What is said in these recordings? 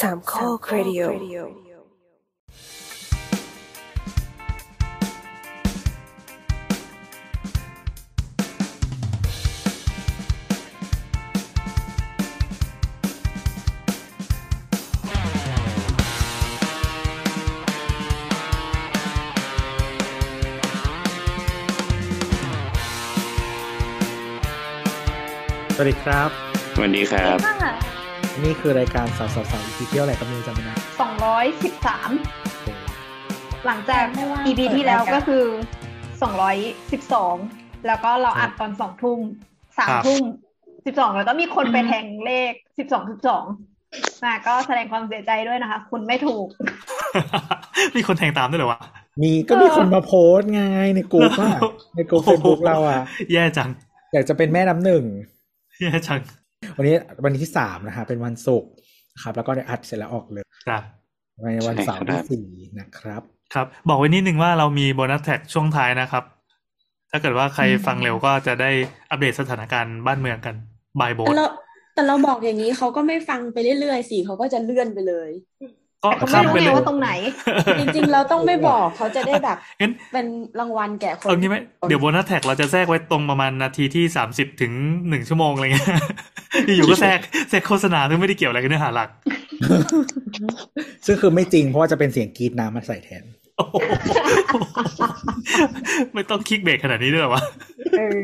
สามข้อครดิโอสวัสดีครับ สวัสดีครับ นี่คือรายการสาวสาวสาวอีเที่ยวอะไรก็ไม่รู้จำไม่ได้สองร้อยสิบสามโอ้หลังจากไม่ว่า EP เปิดที่แล้วรายการก็คือสองร้อยสิบสองแล้วก็เราอัดตอนสองทุ่มสามครับทุ่มสิบสองแล้วก็มีคนไปแทงเลขสิบสองสิบสองนะก็แสดงความเสียใจด้วยนะคะ คุณไม่ถูก มีคนแทงตามด้วยเหรอวะมีก็มีคนมาโพสต์ไงในกลุ่มอะในกลุ่มเฟซบุ๊กเราอะ แย่จัง อยากจะเป็นแม่น้ำหนึ่ง แย่จัง วันนี้วันที่สามนะคะเป็นวันศุกร์ครับ แล้วก็ได้อัดเสร็จแล้วออกเลยครับในวันเสาร์ใช่ที่ครับสี่นะครับ ครับ บอกไว้นิดนึงว่าเรามีโบนัสแท็กช่วงท้ายนะครับ ถ้าเกิดว่าใครฟังเร็วก็จะได้อัปเดตสถานการณ์บ้านเมืองกันบายโบแต่นเราแต่เราบอกอย่างนี้เขาก็ไม่ฟังไปเรื่อยๆสิเขาก็จะเลื่อนไปเลย ก็แต่เขาข้าไม่มรู้ไปเลยไงว่าตรงไหน จริงๆเราต้องไม่บอกเขาจะได้แบบงั้นเป็นรางวัลแก่คนเอางี้ไหมเดี๋ยวโบนัสแท็กเราจะแทรกไว้ตรงประมาณนาทีที่สามสิบถึงหนึ่งชั่วโมงอะไรเงี้ยอยู่ๆก็แทรกแทรกโฆษณาซึ่งไม่ได้เกี่ยวอะไรกับเนื้อหาหลัก ซึ่งคือไม่จริงเพราะว่าจะเป็นเสียงกรีดน้ำมาใส่แทนโอ้โหไม่ต้องคลิกเบรกขนาดนี้ด้วยเหรอวะเออ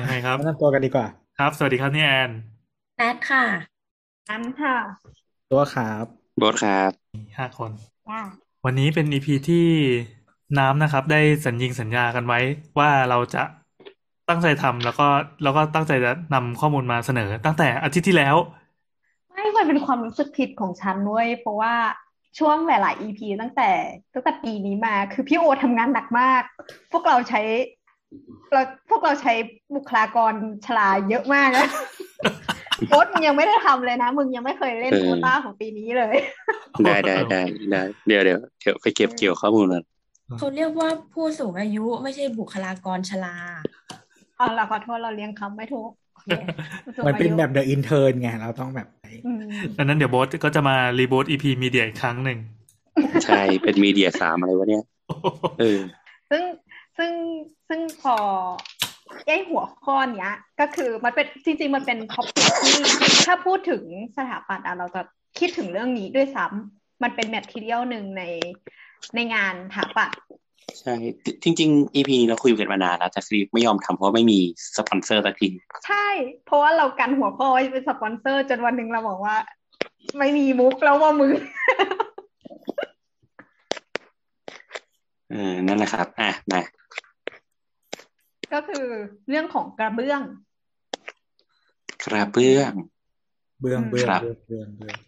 ยังไงครับแนะนำตัวกันดีกว่า ครับ สวัสดีครับนี่แอนแอดค่ะอันค่ะ ตัวครับโบทครับห้าคน จ้าวันนี้เป็นอีพีที่น้ำนะครับ ได้สัญญิงสัญญากันไว้ ว่าเราจะตั้งใจทำแล้วก็แล้วก็ตั้งใจจะนำข้อมูลมาเสนอ ตั้งแต่อาทิตย์ที่แล้ว ไม่มันเป็นความรู้สึกผิดของฉันเว้ยเพราะว่าช่วงหลาย ๆ EP ตั้งแต่ตั้งแต่ปีนี้มา คือพี่โอทำงานหนักมาก พวกเราใช้เราพวกเราใช้บุคลากรชราเยอะมากนะ โอ๊ตมึงยังไม่ได้ทำเลยนะ มึงยังไม่เคยเล่นเออโควต้าของปีนี้เลย ได้ได้ได้ได้เดี๋ยวเดี๋ยวเดี๋ยวไปเก็บเกี่ยวข้อมูลกันเขาเรียกว่าผู้สูงอายุไม่ใช่บุคลากรชราเอาละขอโทษเราเรียกคำไม่ถูกโอเคผู้สูงมันเป็นอายุแบบ the inter ไงเราต้องแบบอืมดังนั้นเดี๋ยวโบสก็จะมา reboot EP media อีกครั้งหนึ่ง ใช่ เป็น media สามอะไรวะเนี่ยเออซึ่งซึ่งซึ่งพอ ไอ้หัวข้อเนี้ย ก็คือมันเป็นจริง ๆ มันเป็น topic ที่ถ้าพูดถึงสถาปัตย์อะเราจะคิดถึงเรื่องนี้ด้วยซ้ำมันเป็น material หนึ่งในในงานถาปัตย์ใช่ จริง ๆ EP นี้เราคุยกันมานานแล้วแต่คือไม่ยอมทำเพราะไม่มีสปอนเซอร์สักทีใช่ เพราะว่าเรากันหัวข้อไว้เป็นสปอนเซอร์ จนวันหนึ่งเราบอกว่า ไม่มีมุกแล้วว่ามึงเออนั่นแหละครับ อะมา ก็คือเรื่องของกระเบื้อง กระเบื้อง เบื้องเบื้องครับเบื้องเบื้องเบื้อง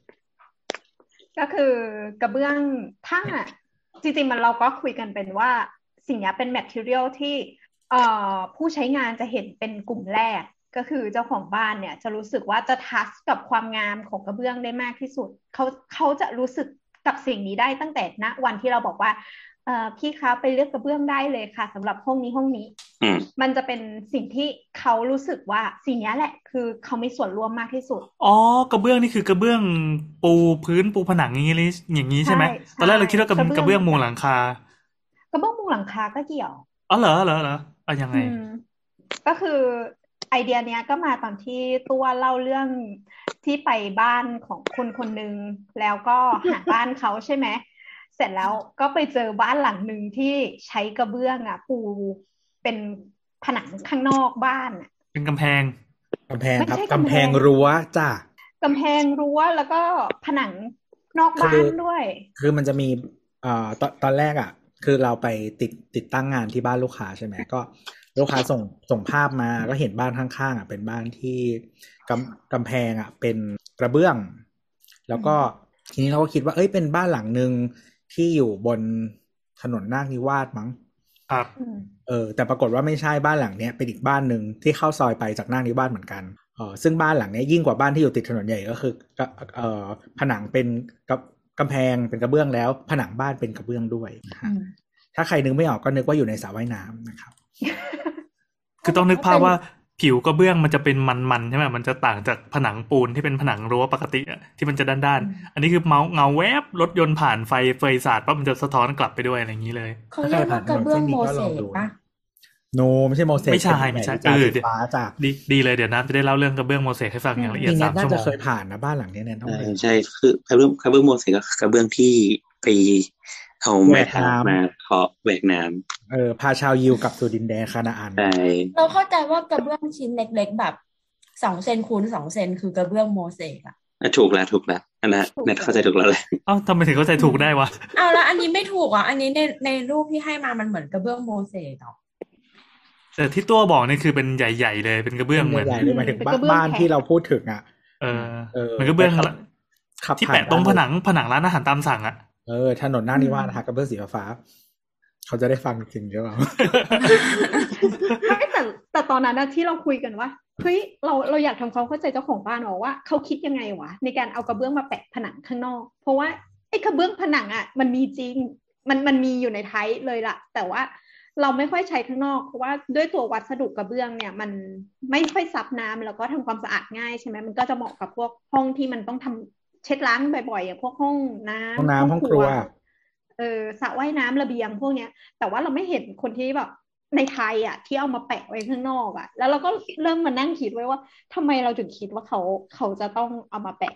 ก็คือกระเบื้องถ้าจริงๆมันเราก็คุยกันเป็นว่าสิ่งนี้เป็นแมทเทียลที่เอ่อผู้ใช้งานจะเห็นเป็นกลุ่มแรก ก็คือเจ้าของบ้านเนี่ย จะรู้สึกว่าจะทัชกับความงามของกระเบื้องได้มากที่สุดเขาเขาจะรู้สึกกับสิ่งนี้ได้ตั้งแต่ณวันที่เราบอกว่าเอ่อ พี่คะไปเลือกกระเบื้องได้เลยค่ะสำหรับห้องนี้ห้องนี้อืมมันจะเป็นสิ่งที่เขารู้สึกว่าสิ่งนี้แหละ คือเขามีส่วนร่วมมากที่สุด อ๋อกระเบื้องนี่คือกระเบื้องปูพื้นปูผนังอย่างนี้เลยอย่างนี้ใช่ไหมใช่ตอนแรกเราคิดว่ากระกระเบื้องกระเบื้องมุงหลังคา กระเบื้องมุงหลังคาก็เกี่ยวอ๋อเหรอเหรอเหรอเอายังไงอืมก็คือไอเดียเนี้ยก็มาตอนที่ตัวเล่าเรื่องที่ไปบ้านของคนคนหนึ่งแล้วก็หาบ้านเขาใช่ไหม เสร็จแล้วก็ไปเจอบ้านหลังหนึ่งที่ใช้กระเบื้องอะ ปูเป็นผนังข้างนอกบ้านอะ เป็นกำแพงกำแพงครับไม่ใช่กำกำแพแพงงรั้วจ้ะกำแพงรั้วแล้วก็ผนังนอกบ้าคืนอด้วย คือมันจะมีเอ่อตอนตอนแรกอะ คือเราไปติดติดตั้งงานที่บ้านลูกค้าใช่ไหมก็ ลูกค้าส่งส่งภาพมาก็เห็นบ้านข้างๆอะเป็นบ้านที่กำกำแพงอะ เป็นกระเบื้อง แล้วก็ทีนี้เราก็คิดว่าเอ้ยเป็นบ้านหลังหนึ่ง ที่อยู่บนถนนนาคนิวาสมั้งครับอืมเออแต่ปรากฏว่าไม่ใช่บ้านหลังเนี้ยเป็นอีกบ้านหนึ่งที่เข้าซอยไปจากนาคนิวาสเหมือนกันเออซึ่งบ้านหลังเนี้ยยิ่งกว่าบ้านที่อยู่ติดถนนใหญ่ก็คือก็เออผนังเป็นกับกำแพงเป็นกระเบื้องแล้ว ผนังบ้านเป็นกระเบื้องด้วยนะฮะอืมถ้าใครนึกไม่ออกก็นึกว่าอยู่ในสระว่ายน้ำนะครับ คือต้องนึกภาพว่า ผิวกระเบื้องมันจะเป็นมันๆใช่ไหมมันจะต่างจากผนังปูนที่เป็นผนังรั้วปกติอะที่มันจะด้านๆ อันนี้คือเมาเงาแวบรถยนต์ผ่านไฟเฟยสาดปั๊บมันจะสะท้อนกลับไปด้วยอะไรอย่างนี้เลยเขาเรียกว่ากระเบื้องโมเสกปะโนไม่ใช่โมเสกไม่ใช่เป็นไม่ใช่จานเออสีฟ้าจากดีดีเลยเดี๋ยวน้ำจะได้เล่าเรื่องกระเบื้องโมเสกให้ฟังอย่างละเอียดจริงๆสามน่าชั่วโมจะงเคยผ่านนะบ้านหลังเนี้ยเนี่ยต้องใช่ไปใช่คือกระเบื้องกระเบื้องโมเสกก็คือกระเบื้องที่ไป เอาแม่ทัพมาเคาะแหวกน้เออพาชาวยิวกลับสู่ดินแดนคานาอันำใช่เราเข้าใจว่ากระเบื้องชิ้นเล็กๆแบบสองเซนคูณสองเซนคือกระเบื้องโมเสกอะอะถูกแล้วถูกแล้วอันนั้นเน็ตเข้าใจถูกแล้วแหละเอ้าทำไมถึงเข้าใจถูกได้วะเอาแล้วอันนี้ไม่ถูกอะอันนี้ในในรูปที่ให้มามันเหมือนกระเบื้องโมเสกเหรอแต่ที่ตัวบอกนี่คือเป็นใหญ่ๆเลยเป็นกระเบื้องเหมือนใหญ่ๆเลยหมายถึงเป็นบ้ากระเบื้องบ้านแข็งที่เราพูดถึงอะเออเออเหมือนกระเบื้องขับขับที่ผ่าแปะตรงผนังผนังร้านอาหารตามสั่งอะ เออถนนหน้านิวาสนะคะกระเบื้องสีฟ้าๆเขาจะได้ฟังจริงหรือเปล่าไม่แต่แต่ตอนนั้นนะที่เราคุยกันว่าเฮ้ยเราเราอยากทำความเข้าใจเจ้าของบ้านหรอว่าเขาคิดยังไงวะในการเอากระเบื้องมาแปะผนังข้างนอก เพราะว่าไอ้กระเบื้องผนังอะ มันมีจริงมันมันมีอยู่ในไทยเลยล่ะ แต่ว่าเราไม่ค่อยใช้ข้างนอกเพราะว่าด้วยตัววัสดุกระเบื้องเนี่ย มันไม่ค่อยซับน้ำแล้วก็ทำความสะอาดง่ายใช่ไหมมันก็จะเหมาะกับพวกห้องที่มันต้องทำ เช็ดล้างบ่อยๆอย่างพวกห้องน้ำห้องน้ำห้องครัวเออสระว่ายน้ำระเบียงพวกเนี้ย แต่ว่าเราไม่เห็นคนที่แบบในไทยอะ ที่เอามาแปะไว้ข้างนอกอะ แล้วเราก็เริ่มมานั่งคิดไว้ว่าทำไมเราถึงคิดว่าเขาเขาจะต้องเอามาแปะ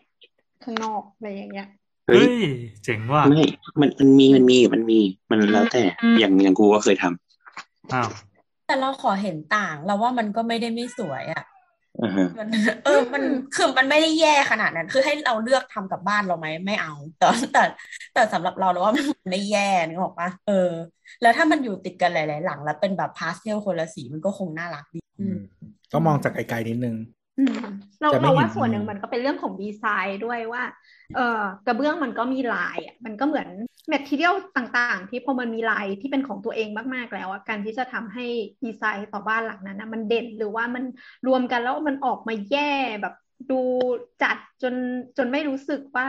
ข้างนอกอะไรอย่างเงี้ยเฮ้ยเฮ้ยเจ๋งว่ะไม่มันมันมีมันมีมันมีมันแล้วแต่อย่างอย่างกูก็เคยทำอ้าวแต่เราขอเห็นต่างเราว่ามันก็ไม่ได้ไม่สวยอะอ่าฮะมัน เออ มันคือมันไม่ได้แย่ขนาดนั้น คือให้เราเลือกทำกับบ้านเราไหมไม่เอา แต่แต่แต่สำหรับเราเราว่ามันไม่แย่นึกออกปะเออ แล้วถ้ามันอยู่ติดกันหลาย ๆ หลัง แล้วเป็นแบบพาสเทลคนละสีมันก็คงน่ารักดี อืมต้องมองจากไกลๆนิดนึงอืม เราจะไม่เราว่าเห็นส่วนหนึ่งอืมมันก็เป็นเรื่องของดีไซน์ด้วยว่า เออกระเบื้องมันก็มีลายอะมันก็เหมือนแมทเทียลต่างๆ ที่พอมันมีลายที่เป็นของตัวเองมากๆแล้วอะการที่จะทำให้ดีไซน์ต่อบ้านหลังนั้นนะมันเด่นหรือว่ามันรวมกันแล้วมันออกมาแย่แบบดูจัดจนจนไม่รู้สึกว่า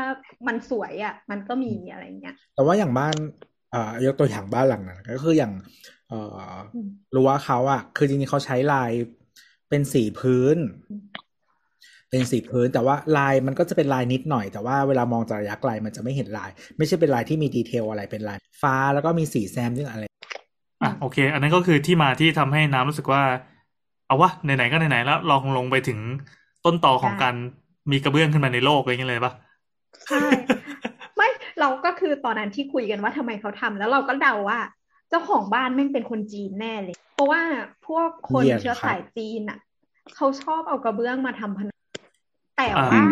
มันสวยอะ มันก็มีอะไรเงี้ย แต่ว่าอย่างบ้านเอ่อยกตัวอย่างบ้านหลังนั้นก็คืออย่างเอ่ออมรั้วเขาอะคือจริงๆเขาใช้ลายเป็นสีพื้น เป็นสีพื้นแต่ว่าลายมันก็จะเป็นลายนิดหน่อย แต่ว่าเวลามองจากระยะไกลมันจะไม่เห็นลาย ไม่ใช่เป็นลายที่มีดีเทลอะไรเป็นลายฟ้าแล้วก็มีสีแซมซึ่งอะไรอะโอเค อันนั้นก็คือที่มาที่ทำให้น้ำรู้สึกว่า เอาวะไหนๆก็ไหนๆแล้วลองลงไปถึงต้นตอของได้การมีกระเบื้องขึ้นมาในโลกอะไรอย่างเงี้ยเลยปะใช่ไม่เราก็คือตอนนั้นที่คุยกันว่าทำไมเขาทำแล้วเราก็เดาว่า เจ้าของบ้านแม่งเป็นคนจีนแน่เลย เพราะว่าพวกคนเยี่ยมเชื้อครับสายจีนอะเขาชอบเอากระเบื้องมาทำผนัง แต่อ่าว่า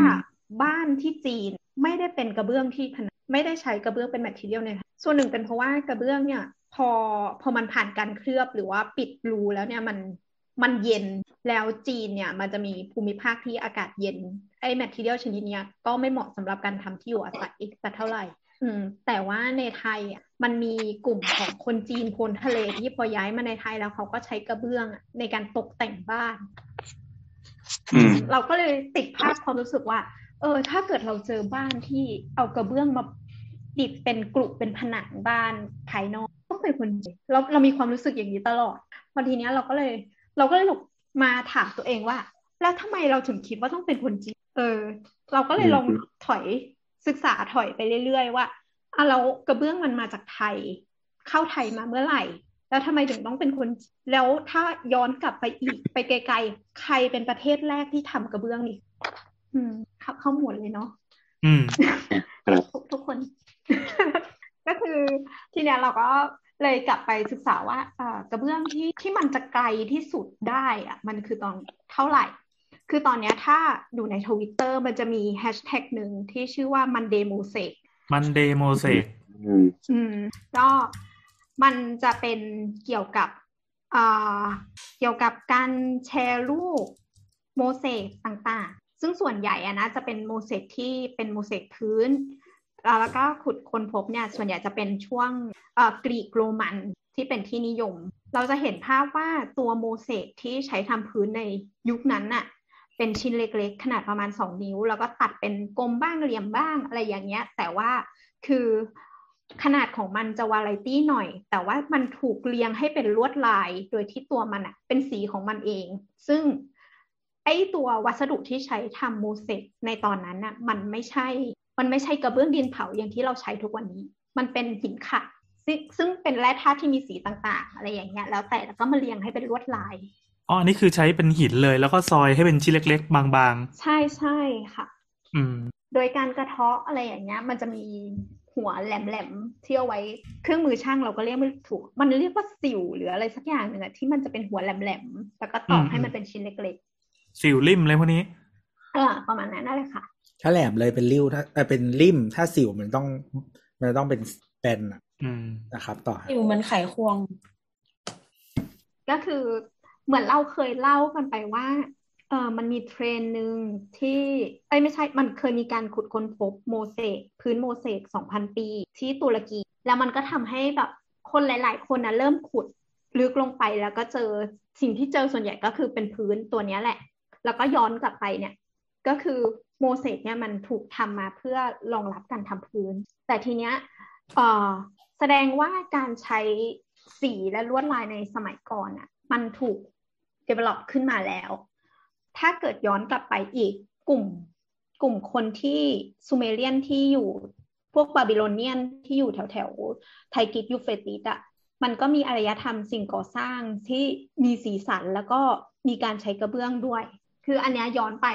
บ้านที่จีนไม่ได้เป็นกระเบื้องที่ผนังไม่ได้ใช้กระเบื้องเป็น material เนี่ยส่วนหนึ่งเป็นเพราะว่ากระเบื้องเนี่ยพอพอมันผ่านการเคลือบหรือว่าปิดรูแล้วเนี่ยมันมันเย็นแล้วจีนเนี่ยมันจะมีภูมิภาคที่อากาศเย็น ไอ้ material ชนิดเนี้ยก็ไม่เหมาะสำหรับการทำที่อยู่อาศัยสักเท่าไหร่ อืม แต่ว่าในไทยอะมันมีกลุ่มของคนจีนพ้นทะเลที่พอย้ายมาในไทยแล้วเขาก็ใช้กระเบื้องอะในการตกแต่งบ้านอืม เราก็เลยติดภาพความรู้สึกว่า เออ ถ้าเกิดเราเจอบ้านที่เอากระเบื้องมาติดเป็นกรุเป็นผนังบ้านภายนอกต้องเป็นคนจีนเราเรามีความรู้สึกอย่างนี้ตลอดพอทีเนี้ยเราก็เลย เราก็เลยมาถามตัวเองว่า แล้วทำไมเราถึงคิดว่าต้องเป็นคนจีนเออ เราก็เลยลองถอยศึกษาถอยไปเรื่อยๆว่าอะเรากระเบื้องมันมาจากไทย เข้าไทยมาเมื่อไหร่ แล้วทำไมถึงต้องเป็นคนจีนแล้วถ้าย้อนกลับไปอีกไปไกลๆ ใครเป็นประเทศแรกที่ทำกระเบื้องนี่อืมเข้าเข้าหมวดเลยเนาะอืมครับทุกทุกคน ก็คือทีเนี้ยเราก็เลยกลับไปศึกษาว่าเอ่อกระเบื้องที่ที่มันจะไกลที่สุดได้อะมันคือตอนเท่าไหร่ คือตอนเนี้ยถ้าดูในทวิตเตอร์มันจะมีแฮชแท็กหนึ่งที่ชื่อว่า Monday Mosaic Monday Mosaicอืมอืมก็ มันจะเป็นเกี่ยวกับเกี่ยวกับการแชร์รูปโมเสกต่างๆ ซึ่งส่วนใหญ่อะนะจะเป็นโมเสกที่เป็นโมเสกพื้น แล้วก็ขุดค้นพบเนี่ยส่วนใหญ่จะเป็นช่วงกรีกโรมันที่เป็นที่นิยม เราจะเห็นภาพว่าตัวโมเสกที่ใช้ทำพื้นในยุคนั้นน่ะเป็นชิ้นเล็กๆ ขนาดประมาณ 2 นิ้ว แล้วก็ตัดเป็นกลมบ้างเหลี่ยมบ้างอะไรอย่างเงี้ย แต่ว่าคือ ขนาดของมันจะวาไรตี้หน่อย แต่ว่ามันถูกเรียงให้เป็นลวดลายโดยที่ตัวมันอะเป็นสีของมันเอง ซึ่งไอ้ตัววัสดุที่ใช้ทำโมเสกในตอนนั้นน่ะมันไม่ใช่ มันไม่ใช่กระเบื้องดินเผาอย่างที่เราใช้ทุกวันนี้ มันเป็นหินขัดซึ่งซึ่งเป็นแร่ธาตุที่มีสีต่างๆ อะไรอย่างเงี้ยแล้วแต่แล้วก็มาเรียงให้เป็นลวดลายอ๋ออันนี้คือใช้เป็นหินเลย แล้วก็ซอยให้เป็นชิ้นเล็ก ๆ บางใช่ใช่ค่ะๆอืม โดยการกระเทาะอะไรอย่างเงี้ย มันจะมี หัวแหลมๆที่เอาไว้เครื่องมือช่างเราก็เรียกไม่ถูก มันเรียกว่าสิวหรืออะไรสักอย่างหนึ่งอะที่มันจะเป็นหัวแหลมๆแล้วก็ตอกอืมให้มันเป็นชิ้นเล็กสิวลิ่มอะไรพวกนี้ๆเออประมาณนั้นนั่นแหละค่ะ ถ้าแหลมเลยเป็นริ้วถ้าเอ่อเป็นริมถ้าสิวมันต้อง มันต้องเป็นแบนอะอืมนะครับ ต่อฮะอยู่มันไขควง ก็คือเหมือนเราเคยเล่ากันไปว่า เออมันมีเทรนหนึ่งที่เอ้ไม่ใช่ มันเคยมีการขุดค้นพบโมเสกพื้นโมเสก2,000ปี ที่ตุรกี แล้วมันก็ทำให้แบบคนหลาย ๆ คนนะเริ่มขุดลึกลงไปแล้วก็เจอสิ่งที่เจอส่วนใหญ่ก็คือเป็นพื้นตัวเนี้ยแหละ แล้วก็ย้อนกลับไปเนี่ย ก็คือโมเสกเนี่ยมันถูกทำมาเพื่อรองรับการทำพื้น แต่ทีเนี้ยเออแสดงว่าการใช้สีและลวดลายในสมัยก่อนอะ มันถูก develop ขึ้นมาแล้ว ถ้าเกิดย้อนกลับไปอีกกลุ่ม กลุ่มคนที่ซูเมเรียนที่อยู่พวกบาบิโลเนียนที่อยู่แถวแถวไทกริสยูเฟรติสอะมันก็มีอารยธรรมสิ่งก่อสร้างที่มีสีสันแล้วก็มีการใช้กระเบื้องด้วย คืออันเนี้ยย้อนไป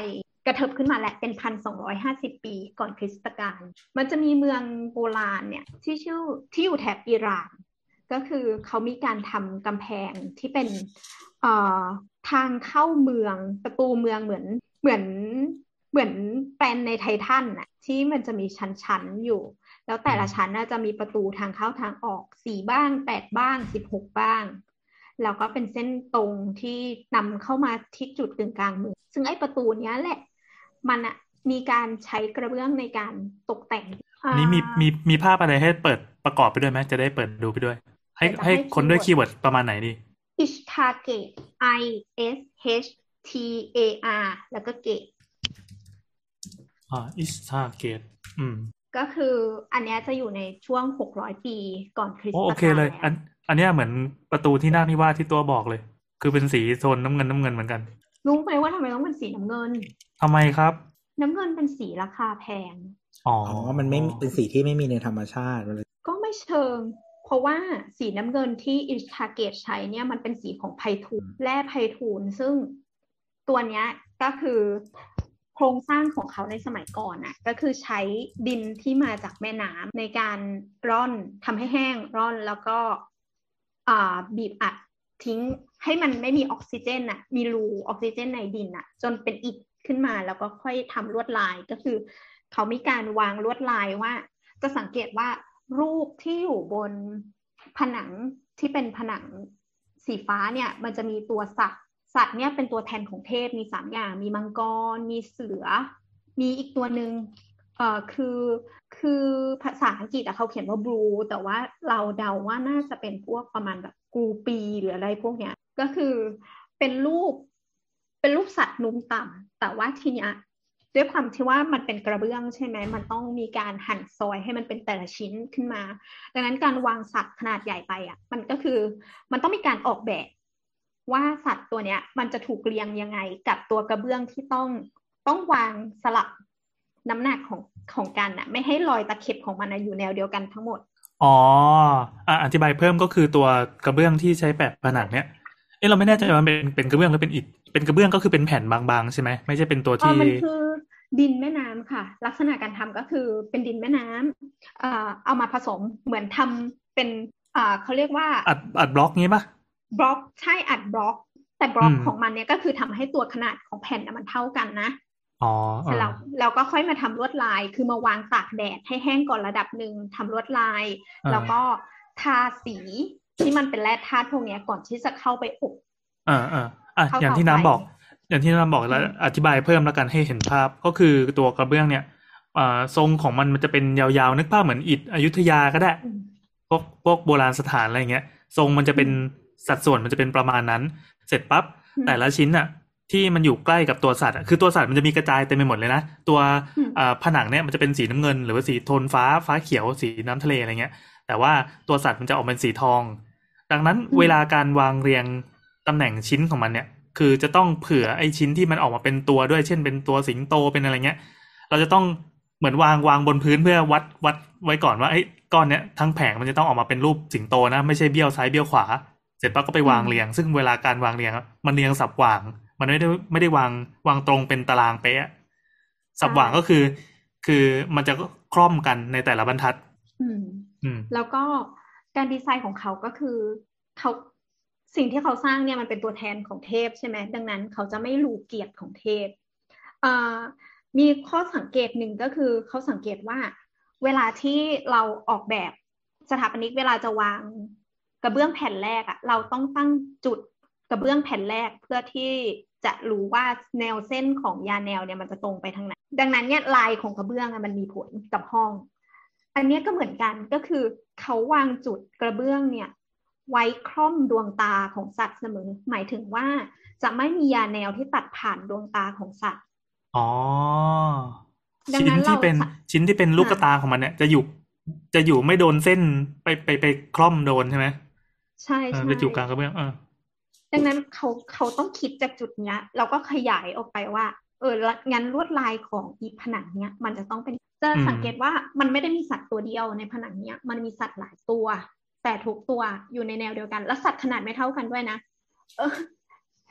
กระเถิบขึ้นมาแหละเป็นพันสองร้อยห้าสิบปีก่อนคริสตกาลมันจะมีเมืองโบราณเนี่ยที่ชื่อที่อยู่แถบอิหร่าน ก็คือเขามีการทำกำแพงที่เป็น ทางเข้าเมืองประตูเมืองเหมือนเหมือนเหมือนแปลนในไททันน่ะที่มันจะมีชั้นๆอยู่ แล้วแต่ละชั้นน่าจะมีประตูทางเข้าทางออกสี่บ้างแปดบ้างสิบหกบ้าง แล้วก็เป็นเส้นตรงที่นำเข้ามาที่จุดกึ่งกลางเมืองซึ่งไอ้ประตูเนี้ยแหละ มันอะมีการใช้กระเบื้องในการตกแต่งอันนี้มีมีมีภาพอะไรให้เปิดประกอบไปด้วยไหมจะได้เปิดดูไปด้วย ให้ให้คนด้วย keyword ประมาณไหนดี Ishtar Gate I S H T A R แล้วก็ gateอ่า Ishtar Gate อืม ก็คืออันเนี้ยจะอยู่ในช่วง 600 ปีก่อนคริสตโอ้กาโอลเคเลย อันอันเนี้ยเหมือนประตูที่นาคนิวาสที่ตัวบอกเลย คือเป็นสีโทนน้ำเงินน้ำเงินเหมือนกัน รู้ไหมว่าทำไมต้องเป็นสีน้ำเงินทำไมครับ น้ำเงินเป็นสีราคาแพง อ๋ออ๋อมันไม่เป็นสีที่ไม่มีในธรรมชาติเลยก็ไม่เชิง เพราะว่าสีน้ำเงินที่อิชทาเกตใช้เนี่ยมันเป็นสีของไพทูลแร่ไพทูลซึ่งตัวเนี้ยก็คือโครงสร้างของเขาในสมัยก่อนน่ะก็คือใช้ดินที่มาจากแม่น้ำในการร่อนทำให้แห้งร่อนแล้วก็อ่าบีบอัดทิ้งให้มันไม่มีออกซิเจนน่ะมีรูออกซิเจนในดินน่ะจนเป็นอิฐขึ้นมาแล้วก็ค่อยทำลวดลายก็คือ เขามีการวางลวดลายว่า จะสังเกตว่า รูปที่อยู่บนผนังที่เป็นผนังสีฟ้าเนี่ยมันจะมีตัวสัตว์ สัตว์เนี่ยเป็นตัวแทนของเทพมีสามอย่าง มีมังกร มีเสือ มีอีกตัวหนึ่งเอ่อคือคือภาษาอังกฤษอะเขาเขียนว่าบลูแต่ว่าเราเดาว่าน่าจะเป็นพวกประมาณแบบกูปีหรืออะไรพวกเนี้ยก็คือเป็นรูปเป็นรูปสัตว์นุ่มต่ำแต่ว่าทีเนี้ย ด้วยความที่ว่ามันเป็นกระเบื้องใช่ไหมมันต้องมีการหั่นซอยให้มันเป็นแต่ละชิ้นขึ้นมา ดังนั้นการวางสัตว์ขนาดใหญ่ไปอะ มันก็คือมันต้องมีการออกแบบว่าสัตว์ตัวเนี้ย มันจะถูกเรียงยังไงกับตัวกระเบื้องที่ต้องต้องวางสลับน้ำหนักของของกันอะ ไม่ให้รอยตะเข็บของมันอะอยู่แนวเดียวกันทั้งหมดอ๋ออะอธิบายเพิ่มก็คือตัวกระเบื้องที่ใช้แปะผนังเนี้ยเอ้เราไม่แน่ใจว่ามันเป็นเป็นกระเบื้องหรือเป็นอิฐเป็นกระเบื้องก็คือเป็นแผ่นบางๆใช่ไหมไม่ใช่เป็นตัวเออที่มันคือ ดินแม่น้ำค่ะ ลักษณะการทำก็คือเป็นดินแม่น้ำเอ่อเอามาผสมเหมือนทำเป็นอ่าเขาเรียกว่าอัดอัดบล็อกงี้ปะบล็อกใช่อัดบล็อก แต่บล็อกอืมของมันเนี่ยก็คือทำให้ตัวขนาดของแผ่นน่ะมันเท่ากันนะอ๋อเสร็จแล้วเราก็ค่อยมาทำลวดลายคือมาวางตากแดดให้แห้งก่อนระดับหนึ่งทำลวดลายอ่าแล้วก็ทาสีที่มันเป็นแร่ธาตุพวกเนี้ยก่อนที่จะเข้าไปอบเออเอออะเข้าอย่างที่ต่อน้ำไปบอก อย่างที่น้ำบอกแล้วอืมอธิบายเพิ่มแล้วกันให้เห็นภาพก็คือตัวกระเบื้องเนี่ยอ่าทรงของมันมันจะเป็นยาวๆนึกภาพเหมือนอิฐอยุธยาก็ได้อืมพวกพวกโบราณสถานอะไรเงี้ย ทรงมันจะเป็นสัดส่วนมันจะเป็นประมาณนั้น เสร็จปั๊บอืมแต่ละชิ้นอะที่มันอยู่ใกล้กับตัวสัตว์อะคือตัวสัตว์มันจะมีกระจายเต็มไปหมดเลยนะ ตัวอืมอ่าผนังเนี่ยมันจะเป็นสีน้ำเงิน หรือว่าสีโทนฟ้าฟ้าเขียวสีน้ำทะเลอะไรเงี้ย แต่ว่าตัวสัตว์มันจะออกเป็นสีทอง ดังนั้นเวลาการวางเรียงตำแหน่งชิ้นของมันเนี่ย คือจะต้องเผื่อไอ้ชิ้นที่มันออกมาเป็นตัวด้วย เช่นเป็นตัวสิงโตเป็นอะไรเงี้ย เราจะต้องเหมือนวางวางบนพื้นเพื่อวัดวัดไว้ก่อนว่าไอ้ก้อนเนี้ยทั้งแผงมันจะต้องออกมาเป็นรูปสิงโตนะ ไม่ใช่เบี้ยวซ้ายเบี้ยวขวา เสร็จปั๊บก็ไปวางเรียง ซึ่งเวลาการวางเรียงอะมันเรียงสับวาง มันไม่ได้ไม่ได้วางวางตรงเป็นตารางเป๊ะสับวางก็คือ คือมันจะคล่อมกันในแต่ละบรรทัด อืมอืมแล้วก็การดีไซน์ของเขาก็คือเขา สิ่งที่เขาสร้างเนี่ยมันเป็นตัวแทนของเทพใช่ไหมดังนั้นเขาจะไม่รู้เกียรติของเทพมีข้อสังเกตหนึ่งก็คือเขาสังเกตว่า เวลาที่เราออกแบบสถาปนิกเวลาจะวางกระเบื้องแผ่นแรกอะเราต้องตั้งจุดกระเบื้องแผ่นแรกเพื่อที่จะรู้ว่าแนวเส้นของยาแนวเนี่ยมันจะตรงไปทางไหนดังนั้นเนี่ยลายของกระเบื้องมันมีผลกับห้อง อันนี้ก็เหมือนกันก็คือเขาวางจุดกระเบื้องเนี่ย ไว้คล่อมดวงตาของสัตว์เสมอ หมายถึงว่าจะไม่มียาแนวที่ตัดผ่านดวงตาของสัตว์ อ๋อ ดังชิ้นนั้นที่เป็นเราชิ้นที่เป็นลูกค่ะตาของมันเนี่ย จะอยู่จะอยู่ไม่โดนเส้นไปไปไปคล่อมโดนใช่ไหมใช่เออใช่จะอยู่กลางกระเบื้องเออดังนั้นเขาเขาต้องคิดจากจุดเนี้ยเราก็ขยายออกไปว่า เออละงั้นลวดลายของอีผนังเนี้ยมันจะต้องเป็นจะอืมสังเกตว่ามันไม่ได้มีสัตว์ตัวเดียวในผนังเนี้ย มันมีสัตว์หลายตัว แต่ทุกตัวอยู่ในแนวเดียวกัน และสัตว์ขนาดไม่เท่ากันด้วยนะเออ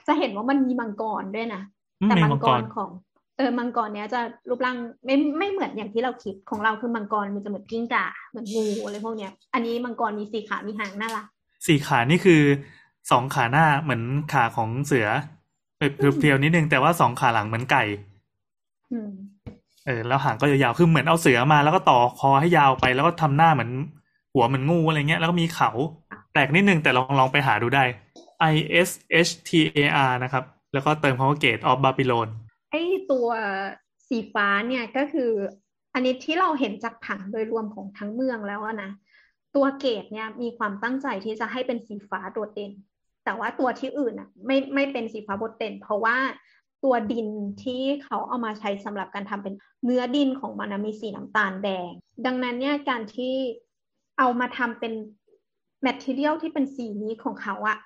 จะเห็นว่ามันมีมังกรด้วยนะอืมแต่มีมังมังกกรรของ เออมังกรเนี้ยจะรูปร่างไม่ไม่เหมือนอย่างที่เราคิดของเราคือมังกรมันจะเหมือนกิ้งก่าเหมือนงูอะไรพวกเนี้ย อันนี้มังกรมีสี่ขามีหางน่ารักสี่ขานี่คือสองขาหน้าเหมือนขาของเสือเพรียวๆนิดนึงแต่ว่าสองขาหลังเหมือนไก่อืมเออแล้วหางก็ยาวๆคือเหมือนเอาเสือมาแล้วก็ต่อคอให้ยาวไปแล้วก็ทำหน้าเหมือน หัวเหมือนงูอะไรเงี้ย แล้วก็มีเขาแปลกนิดนึงแต่ลองลองไปหาดูได้ I S H T A R นะครับ แล้วก็เติมคำว่า Gate of Babylon ไอ้ตัวสีฟ้าเนี่ยก็คืออันนี้ที่เราเห็นจากผังโดยรวมของทั้งเมืองแล้วอะนะ ตัวเกตเนี่ยมีความตั้งใจที่จะให้เป็นสีฟ้าโดดเด่น แต่ว่าตัวที่อื่นอะไม่ไม่เป็นสีฟ้าโดดเด่น เพราะว่าตัวดินที่เขาเอามาใช้สำหรับการทำเป็นเนื้อดินของมันนะมีสีน้ำตาลแดง ดังนั้นเนี่ยการที่ เอามาทำเป็น material ที่เป็นสีนี้ของเขาอะ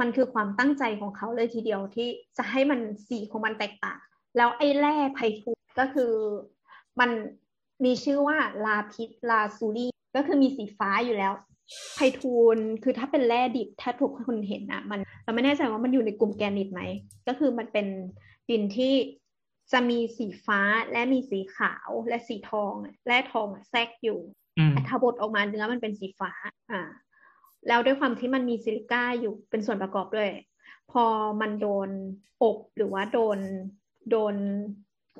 มันคือความตั้งใจของเขาเลยทีเดียวที่จะให้มันสีของมันแตกต่าง แล้วไอ้แร่ไพฑูรย์ก็คือมันมีชื่อว่า lapis lazuli ก็คือมีสีฟ้าอยู่แล้วไพฑูรย์คือถ้าเป็นแร่ดิบถ้าทุกคนเห็นอะมันเราไม่แน่ใจว่ามันอยู่ในกลุ่มแกรนิตไหม ก็คือมันเป็นดินที่จะมีสีฟ้าและมีสีขาวและสีทองแร่ทองแทรกอยู่ แต่ถ้าบดออกมาเนื้อมันเป็นสีฟ้า อ่า แล้วด้วยความที่มันมีซิลิก้าอยู่เป็นส่วนประกอบด้วย พอมันโดนอบหรือว่าโดนโดน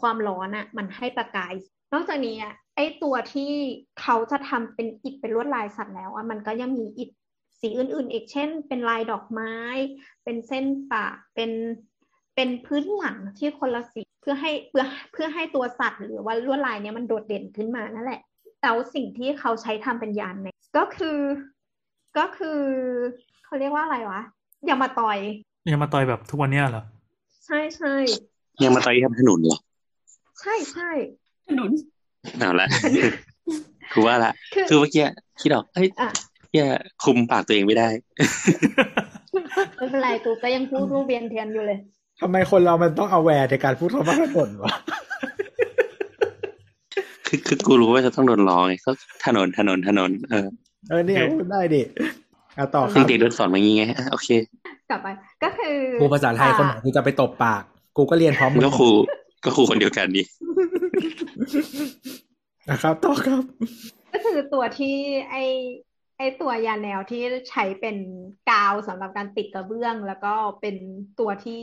ความร้อนอะมันให้ประกาย นอกจากนี้อะไอตัวที่เขาจะทำเป็นอิฐเป็นลวดลายสัตว์แล้วอะมันก็ยังมีอิฐสีอื่นๆอีกเช่น เป็นลายดอกไม้ เป็นเส้นปะเป็นเป็นพื้นหลังที่คนละสีเพื่อให้เพื่อเพื่อให้ตัวสัตว์หรือว่าลวดลายเนี้ยมันโดดเด่นขึ้นมานั่นแหละ แต่ว่าสิ่งที่เขาใช้ทำเป็นยานเนี่ยก็คือก็คือเขาเรียกว่าอะไรวะยามาตอยยังมาต่อยแบบทุกวันเนี้ยเหรอ ใช่ใช่ยังมาต่อยทำถนนเหรอ ใช่ใช่ถนนเอาละคือว่าละ คือคือเมื่อกี้คิดออกเฮ้ยอะเหี้ยคุมปากตัวเองไม่ได้ไม่เป็นไรกูก็ยังพูดรูปเบียนเทียนอยู่เลยทำไมคนเรามันต้องเอาแวร์ในการพูดคำว่าถนนวะ คือคือกูรู้ว่าจะต้องโดนล้อไงก็ถนนถนนถนน เออ เออเนี่ยโอเคพูดได้ดิอะต่อครับเด็กๆโดนสอนมาอย่างงี้ไงอะโอเค กลับไป ก็คือครูภาษาไทยคนไหนที่จะไปตบปาก กูก็เรียนพร้อมมันก็ครูก็ครูคนเดียวกันดินะครับต่อครับ ก็คือตัวที่ไอไอตัวยาแนวที่ใช้เป็นกาวสำหรับการติดกระเบื้อง แล้วก็เป็นตัวที่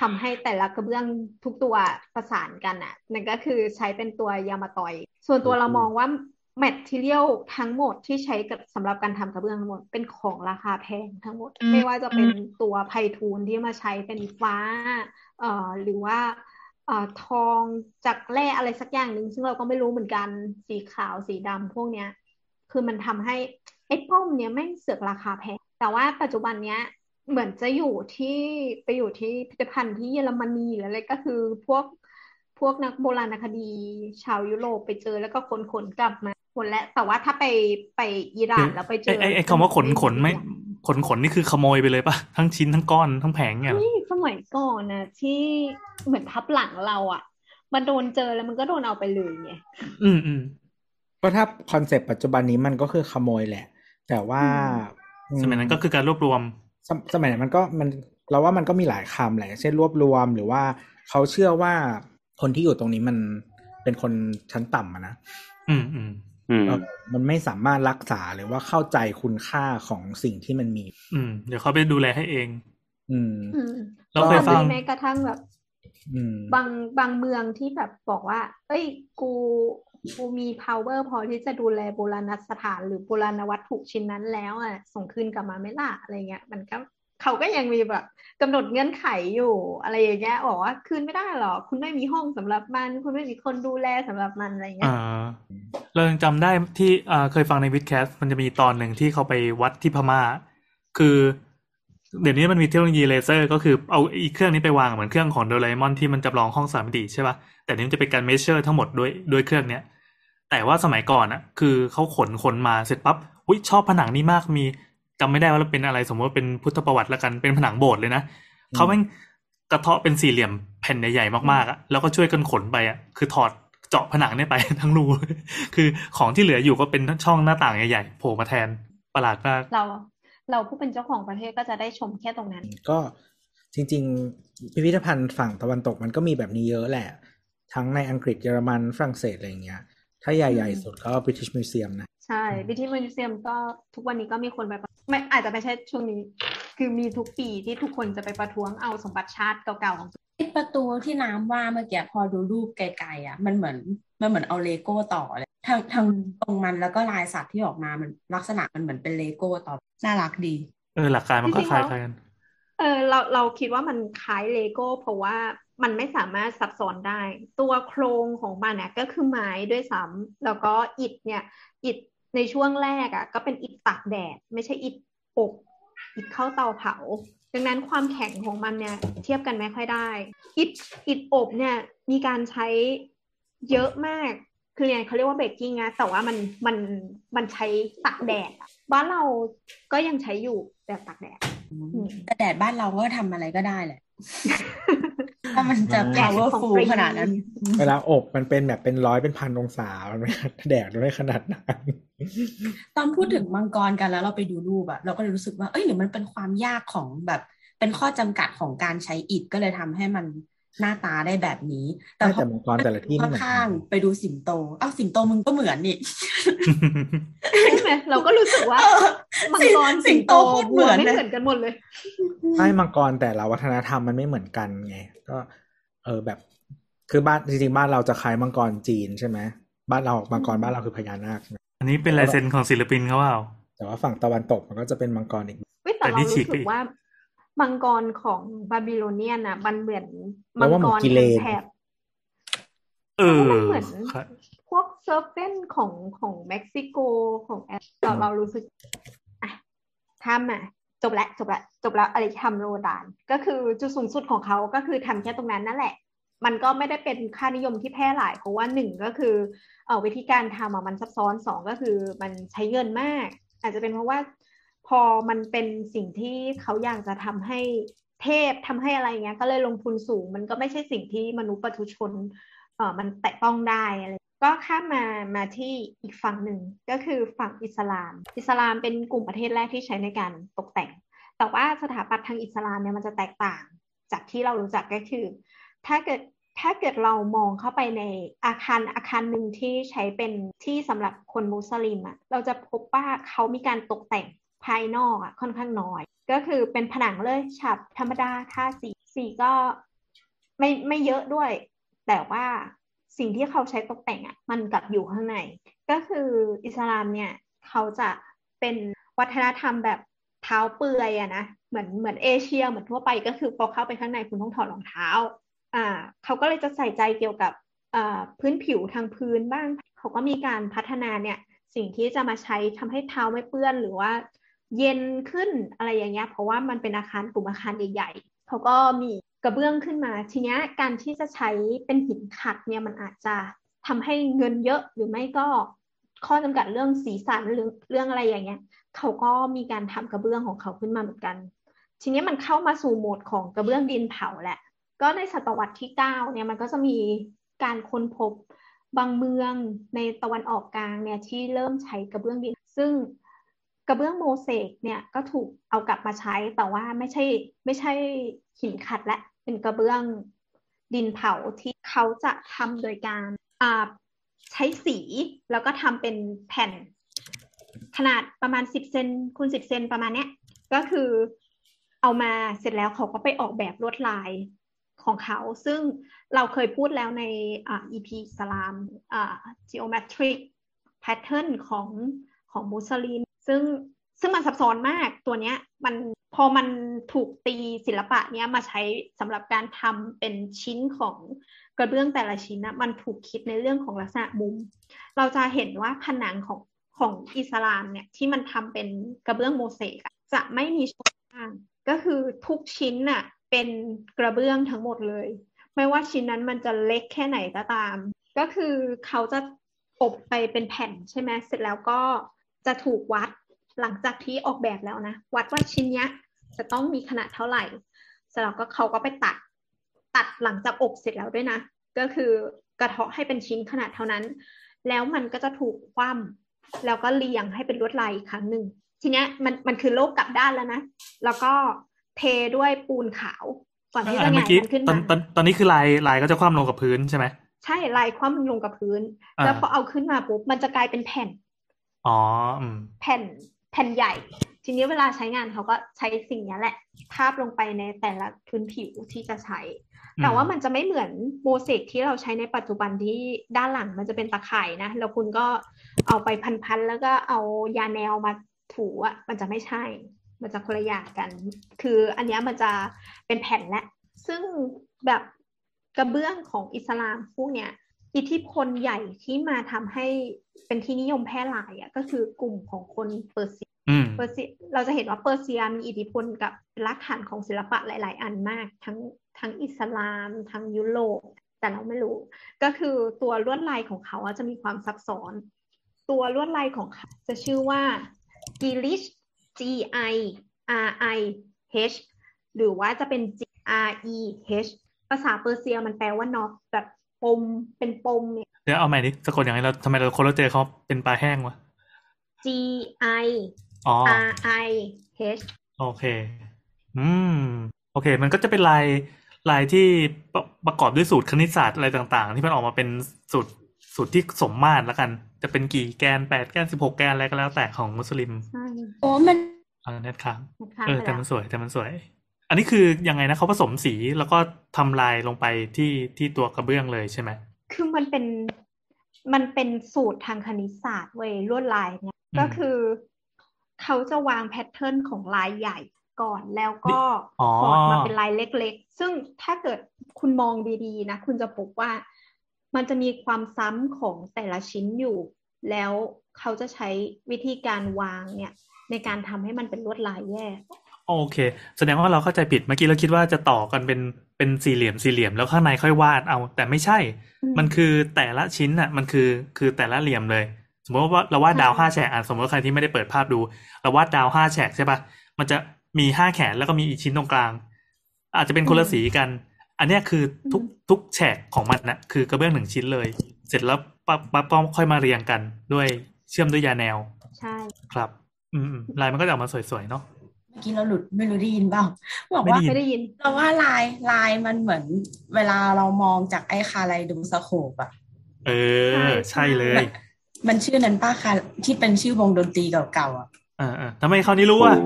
ทำให้แต่ละกระเบื้องทุกตัวประสานกันอะนั่นก็คือใช้เป็นตัวยางมะตอย ส่วนตัวเรามองว่า material ทั้งหมดที่ใช้กับสำหรับการทำกระเบื้องทั้งหมดเป็นของราคาแพงทั้งหมด ไม่ว่าจะเป็นตัวไพทูลที่มาใช้เป็นฟ้าเอ่อหรือว่าเอ่อทองจากแร่อะไรสักอย่างหนึ่งซึ่งเราก็ไม่รู้เหมือนกันสีขาวสีดำพวกเนี้ย คือมันทำให้ไอ้ป้อมเนี้ยไม่งเสือกราคาแพงแต่ว่าปัจจุบันเนี้ย เหมือนจะอยู่ที่ไปอยู่ที่พิพิธภัณฑ์ที่เยอรมนีหรืออะไรก็คือพวกพวกนักโบราณคดีชาวยุโรปไปเจอแล้วก็ขนขนกลับมาหมดแล้วแต่ว่าถ้าไปไปอิหร่านแล้วไปเจไอ้อไอ้ไอ้คำว่าขนขนไม่ขนขนนี่คือขโมยไปเลยปะทั้งชิ้นทั้งก้อนทั้งแผงเนี่ยเหรอนี่สมัยก่อนนะที่เหมือนทับหลังเราอะ มันโดนเจอแล้วมันก็โดนเอาไปเลยไงอืมอืมก็ถ้าคอนเซปต์ปัจจุบันนี้มันก็คือขโมยแหละ แต่ว่าสมัยนั้นก็คือการรวบรวม สมสมัยนั้นมันก็มันเราว่ามันก็มีหลายคำแหละเช่นรวบรวมหรือว่าเขาเชื่อว่าคนที่อยู่ตรงนี้มันเป็นคนชั้นต่ำอะนะอืมอืมอืมเออมันไม่สามารถรักษาหรือว่าเข้าใจคุณค่าของสิ่งที่มันมี อืม เดี๋ยวเขาไปดูแลให้เอง อืมอืมเราเคยฟังแม้กระทั่งแบบอืมบางบางเมืองที่แบบบอกว่า เอ้ย กู กูมี power พอที่จะดูแลโบราณสถานหรือโบราณวัตถุชิ้นนั้นแล้วอะส่งคืนกลับมาไม่ล่ะอะไรเงี้ย มันก็เขาก็ยังมีแบบกำหนดเงื่อนไขอยู่ อะไรอย่างเงี้ยบอกว่าคืนไม่ได้หรอกคุณไม่มีห้องสำหรับมัน คุณไม่มีคนดูแลสำหรับมันอะไรเงี้ยเรายังจำได้ที่เคยฟังใน WiTcast มันจะมีตอนหนึ่งที่เขาไปวัดที่พม่า คือ เดี๋ยวนี้มันมีเทคโนโลยีเลเซอร์ ก็คือเอาอีกเครื่องนี้ไปวางเหมือนเครื่องของโดราเอมอนที่มันจำลองห้องสามมิติใช่ปะแต่นี่มันจะเป็นการ measure ทั้งหมดด้วยด้วยเครื่องเนี้ย แต่ว่าสมัยก่อนอะคือเขาขนขนมาเสร็จปั๊บอุ้ยชอบผนังนี้มากมีจำไม่ได้ว่าเป็นอะไรสมมติว่าเป็นพุทธประวัติละกันเป็นผนังโบสถ์เลยนะเขาแม่งกระเทาะเป็นสี่เหลี่ยมแผ่นใหญ่ๆมากๆอะแล้วก็ช่วยกันขนไปอะคือถอดเจาะผนังเนี่ยไปทั้งรูคือของที่เหลืออยู่ก็เป็นช่องหน้าต่างใหญ่ๆโผล่มาแทนประหลาดมากเราเราผู้เป็นเจ้าของประเทศก็จะได้ชมแค่ตรงนั้น ก็จริง ๆ พิพิธภัณฑ์ฝั่งตะวันตกมันก็มีแบบนี้เยอะแหละ ทั้งในอังกฤษเยอรมันฝรั่งเศสอะไรอย่างเงี้ย ถ้าใหญ่ ๆ สุดก็ British Museum นะ ใช่ British Museum ก็ทุกวันนี้ก็มีคนไปประไม่อาจจะไม่ใช่ช่วงนี้ คือมีทุกปีที่ทุกคนจะไปประท้วงเอาสมบัติชาติเก่าๆของตัวไอ้ประตูที่น้ำว่าเมื่อกี้พอดูรูปไกลๆอะ มันเหมือนมันเหมือนเอาเลโก้ต่อเลยทางทางตรงมันแล้วก็ลายสัตว์ที่ออกมามันลักษณะมันเหมือนเป็นเลโก้ต่อน่ารักดี เออหลักการมันก็คล้ายๆกัน เออเราเราคิดว่ามันคล้ายเลโก้เพราะว่า มันไม่สามารถซับซ้อนได้ ตัวโครงของมันเนี่ยก็คือไม้ด้วยซ้ำแล้วก็อิฐเนี่ย อิฐในช่วงแรกอะ ก็เป็นอิฐตากแดด ไม่ใช่อิฐอบอิฐเข้าเตาเผา ดังนั้นความแข็งของมันเนี่ย เทียบกันไม่ค่อยได้ อิฐอิฐอบเนี่ยมีการใช้เยอะมากคือเนี่ยเขาเรียกว่าเบกกิ้งนะแต่ว่ามันมันมันใช้ตากแดดบ้านเราก็ยังใช้อยู่แบบตากแดดแต่แดดบ้านเราก็ทำอะไรก็ได้แหละ ถ้ามันจะแดดของ powerful ฟรีขนาดนั้น เวลาอบมันเป็นแบบเป็นร้อยเป็นพันองศา มันไม่แดดมันไม่ขนาดนั้น ตอนพูดถึงมังกรกันแล้วเราไปดูรูปอะเราก็เลยรู้สึกว่า เอ้ยหรือมันเป็นความยากของแบบเป็นข้อจำกัดของการใช้อิฐก็เลยทำให้มัน หน้าตาได้แบบนี้ แต่พอแต่มังกรแต่ละที่ไม่เหมือนกันข้างๆไปดูสิงโตเอ้าสิงโตมึงก็เหมือนนี่ใช่ไหมเราก็รู้สึกว่าเออมังกรสิงโตโคตรเหมือนไม่เลยเหมือนกันหมดเลยใช่มังกรแต่ละวัฒนธรรมมันไม่เหมือนกันไงก็ เออแบบคือบ้านจริงๆบ้านเราจะคล้ายมังกรจีนใช่ไหมบ้านเรามังกรบ้านเราคือพญานาคใช่ไหมอันนี้เป็นลายเซ็นของศิลปินเขาเปล่าแต่ว่าฝั่งตะวันตกมันก็จะเป็นมังกรอีกเว้ยแต่แต่นี่เราฉีรู้กไปสึอีกกว่า มังกรของบาบิโลเนียนอะ มันเหมือนแล้มัวว่าเหมืกอนรกิเลนแถบเออมันเหมือนครับพวกเซิร์ฟเฟนของของเม็กซิโกของแอฟเราเรารู้สึกอะทำอะจบแล้วจบแล้วจบแล้วอะไรทำโรดาน ก็คือจุดสูงสุดของเขาก็คือทำแค่ตรงนั้นนั่นแหละ มันก็ไม่ได้เป็นค่านิยมที่แพร่หลายเพราะว่าหนึ่งก็คือเอ่อวิธีการทำอะมันซับซ้อนสองก็คือมันใช้เงินมาก อาจจะเป็นเพราะว่า พอมันเป็นสิ่งที่เขาอยากจะทำให้เทพทำให้อะไรเงี้ย ก็เลยลงทุนสูง มันก็ไม่ใช่สิ่งที่มนุษย์ปัจจุชนเอ่อมันแตะต้องได้อะไรก็ข้ามมามาที่อีกฝั่งหนึ่งก็คือฝั่งอิสลาม อิสลามเป็นกลุ่มประเทศแรกที่ใช้ในการตกแต่ง แต่ว่าสถาปัตย์ทางอิสลามเนี่ยมันจะแตกต่าง จากที่เรารู้จักก็คือ ถ้าเกิดถ้าเกิดเรามองเข้าไปในอาคารอาคารหนึ่งที่ใช้เป็นที่สำหรับคนมุสลิมอะ เราจะพบว่าเขามีการตกแต่ง ภายนอกอะค่อนข้างน้อย ก็คือเป็นผนังเลยฉาบธรรมดาทาสีสีก็ไม่ไม่เยอะด้วย แต่ว่าสิ่งที่เขาใช้ตกแต่งอะมันกลับอยู่ข้างใน ก็คืออิสลามเนี่ยเขาจะเป็นวัฒนธรรมแบบเท้าเปลือยอะนะเหมือนเหมือนเอเชียเหมือนทั่วไปก็คือพอเข้าไปข้างในคุณต้องถอดรองเท้าอ่าเขาก็เลยจะใส่ใจเกี่ยวกับพื้นผิวทางพื้นบ้าง เขาก็มีการพัฒนาเนี่ยสิ่งที่จะมาใช้ทำให้เท้าไม่เปื้อน หรือว่า เย็นขึ้นอะไรอย่างเงี้ยเพราะว่ามันเป็นอาคารกลุ่มอาคารใหญ่ๆเขาก็มีกระเบื้องขึ้นมาทีเนี้ยการที่จะใช้เป็นหินขัดเนี่ยมันอาจจะทำให้เงินเยอะหรือไม่ก็ข้อจำกัดเรื่องสีสันหรือเรื่องอะไรอย่างเงี้ยเขาก็มีการทำกระเบื้องของเขาขึ้นมาเหมือนกัน ทีนี้มันเข้ามาสู่โหมดของกระเบื้องดินเผาแหละ ก็ในศตวรรษที่เก้าเนี่ยมันก็จะมีการค้นพบบางเมืองในตะวันออกกลางเนี่ยที่เริ่มใช้กระเบื้องดิน ซึ่ง กระเบื้องโมเสกเนี่ยก็ถูกเอากลับมาใช้แต่ว่าไม่ใช่ไม่ใช่หินขัดและเป็นกระเบื้องดินเผาที่เขาจะทำโดยการใช้สีแล้วก็ทำเป็นแผ่น ขนาดประมาณสิบเซนคูณสิบเซนประมาณเนี้ยก็คือเอามาเสร็จแล้วเขาก็ไปออกแบบลวดลายของเขา ซึ่งเราเคยพูดแล้วในอ่า EP สลามอ่า geometric pattern ของของมุสลิม ซึ่งซึ่งมันซับซ้อนมากตัวเนี้ยมันพอมันถูกตีศิลปะเนี้ยมาใช้สำหรับการทำเป็นชิ้นของกระเบื้องแต่ละชิ้นนะมันถูกคิดในเรื่องของลักษณะมุม เราจะเห็นว่าผนังของของอิสลามเนี่ยที่มันทำเป็นกระเบื้องโมเสกจะไม่มีช่องว่างก็คือทุกชิ้นน่ะเป็นกระเบื้องทั้งหมดเลย ไม่ว่าชิ้นนั้นมันจะเล็กแค่ไหนก็ตาม ก็คือเขาจะอบไปเป็นแผ่นใช่ไหมเสร็จแล้วก็ จะถูกวัดหลังจากที่ออกแบบแล้วนะ วัดว่าชิ้นนี้จะต้องมีขนาดเท่าไหร่เสร็จแล้วก็เขาก็ไปตัด ตัดหลังจากอบเสร็จแล้วด้วยนะ ก็คือกระเทาะให้เป็นชิ้นขนาดเท่านั้น แล้วมันก็จะถูกคว่ำแล้วก็เรียงให้เป็นลวดลายอีกครั้งหนึ่งทีเนี้ยมันมันคือโลกกลับด้านแล้วนะ แล้วก็เทด้วยปูนขาวก่อนที่จะหงายขึ้นมาตอนตอนนี้คือลายลายก็จะคว่ำลงกับพื้นใช่ไหมใช่ลายคว่ำลงกับพื้น แล้วพอเอาขึ้นมาปุ๊บมันจะกลายเป็นแผ่น อ๋อแผ่นแผ่นใหญ่ ทีนี้เวลาใช้งานเขาก็ใช้สิ่งนี้แหละทาบลงไปในแต่ละพื้นผิวที่จะใช้ แต่ว่ามันจะไม่เหมือนโมเสกที่เราใช้ในปัจจุบันที่ด้านหลังมันจะเป็นตะข่ายนะ แล้วคุณก็เอาไปพันๆแล้วก็เอายาแนวมาถูอะมันจะไม่ใช่ มันจะคนละอย่างกัน คืออันนี้มันจะเป็นแผ่นและ ซึ่งแบบกระเบื้องของอิสลามพวกเนี้ย อิทธิพลใหญ่ที่มาทำให้เป็นที่นิยมแพร่หลายอะก็คือกลุ่มของคนเปอร์เซียเปอร์เซียเราจะเห็นว่าเปอร์เซียมีอิทธิพลกับรากฐานของศิลปะหลาย ๆ อันมาก ทั้งทั้งอิสลาม ทั้งยุโรปแต่เราไม่รู้ ก็คือตัวลวดลายของเขาจะมีความซับซ้อน ตัวลวดลายของเขาจะชื่อว่า g i l i s h G I R I H หรือว่าจะเป็น G R E H ภาษาเปอร์เซียมันแปลว่านอกแบบ ปมเป็นปมเนี่ยเดี๋ยวเอาใหม่ดิสะกดอย่างไรเราทำไมเราคนเราเจอเขาเป็นปลาแห้งวะ G I R I H โอเค อืม โอเค มันก็จะเป็นลายลายที่ประประกอบด้วยสูตรคณิตศาสตร์อะไรต่าง ๆ ที่มันออกมาเป็นสูตรสูตรที่สมมาตรแล้วกัน จะเป็นกี่แกนแปดแกนสิบหกแกนอะไรก็แล้วแต่ของมุสลิมโอ้มันอ่าเน็ตค้างเออแต่มันสวยแต่มันสวย อันนี้คือยังไงนะเขาผสมสีแล้วก็ทำลายลงไปที่ที่ตัวกระเบื้องเลยใช่ไหมคือมันเป็นมันเป็นสูตรทางคณิตศาสตร์เว้ยลวดลายเนี่ยก็คือเขาจะวางแพทเทิร์นของลายใหญ่ก่อนแล้วก็พอดมาเป็นลายเล็ก ๆ ซึ่งถ้าเกิดคุณมองดีๆ นะ คุณจะพบว่ามันจะมีความซ้ำของแต่ละชิ้นอยู่ แล้วเขาจะใช้วิธีการวางเนี่ย ในการทำให้มันเป็นลวดลายแยก โอเค แสดงว่าเราเข้าใจผิดเมื่อกี้เราคิดว่าจะต่อกันเป็นเป็นสี่เหลี่ยมสี่เหลี่ยมแล้วข้างในค่อยวาดเอา แต่ไม่ใช่ มันคือแต่ละชิ้นอะ มันคือคือแต่ละเหลี่ยมเลย สมมติว่าเราวาดดาวห้าแฉกอะสมมติใครที่ไม่ได้เปิดภาพดูเราวาดดาวห้าแฉกใช่ปะมันจะมีห้าแขนแล้วก็มีอีกชิ้นตรงกลาง อาจจะเป็นคนละสีกัน อันนี้คือทุกทุกแฉกของมันนะคือกระเบื้องหนึ่งชิ้นเลย เสร็จแล้วปั๊บปั๊บก็ค่อยมาเรียงกันด้วยเชื่อมด้วยยาแนว ใช่ครับ อืมลายมันก็จะออกมาสวยๆเนาะมื่อ กี้เราหลุดไม่รู้ได้ยินเปล่าบอกว่าไม่ได้ยินเราว่าลายลายมันเหมือน เวลาเรามองจากไอ้คาไลดูสโคปอะเออ ใช่เลย มันชื่อนั้นป้าคาที่เป็นชื่อวงดนตรีเก่าๆอะอ่าทำไมเขานี่รู้อะ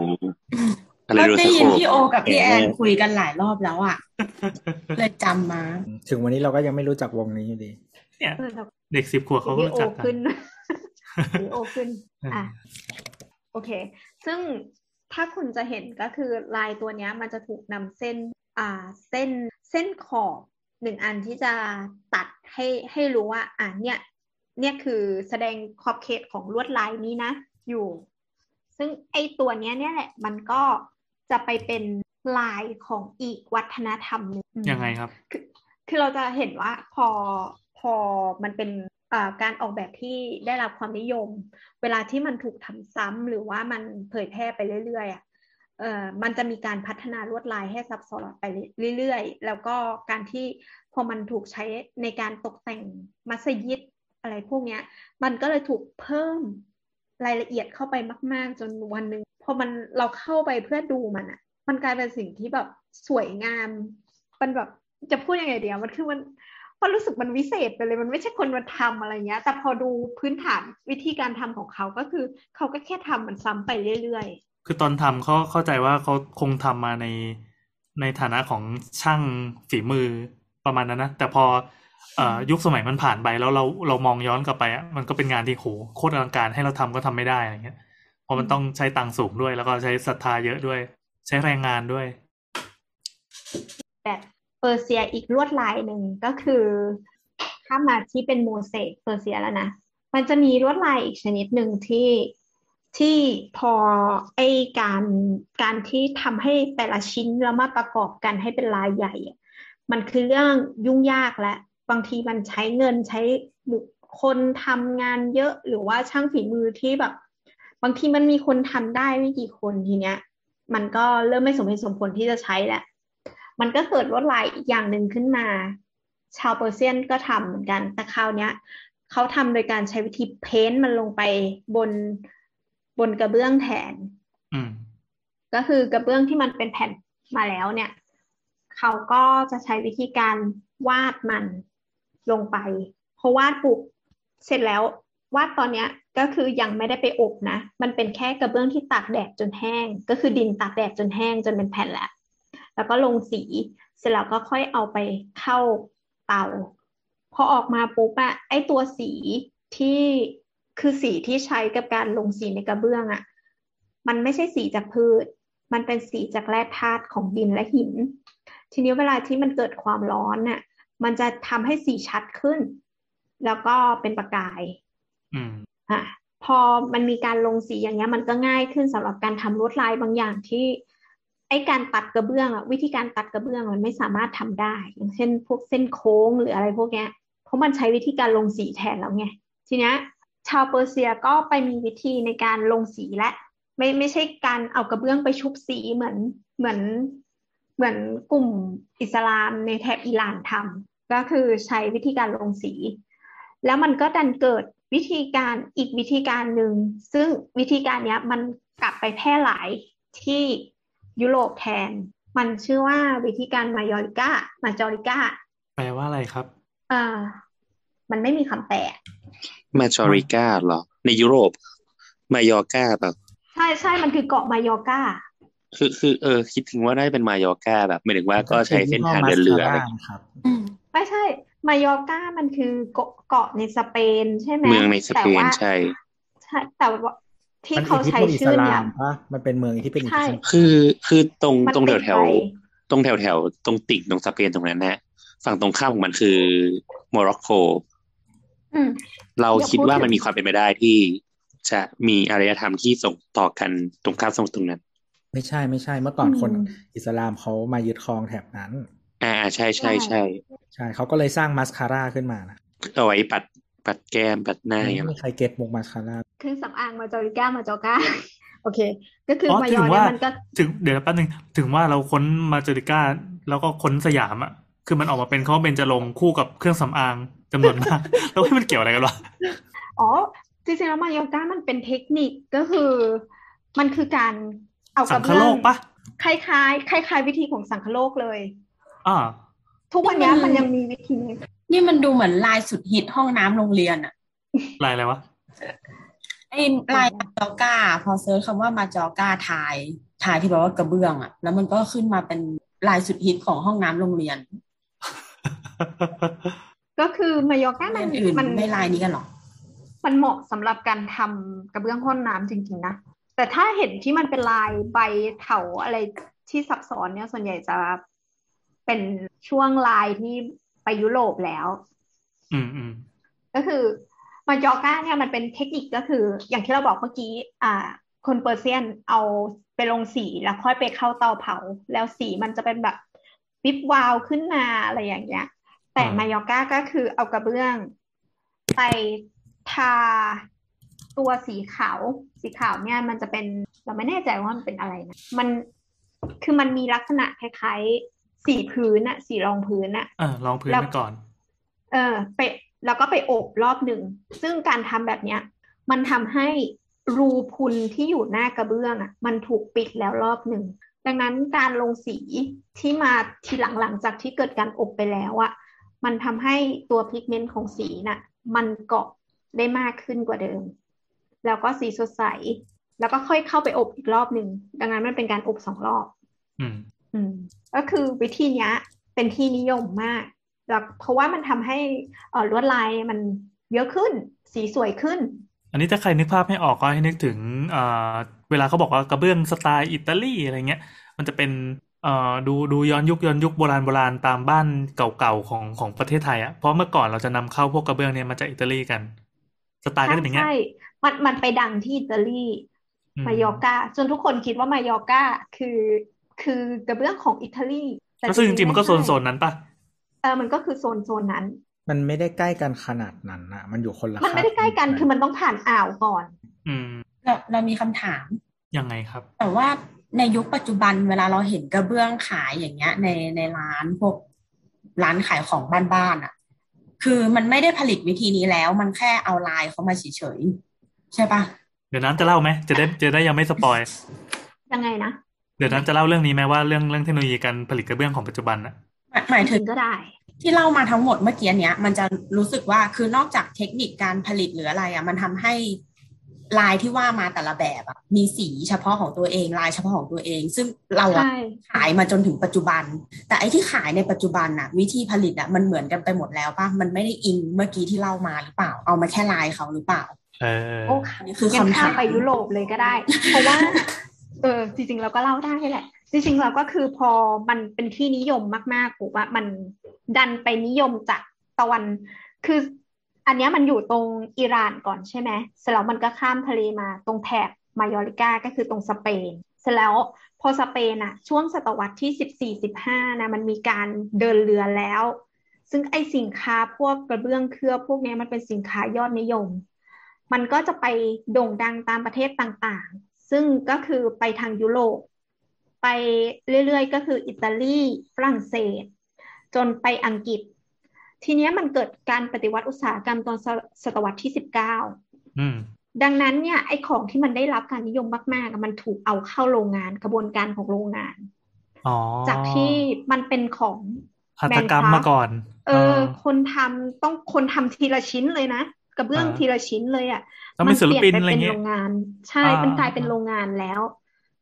เราได้ยินพี่โอกับพี่แอนคุยกันหลายรอบแล้วอะเลยจำมา ถึงวันนี้เราก็ยังไม่รู้จักวงนี้อยู่ดี เนี่ยเด็กสิบขวบเขาก็รู้จักกันโอขึ้น อะโอเค ซึ่ง ถ้าคุณจะเห็นก็คือลายตัวนี้มันจะถูกนำเส้นอ่าเส้นเส้นขอบหนึ่งอันที่จะตัดให้ให้รู้ว่าอ่าเนี่ยเนี่ยคือแสดงขอบเขตของลวดลายนี้นะ อยู่ ซึ่งไอตัวเนี้ยเนี่ยแหละมันก็จะไปเป็นลายของอีกวัฒนธรรมหนึ่งยังไงครับ คือคือเราจะเห็นว่าพอพอมันเป็น การออกแบบที่ได้รับความนิยม เวลาที่มันถูกทำซ้ำหรือว่ามันเผยแพร่ไปเรื่อยๆอะเอ่อมันจะมีการพัฒนาลวดลายให้ซับซ้อนไปเรื่อยๆ แล้วก็การที่พอมันถูกใช้ในการตกแต่งมัสยิดอะไรพวกเนี้ย มันก็เลยถูกเพิ่มรายละเอียดเข้าไปมาก ๆ จนวันหนึ่งพอมันเราเข้าไปเพื่อดูมันอะมันกลายเป็นสิ่งที่แบบสวยงาม มันแบบจะพูดยังไงเดียวมันคือมัน มันรู้สึกมันวิเศษไปเลยมันไม่ใช่คนมาทำอะไรเงี้ย แต่พอดูพื้นฐานวิธีการทำของเขาก็คือเขาก็แค่ทำมันซ้ำไปเรื่อยๆ คือตอนทำเขาเข้าใจว่าเขาคงทำมาในในฐานะของช่างฝีมือประมาณนั้นนะ แต่พออยุคสมัยมันผ่านไปแล้วเราเรามองย้อนกลับไปอะมันก็เป็นงานที่โหโคตรอลังการให้เราทำก็ทำไม่ได้อะไรเงี้ยเพราะมันต้องใช้ตังค์สูงด้วย แล้วก็ใช้ศรัทธาเยอะด้วย ใช้แรงงานด้วย แบบ เปอร์เซียอีกลวดลายหนึ่งก็คือถ้ามาที่เป็นโมเสกเปอร์เซียแล้วนะ มันจะมีลวดลายอีกชนิดหนึ่งที่ที่พอไอการการที่ทำให้แต่ละชิ้นแล้วมาประกอบกันให้เป็นลายใหญ่ มันคือเรื่องยุ่งยากและ บางทีมันใช้เงินใช้บุคคลทำงานเยอะหรือว่าช่างฝีมือที่แบบ บางทีมันมีคนทำได้ไม่กี่คนทีเนี้ย มันก็เริ่มไม่สมเหตุสมผลที่จะใช้แหละ มันก็เกิดลวดลายอีกอย่างหนึ่งขึ้นมา ชาวเปอร์เซียนก็ทำเหมือนกัน แต่คราวนี้ยเขาทำโดยการใช้วิธีเพ้นมันลงไปบนบนกระเบื้องแทนอืมก็คือกระเบื้องที่มันเป็นแผ่นมาแล้วเนี่ย เขาก็จะใช้วิธีการวาดมันลงไปพอวาดปุ๊บเสร็จแล้ววาดตอนเนี้ยก็คือยังไม่ได้ไปอบนะ มันเป็นแค่กระเบื้องที่ตากแดดจนแห้ง ก็คือดินตากแดดจนแห้งจนเป็นแผ่นแล้ว แล้วก็ลงสี เสร็จแล้วก็ค่อยเอาไปเข้าเตา พอออกมาปุ๊บอะไอตัวสีที่คือสีที่ใช้กับการลงสีในกระเบื้องอะมันไม่ใช่สีจากพืช มันเป็นสีจากแร่ธาตุของดินและหิน ทีนี้เวลาที่มันเกิดความร้อนน่ะ มันจะทำให้สีชัดขึ้น แล้วก็เป็นประกาย อืมอะพอมันมีการลงสีอย่างเงี้ย มันก็ง่ายขึ้นสำหรับการทำลวดลายบางอย่างที่ ไอการตัดกระเบื้องอะวิธีการตัดกระเบื้องมันไม่สามารถทำได้ อย่างเช่น พวกเส้นโค้งหรืออะไรพวกเนี้ยเพราะมันใช้วิธีการลงสีแทนแล้วไงทีเนี้ยชาวเปอร์เซียก็ไปมีวิธีในการลงสีและ ไม่ไม่ใช่การเอากระเบื้องไปชุบสีเหมือนเหมือนเหมือนกลุ่มอิสลามในแถบอิหร่านทำก็คือใช้วิธีการลงสี แล้วมันก็ดันเกิดวิธีการอีกวิธีการหนึ่งซึ่งวิธีการเนี้ยมันกลับไปแพร่หลายที่ ยุโรปแทน มันชื่อว่าวิธีการมายอริก้ามาจอริก้าแปลว่าอะไรครับอ่ามันไม่มีคำแปลมาจอริกาเหรอ ในยุโรป มายอร์กาแบบใช่ใช่มันคือเกาะมายอร์กาคือคือเออคิดถึงว่าได้เป็นมายอร์กาแบบหมายถึงว่าก็ใช้เส้นทางเดินเรืออะไรอย่างเงี้ยครับอืมไม่ใช่ มายอร์กามันคือเกาะเกาะในสเปน ใช่ไหมเมืองในสเปแต่นว่าใช่ ใช่แต่ว่า ที่มันเขาอิทธิใช้พลอิสชื่อลาเนี่ยมปะมันเป็นเมืองที่เป็นอิทธิใช่พลคือคือตรงมันตรงแถติวดแถวไปตรงแถวแถวตรงติ่งตรงสเปนตรงนั้นนะฝั่งตรงข้ามของมันคือโมร็อกโกอืมเราอย่าคิดพูดว่าถึงมันมีความเป็นไปได้ที่จะมีอารยธรรมที่ส่งต่อกันตรงข้ามสมุทรตรงนั้น ไม่ใช่ไม่ใช่เมื่อก่อนคนอิสลามเขามายึดครองแถบนั้น อ่าใช่ใช่ใช่ใช่เขาก็เลยสร้างมัสคาร่าขึ้นมานะเอาไว้ปัดปัดแก้มปัดหน้าอย่างเงี้ยไม่หรมีอใครเก็ตมุกมัสคาร่า เครื่องสำอางมาจอริก้ามาจอก้าโอเค ก็คืออ๋อมายถึองร์ว่าเนี่ยมันก็ถึงเดี๋ยวแป๊บนึงถึงว่าเราค้นมาเจอริก้าแล้วก็ค้นสยามอะคือมันออกมาเป็นเขาเบนจรงค์คู่กับเครื่องสำอางจำนวนมาก แล้วให้มันเกี่ยวอะไรกันวะอ๋อจริงๆแล้วมายอร์ก้ามันเป็นเทคนิคก็คือ มันคือการเอากสัระงคเบื้โลองกปะคล้ายๆคล้ายๆวิธีของสังคโลกเลยอ่าทุกวันเนี้ยมันยังมีวิธีนี้นี่มันดูเหมือนลายสุดฮิตห้องน้ำโรงเรียนอะลายอะไรวะ ไอ้ลาย majolica พอ search คำว่า majolica tile tile ที่แปลว่ากระเบื้องอะแล้วมันก็ขึ้นมาเป็นลายสุดฮิตของห้องน้ำโรงเรียน ก็คือมายอร์ก้าโรงมัเรีนยนอื่นมันไม่ลายนี้กันหรอมันเหมาะสำหรับการทำกระเบื้องห้องน้ำจริงๆนะแต่ถ้าเห็นที่มันเป็นลายใบเถาอะไรที่ซับซ้อนเนี่ยส่วนใหญ่จะเป็นช่วงลายที่ไปยุโรปแล้ว อืมอืมก็คือ มายอร์ก้าเนี่ยมันเป็นเทคนิคก็คืออย่างที่เราบอกเมื่อกี้อ่าคน Persian เอาไปลงสีแล้วค่อยไปเข้าเตาเผา แล้วสีมันจะเป็นแบบวิบวาวขึ้นมาอะไรอย่างเงี้ย แต่มายอร์ก้าก็คือเอากระเบื้องไปทาตัวสีขาว สีขาวเนี่ยมันจะเป็นเราไม่แน่ใจว่ามันเป็นอะไรนะมันคือมันมีลักษณะคล้ายๆสีพื้นอะสีรองพื้นอะเออลองพื้นแล้วไปก่อน เออ ไป แล้วก็ไปอบรอบหนึ่ง ซึ่งการทำแบบเนี้ย มันทำให้รูพุนที่อยู่หน้ากระเบื้องอะ มันถูกปิดแล้วรอบหนึ่ง ดังนั้นการลงสีที่มาทีหลังหลังจากที่เกิดการอบไปแล้วอะ มันทำให้ตัวพิกเมนต์ของสีน่ะ มันเกาะได้มากขึ้นกว่าเดิม แล้วก็สีสดใส แล้วก็ค่อยเข้าไปอบอีกรอบหนึ่ง ดังนั้นมันเป็นการอบสองรอบ อืม อืม ก็คือวิธีเนี้ยเป็นที่นิยมมาก แล้วเพราะว่ามันทำให้เอ่อลวดลายมันเยอะขึ้น สีสวยขึ้น อันนี้ถ้าใครนึกภาพไม่ออกก็ให้นึกถึงเอ่อเวลาเขาบอกว่ากระเบื้องสไตล์อิตาลีอะไรเงี้ย มันจะเป็นเอ่อดูดูย้อนยุคย้อนยุคโบราณโบราณตามบ้านเก่าๆของของประเทศไทยอะเพราะเมื่อก่อนเราจะนำเข้าพวกกระเบื้องเนี่ยมาจากอิตาลีกัน สไตล์ก็ใช่จะเป็นอย่างเงี้ยใช่มันมันไปดังที่อิตาลีอืมมายอร์กาจนทุกคนคิดว่ามายอร์กาคือคือกระเบื้องของอิตาลีแต่ก็ซึ่งจริงๆมันก็โซนไใช่โซนนั้นปะ เออมันก็คือโซนโซนนั้น มันไม่ได้ใกล้กันขนาดนั้นอะมันอยู่คนละมันไม่ได้ใกล้กันคาบคือมันต้องผ่านอ่าวก่อน อืมเราเรามีคำถามยังไงครับ แต่ว่าในยุคปัจจุบันเวลาเราเห็นกระเบื้องขายอย่างเงี้ย ในในร้านพวกร้านขายของบ้านๆอะ คือมันไม่ได้ผลิตวิธีนี้แล้ว มันแค่เอาลายเขามาเฉยๆใช่ปะเดี๋ยวน้ำจะเล่าไหมจะได้จะได้ยังไม่สปอยยังไงนะเดี๋ยวน้ำจะเล่าเรื่องนี้ไหมว่าเรื่องเรื่องเทคโนโลยีการผลิตกระเบื้องของปัจจุบันอะ หมายหมายถึถึงงก็ได้ ที่เล่ามาทั้งหมดเมื่อกี้เนี้ยมันจะรู้สึกว่าคือนอกจากเทคนิคการผลิตหรืออะไรอะมันทำให้ลายที่ว่ามาแต่ละแบบอะมีสีเฉพาะของตัวเองลายเฉพาะของตัวเอง ซึ่งเราอะใช่ขายมาจนถึงปัจจุบัน แต่ไอ้ที่ขายในปัจจุบันอะ วิธีผลิตอะมันเหมือนกันไปหมดแล้วป่ะมันไม่ได้อิงเมื่อกี้ที่เล่ามาหรือเปล่า เอามาแค่ลายเขาหรือเปล่าเออโอ้อันนี้คืองั้นคำข้าถามมไปยุโรปเลยก็ได้ เพราะว่าเออจริงๆเราก็เล่าได้แหละ จริงๆเราก็คือพอมันเป็นที่นิยมมากๆผมว่ามันดันไปนิยมจากตะวัน คืออันนี้มันอยู่ตรงอิหร่านก่อนใช่ไหมเสร็จแล้วมันก็ข้ามทะเลมาตรงแถบมายอริกาก็คือตรงสเปน เสร็จแล้วพอสเปนอะช่วงศตวรรษที่สิบสี่สิบห้านะมันมีการเดินเรือแล้ว ซึ่งไอสินค้าพวกกระเบื้องเคลือบพวกนี้มันเป็นสินค้ายอดนิยม มันก็จะไปโด่งดังตามประเทศต่างๆ ซึ่งก็คือไปทางยุโรป ไปเรื่อยๆ ก็คืออิตาลีฝรั่งเศส จนไปอังกฤษ ทีเนี้ยมันเกิดการปฏิวัติอุตสาหกรรมตอนศศตวรรษที่สิบเก้าอืมดังนั้นเนี่ยไอ้ของที่มันได้รับการนิยมมากๆอะมันถูกเอาเข้าโรงงานกระบวนการของโรงงานอ๋อจากที่มันเป็นของหัตถกรรมมาก่อน เออ คนทำต้องคนทำทีละชิ้นเลยนะกระเบื้องอ่าทีละชิ้นเลยอะต้องเป็นศิลปินมัอะไรเปลี่ยนไปเป็นเงี้ยโรงงาน ใช่อ่ามันกลายเป็นโรงงานแล้ว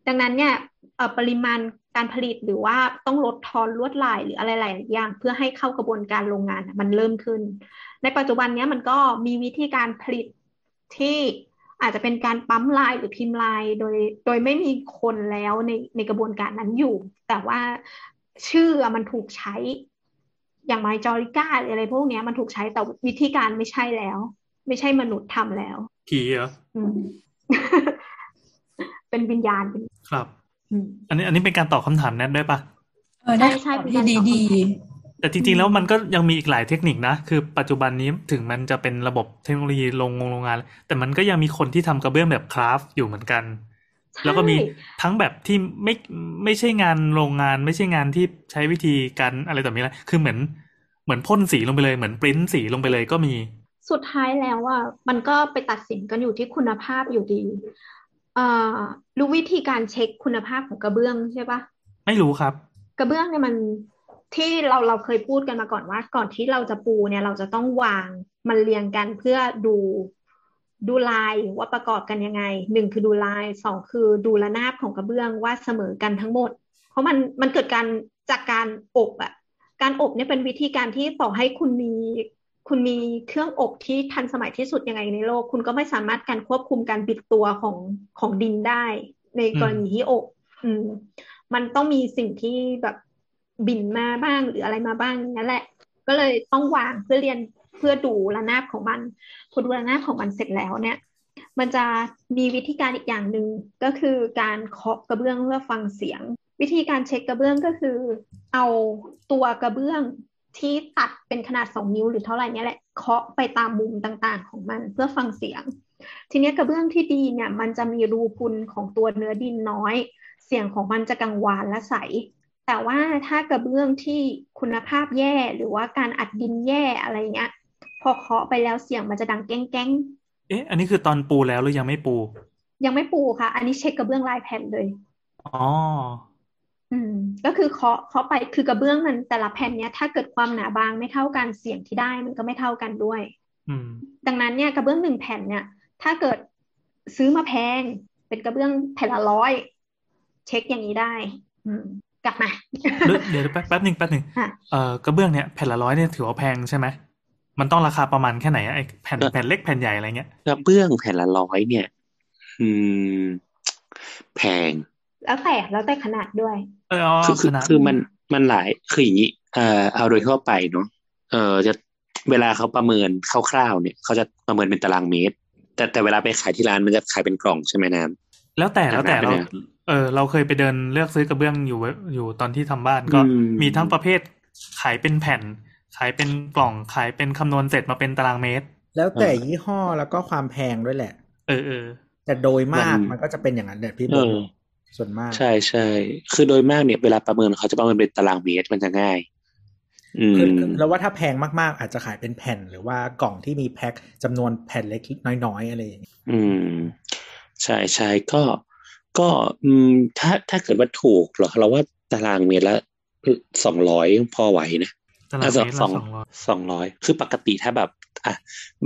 ดังนั้นเนี่ยเอ่อ ปริมาณการผลิตหรือว่าต้องลดทอนลวดลายหรืออะไรหลายอย่างเพื่อให้เข้ากระบวนการโรงงานอะมันเริ่มขึ้น ในปัจจุบันเนี้ยมันก็มีวิธีการผลิตที่อาจจะเป็นการปั๊มลายหรือพิมพ์ลายโดยโดยไม่มีคนแล้วในในกระบวนการนั้นอยู่ แต่ว่าชื่ออะมันถูกใช้อย่างไมจอริก้าหรืออะไรพวกเนี้ยมันถูกใช้แต่วิธีการไม่ใช่แล้ว ไม่ใช่มนุษย์ทำแล้วผีเหรออืมเป็นวิญญาณเป็นครับ อืมอันนี้อันนี้เป็นการตอบคำถามแนทด้วยปะเออได้ใช่ใช่ตอบเป็นที่การดีตอบคำถามดี แต่จริงๆแล้วมันก็ยังมีอีกหลายเทคนิคนะ คือปัจจุบันนี้ถึงมันจะเป็นระบบเทคโนโลยีโรงงงโรงงาน แต่มันก็ยังมีคนที่ทำกระเบื้องแบบคราฟต์อยู่เหมือนกันใช่แล้วก็มีทั้งแบบที่ไม่ไม่ใช่งานโรงงาน ไม่ใช่งานที่ใช้วิธีการอะไรแบบนี้แหละคือเหมือนเหมือนพ่นสีลงไปเลยเหมือนปริ้นสีลงไปเลยก็มี สุดท้ายแล้วอะมันก็ไปตัดสินกันอยู่ที่คุณภาพอยู่ดีเอ่อรู้วิธีการเช็คคุณภาพของกระเบื้องใช่ปะไม่รู้ครับ กระเบื้องเนี่ยมันที่เราเราเคยพูดกันมาก่อนว่า ก่อนที่เราจะปูเนี่ยเราจะต้องวางมันเรียงกันเพื่อดูดูลายว่าประกอบกันยังไงหนึ่งคือดูลายสองคือดูระนาบของกระเบื้องว่าเสมอกันทั้งหมด เพราะมันมันเกิดการจากการอบอะการอบเนี่ยเป็นวิธีการที่ต่อให้คุณมี คุณมีเครื่องอบที่ทันสมัยที่สุดยังไงในโลก คุณก็ไม่สามารถการควบคุมการบิดตัวของของดินได้ ในกรณีที่อบ อืม มันต้องมีสิ่งที่แบบบินมาบ้างหรืออะไรมาบ้างนั่นแหละ ก็เลยต้องวางเพื่อเรียนเพื่อดูระนาบของมันพอดูระนาบของมันเสร็จแล้วเนี่ย มันจะมีวิธีการอีกอย่างหนึ่งก็คือการเคาะกระเบื้องเพื่อฟังเสียง วิธีการเช็คกระเบื้องก็คือ เอาตัวกระเบื้อง ที่ตัดเป็นขนาดสองนิ้วหรือเท่าไหร่เนี่ยแหละเคาะไปตามมุมต่างๆ ของมันเพื่อฟังเสียง ทีนี้กระเบื้องที่ดีเนี่ย มันจะมีรูพุนของตัวเนื้อดินน้อย เสียงของมันจะกังวานและใส แต่ว่าถ้ากระเบื้องที่คุณภาพแย่หรือว่าการอัดดินแย่อะไรเงี้ยพอเคาะไปแล้วเสียงมันจะดังแก้งแก้งเอ๊ะ อันนี้คือตอนปูแล้วหรือยังไม่ปู ยังไม่ปูค่ะ อันนี้เช็คกระเบื้องลายแผ่นเลย อ๋อ อืมก็คือเคาะเคาะไปคือกระเบื้องมันแต่ละแผ่นเนี้ยถ้าเกิดความหนาบางไม่เท่ากันเสียงที่ได้มันก็ไม่เท่ากันด้วย อืม ดังนั้นเนี่ยกระเบื้องหนึ่งแผ่นเนี่ย ถ้าเกิดซื้อมาแพง เป็นกระเบื้องแผ่นละร้อยเช็คอย่างนี้ได้ อืม กลับมาเดี๋ยวเดี๋ยวแป๊บแป๊บหนึ่งแป๊บหนึ่งค่ะเอ่อกระเบื้องเนี่ยแผ่นละร้อยเนี่ยถือว่าแพงใช่ไหมมันต้องราคาประมาณแค่ไหนอะไอ้แผ่นแผ่นเล็กแผ่นใหญ่อะไรเงี้ยกระเบื้องแผ่นละร้อยเนี่ย อืม แพง แล้วแต่แล้วแต่ขนาดด้วยเอออ๋อคือคือขนาดคือมันมันหลายคืออย่างนี้เอ่อเอาโดยทั่วไปเนาะเออจะเวลาเขาประเมินคร่าวๆเนี่ยเขาจะประเมินเป็นตารางเมตร แต่แต่เวลาไปขายที่ร้านมันจะขายเป็นกล่องใช่ไหมน้ำแล้วแต่แล้วแต่ขนาดเราเนี่ยเออเราเคยไปเดินเลือกซื้อกระเบื้องอยู่เว้ยอยู่ตอนที่ทำบ้านก็อืมมีทั้งประเภทขายเป็นแผ่น ขายเป็นกล่องขายเป็นคำนวณเสร็จมาเป็นตารางเมตร แล้วแต่ยี่ห้อแล้วก็ความแพงด้วยแหละ เออเออแต่โดยมากมันมันก็จะเป็นอย่างนั้นแหละพี่บเออลอ ส่วนมาก ใช่ใช่คือโดยมากเนี่ยเวลาประเมินเขาจะประเมินเป็นตารางเมตรมันจะง่าย อืคือมแล้วว่าถ้าแพงมากๆ อาจจะขายเป็นแผ่น หรือว่ากล่องที่มีแพ็คจำนวนแผ่นเล็กน้อยๆอะไรอย่างเงี้ยอืม ใช่ใช่ก็ก็อืมถ้าถ้าเกิดว่าถูกเหรอเราว่าตารางเมตรละสองร้อยพอไหวนะตารางเมตรละสองสองร้อยสองร้อยคือปกติถ้าแบบ อะ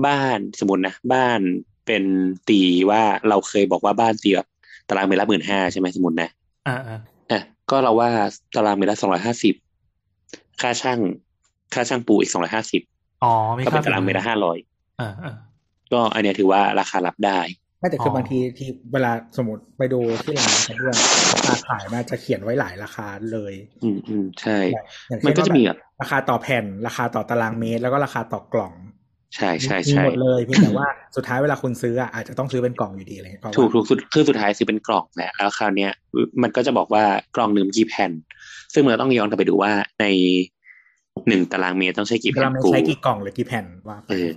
บ้านสมมตินะบ้านเป็นตีว่าเราเคยบอกว่าบ้านตีแบบ ตารางเมตรละหมื่นห้าใช่ไหมสมมตินะอ่าอ่าอะก็เราว่าตารางเมตรละสองร้อยห้าสิบค่าช่าง ค่าช่างปูอีกสองร้อยห้าสิบอ๋อมีก็ค่าเป็นตารางเมตรละห้าร้อยอ่าอ่าก็อันเนี้ยถือว่าราคารับได้ไม่แต่คืออบางทีที่เวลาสมมติไปดูที่ร้านกระเบื้องราคาขายมาจะเขียนไว้หลายราคาเลย อืมอืมใช่อย่างมันเช่นก็ว่าจะมีแบแบบบราคาต่อแผ่น ราคาต่อตารางเมตร แล้วก็ราคาต่อกล่อง ใช่ใช่มีใช่หมดเลยเพียงแต่ว่าสุดท้ายเวลาคุณซื้ออะอาจจะต้องซื้อเป็นกล่องอยู่ดีอะไรเงี้ยเพราะว่าถูกถูกสุดคือสุดท้ายซื้อเป็นกล่องแหละแล้วคราวเนี้ยมันก็จะบอกว่ากล่องหนึ่งกี่แผ่น ซึ่งมันก็ต้องย้อนกลับไปดูว่าในหนึ่งตารางเมตรต้องใช้กี่ตาแผ่รานงเมตรปูใช้กี่กล่องหรือกี่แผ่นว่าไปเออ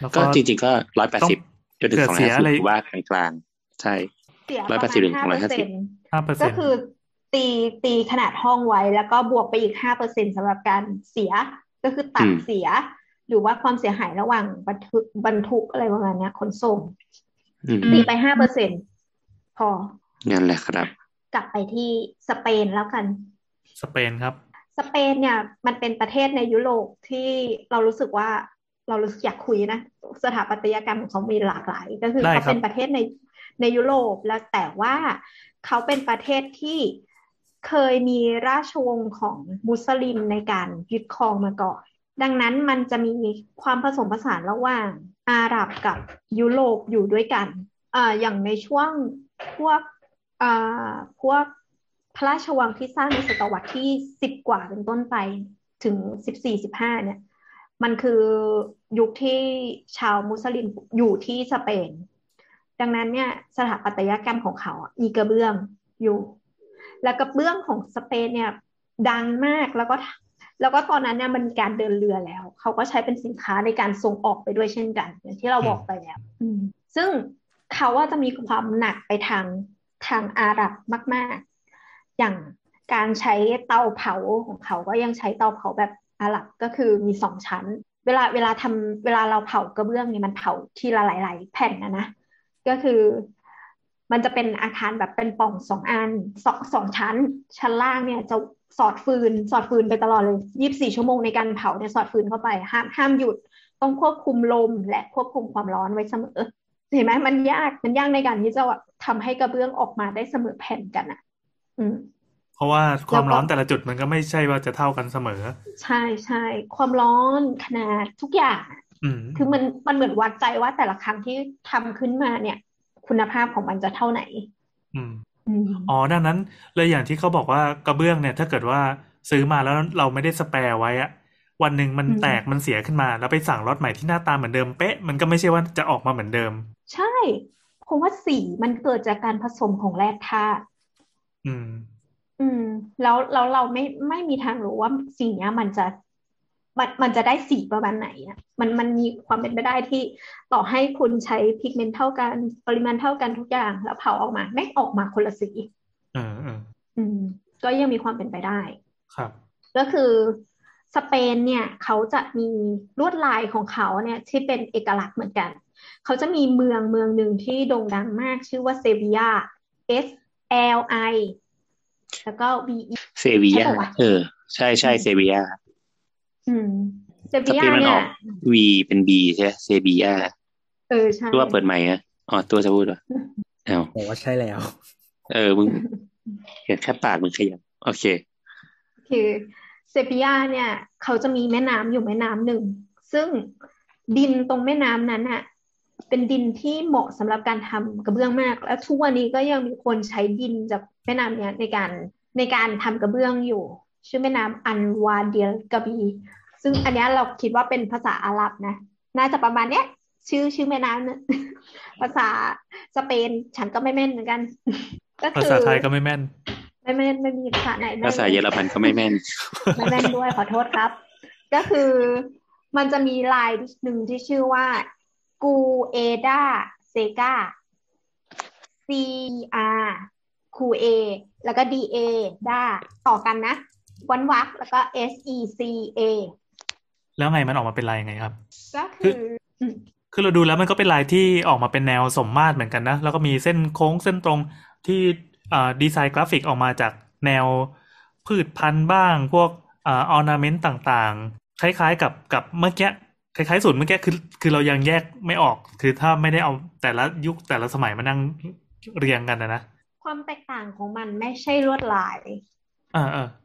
แล้วก็จริง ๆ ก็ร้อยแปดสิบจนถึงเกิดสองร้เสีอยยห้าอะไรสิบว่ากลางๆใช่เสียร้อยปแประดสิมาบณถึงห้าสองร้เปออยร์ห้าสิเซ็บนต์ห้าเปอร์ก็เซ็นต์คือตีตีขนาดห้องไว้แล้วก็บวกไปอีกห้าเปอร์เซ็นสำหรับการเสียก็คือตัดเสีย หรือว่าความเสียหายระหว่างบรรทุกบรรทุกอะไรประมาณเนี้ยขนส่งอืมตีไปห้าเปอร์เซ็นพอนั่นแหละครับ กลับไปที่สเปนแล้วกัน สเปนครับ สเปนเนี่ย มันเป็นประเทศในยุโรปที่เรารู้สึกว่าเรารู้สึกอยากคุยนะ สถาปัตยกรรมของเขามีหลากหลาย ก็คือได้เขาครับเป็นประเทศในในยุโรปแล้วแต่ว่าเขาเป็นประเทศที่เคยมีราชวงศ์ของมุสลิมในการยึดครองมาก่อน ดังนั้นมันจะมีความผสมผสานระหว่างอาหรับกับยุโรปอยู่ด้วยกันอ่าอย่างในช่วงพวกอ่าพวกพระราชวังที่สร้างในศตวรรษที่สิบกว่าเป็นต้นไปถึงสิบสี่สิบห้าเนี่ย มันคือยุคที่ชาวมุสลิมอยู่ที่สเปน ดังนั้นเนี่ยสถาปัตยกรรมของเขาอะมีกระเบื้องอยู่ แล้วกระเบื้องของสเปนเนี่ยดังมากแล้วก็ แล้วก็ตอนนั้นเนี่ยมันมีการเดินเรือแล้ว เขาก็ใช้เป็นสินค้าในการส่งออกไปด้วยเช่นกัน อย่างที่เราบอกไปแล้วอืมซึ่งเขาว่าจะมีความหนักไปทางทางอาหรับมาก ๆ อย่างการใช้เตาเผาของเขาก็ยังใช้เตาเผาแบบอาหรับก็คือมีสองชั้น เวลาเวลาทำเวลาเราเผากระเบื้องเนี่ยมันเผาทีละหลาย ๆ แผ่นนะนะก็คือมันจะเป็นอาคารแบบเป็นปล่องสองอันสองสองชั้น ชั้นล่างเนี่ยจะ สอดฟืน สอดฟืนไปตลอดเลยยี่สิบสี่ชั่วโมงในการเผาเนี่ยสอดฟืนเข้าไปห้ามห้ามหยุดต้องควบคุมลมและควบคุมความร้อนไว้เสมอ เห็นไหมมันยากมันยากในการที่จะทำให้กระเบื้องออกมาได้เสมอแผ่นกันอะ อืมเพราะว่าความแล้วก็ร้อนแต่ละจุดมันก็ไม่ใช่ว่าจะเท่ากันเสมอ ใช่ใช่ความร้อนขนาดทุกอย่างอืมคือมันมันเหมือนวัดใจว่าแต่ละครั้งที่ทำขึ้นมาเนี่ย คุณภาพของมันจะเท่าไหน อืมอืมอ๋อดังนั้นเลยอย่างที่เขาบอกว่ากระเบื้องเนี่ย ถ้าเกิดว่าซื้อมาแล้วเราไม่ได้สแปร์ไว้อะวันหนึ่งมันแตกมันเสียขึ้นมา แล้วไปสั่งรถใหม่ที่หน้าตาเหมือนเดิมเป๊ะมันก็ไม่ใช่ว่าจะออกมาเหมือนเดิม ใช่เพราะว่าสีมันเกิดจากการผสมของแร่ธาตุอืม อืม แล้วแล้วเราไม่ไม่มีทางรู้ว่าสิ่งเนี้ยมันจะ มันมันจะได้สีประมาณไหนอะมันมันมีความเป็นไปได้ที่ต่อให้คุณใช้พิกเมนต์เท่ากันปริมาณเท่ากันทุกอย่าง แล้วเผาออกมาแม่งออกมาคนละสีเออเอออืม ก็ยังมีความเป็นไปได้ ครับ ก็คือสเปนเนี่ยเขาจะมีลวดลายของเขาเนี่ยที่เป็นเอกลักษณ์เหมือนกัน เขาจะมีเมืองเมืองหนึ่งที่โด่งดังมากชื่อว่าเซบียา S L I แล้วก็ V E เซบียาใช่ปะวะเออ ใช่ใช่เซบียา อืมเซสบีเปยานมันอเนี่อยกวีเป็นบีใช่ไหมเซบียาเออใช่ตัวเปิดใหม่อะอ๋อตัวจะพูดเหรออ้าวบอกว่าใช่แล้ว เออมึงเห็นแค่ปากมึงขยับโอเค คือเซบียาเนี่ย เขาจะมีแม่น้ำอยู่แม่น้ำหนึ่ง ซึ่งดินตรงแม่น้ำนั้นอะเป็นดินที่เหมาะสำหรับการทำกระเบื้องมาก และทุกวันนี้ก็ยังมีคนใช้ดินจากแม่น้ำเนี้ยในการในการทำกระเบื้องอยู่ ชื่อแม่น้ำอันวาเดียลกะบีซึ่งอันเนี้ยเราคิดว่าเป็นภาษาอาหรับนะ น่าจะประมาณเนี้ย ชื่อชื่อแม่น้ำเนี่ยภาษาสเปนฉันก็ไม่แม่นเหมือนกัน ก็ภาคือษาไทยก็ไม่แม่น ไม่แม่นไม่มีภาษาไหนแม่นภาษาลเยอรมันก็ไม่แม่น ไม่แม่นด้วยขอโทษครับ ก็คือมันจะมีลายหนึ่งที่ชื่อว่า cuerda seca C R คูเอแล้วก็ D A ด้าต่อกันนะ เว้นวรรคแล้วก็ S E C A แล้วไงมันออกมาเป็นลายยังไงครับ ก็คืออืมคือเราดูแล้วมันก็เป็นลายที่ออกมาเป็นแนวสมมาตรเหมือนกันนะ แล้วก็มีเส้นโค้งเส้นตรงที่อ่าดีไซน์กราฟิกออกมาจากแนวพืชพันธุ์บ้าง พวกอ่าออร์นาเมนต์ต่างๆ คล้ายๆกับกับเมื่อกี้คล้ายๆสูตรเมื่อกี้คือคือเรายังแยกไม่ออก คือถ้าไม่ได้เอาแต่ละยุคแต่ละสมัยมานั่งเรียงกันนะนะ ความแตกต่างของมันไม่ใช่ลวดลายอ่าอ่าเ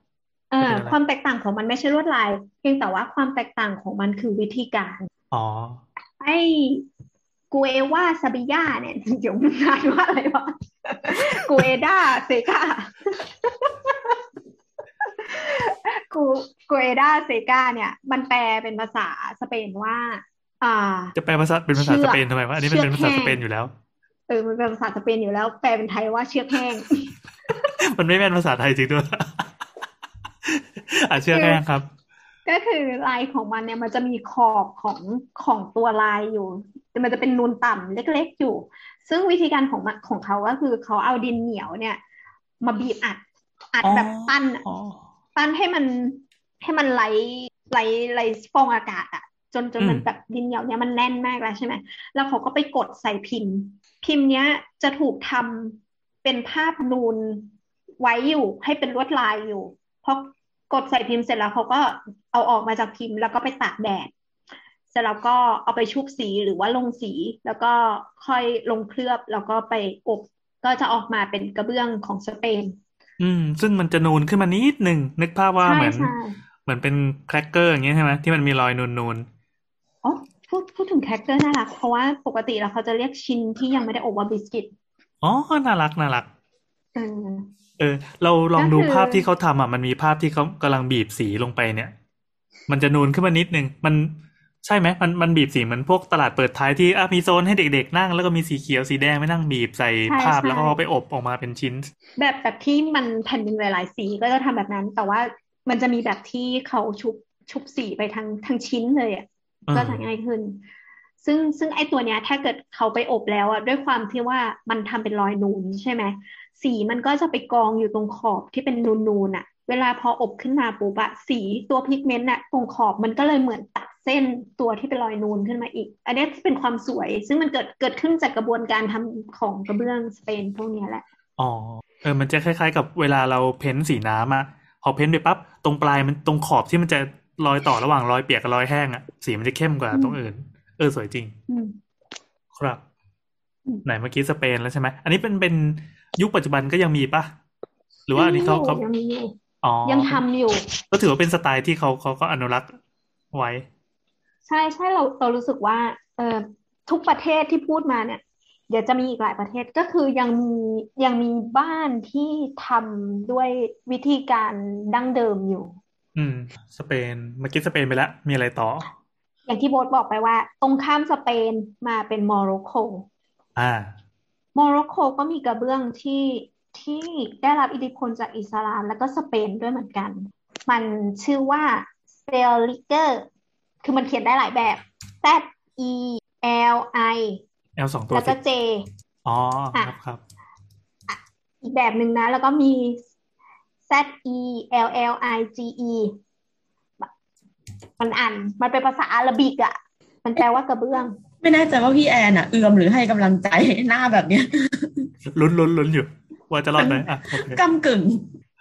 ออเป็นอะไรความแตกต่างของมันไม่ใช่ลวดลาย เพียงแต่ว่าความแตกต่างของมันคือวิธีการ อ๋อ ไอ้กูเอว่าซาบิยาเนี่ยเดี๋ยวมันอ่านว่าอะไรวะกูเอดาเซกากูกูเอดาเซกาเนี่ย มันแปลเป็นภาษาสเปนว่า อ่า จะแปลภาษาเป็นภาษาเชืสอกเปนทำไมวะอันนี้มันเป็นภาษาเชือกสเปนแห้งอยู่แล้ว เออมันเป็นภาษาสเปนอยู่แล้ว แปลเป็นไทยว่าเชือกแห้ง มันไม่แม่นภาษาไทยจริงด้วย อะเชื่อแน่ครับ ก็คือลายของมันเนี่ยมันจะมีขอบของของตัวลายอยู่แต่มันจะเป็นนูนต่ำเล็กๆอยู่ ซึ่งวิธีการของมันของเขาก็คือเขาเอาดินเหนียวเนี่ย มาบีบอัด อัดอ๋อแบบปั้นอะอ๋อปั้นให้มันให้มันไหลไหลไหลฟองอากาศอะจนจนมันอืมแบบดินเหนียวเนี่ยมันแน่นมากแล้วใช่ไหมแล้วเขาก็ไปกดใส่พิมพ์ พิมพ์เนี้ยจะถูกทำเป็นภาพนูนไว้อยู่ให้เป็นลวดลายอยู่พอ กดใส่พิมพ์เสร็จแล้วเขาก็เอาออกมาจากพิมพ์ แล้วก็ไปตากแดดเสร็จแล้วก็เอาไปชุบสีหรือว่าลงสี แล้วก็ค่อยลงเคลือบแล้วก็ไปอบก็จะออกมาเป็นกระเบื้องของสเปน อืม ซึ่งมันจะนูนขึ้นมานิดหนึ่งนึกภาพว่าใช่เหมือนใช่เหมือนเป็นแครกเกอร์อย่างเงี้ยใช่ไหมที่มันมีรอยนูนอ๋อพูดพูดถึงแครกเกอร์น่ารักเพราะว่าปกติแล้วเขาจะเรียกชิ้นที่ยังไม่ได้อบว่าบิสกิตๆอ๋อ น่ารักน่ารักเออ เออ เราลองก็ดูคือภาพที่เขาทำอะมันมีภาพที่เขากำลังบีบสีลงไปเนี่ย มันจะนูนขึ้นมานิดนึง มันใช่ไหมมันมันบีบสีเหมือนพวกตลาดเปิดท้ายที่อะมีโซนให้เด็กๆนั่ง แล้วก็มีสีเขียวสีแดงไม่นั่งบีบใส่ใช่ภาพใช่แล้วก็เอาไปอบออกมาเป็นชิ้น แบบแบบที่มันแผ่นดินหลายๆสีก็จะทำแบบนั้น แต่ว่ามันจะมีแบบที่เขาชุบชุบสีไปทั้งทั้งชิ้นเลยอะอืมก็จะง่ายขึ้น ซึ่งซึ่งไอ้ตัวเนี้ยถ้าเกิดเขาไปอบแล้วอะด้วยความที่ว่ามันทำเป็นรอยนูนใช่ไหม สีมันก็จะไปกองอยู่ตรงขอบที่เป็นนูนๆอะเวลาพออบขึ้นมาปุ๊บอะสีตัวพิกเมนต์อะตรงขอบมันก็เลยเหมือนตัดเส้นตัวที่เป็นรอยนูนขึ้นมาอีก อันเนี้ยเป็นความสวย ซึ่งมันเกิดเกิดขึ้นจากกระบวนการทำของกระเบื้องสเปนพวกเนี้ยแหละ อ๋อ เออ มันจะคล้าย ๆ กับเวลาเราเพ้นสีน้ำอะพอเพ้นไปปั๊บตรงปลายมันตรงขอบที่มันจะรอยต่อระหว่างรอยเปียกกับรอยแห้งอะสีมันจะเข้มกว่าอืมตรงอื่น เออสวยจริงอืมครับอืมไหนเมื่อกี้สเปนแล้วใช่ไหม อันนี้เป็นเป็น ยุคปัจจุบันก็ยังมีปะหรือว่าอันนี้เขาเขายังมีอยู่อ๋อยังทำอยู่ ก็ถือว่าเป็นสไตล์ที่เขาเขาก็อนุรักษ์ไว้ ใช่ใช่เราเรารู้สึกว่า เออทุกประเทศที่พูดมาเนี่ย เดี๋ยวจะมีอีกหลายประเทศก็คือยังมียังมีบ้านที่ทำด้วยวิธีการดั้งเดิมอยู่ อืม สเปนเมื่อกี้สเปนไปแล้วมีอะไรต่อ อย่างที่โบ๊ทบอกไปว่า ตรงข้ามสเปนมาเป็นโมร็อกโกอ่า โมร็อกโกก็มีกระเบื้องที่ที่ได้รับอิทธิพลจากอิสลามแล้วก็สเปนด้วยเหมือนกัน มันชื่อว่าเซลลิเกอร์คือมันเขียนได้หลายแบบ Z E L I L สองตัวแล้วก็สิ J อ๋อคอะรับครับ อีกแบบหนึ่งนะ แล้วก็มี Z E L L I G E มันอ่านมันเป็นภาษาอาหรับิกอะมันแปลว่ากระเบื้อง ไม่แน่ใจว่าพี่แอนอะ เอือมหรือให้กำลังใจหน้าแบบเนี้ยลุ้นลุ้นลุ้นอยู่ ว่าจะรอดไหมอะโอเคกำกึ่ง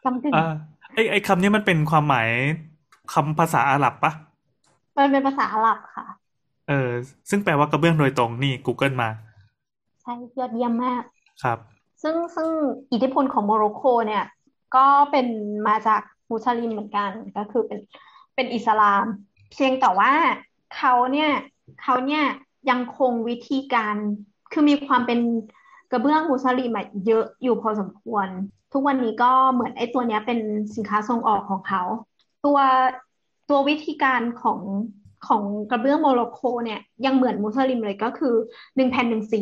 คำถึงอ่าไอไอคำนี้มันเป็นความหมายคำภาษาอาหรับปะมันเป็นภาษาอาหรับค่ะ เออ ซึ่งแปลว่ากระเบื้องโดยตรงนี่ Google มา ใช่ยอดเยี่ยมมาก ครับ ซึ่งซึ่งอิทธิพลของโมร็อกโกเนี่ย ก็เป็นมาจากมุสลิมเหมือนกันก็คือเป็นเป็นอิสลาม เพียงแต่ว่าเขาเนี่ยเขาเนี่ย ยังคงวิธีการ คือมีความเป็นกระเบื้องมุสลิมอะเยอะอยู่พอสมควร ทุกวันนี้ก็เหมือนไอ้ตัวเนี้ยเป็นสินค้าส่งออกของเขา ตัวตัววิธีการของของกระเบื้องโมร็อกโกเนี่ยยังเหมือนมุสลิมเลยก็คือหนึ่งแผ่นหนึ่งสี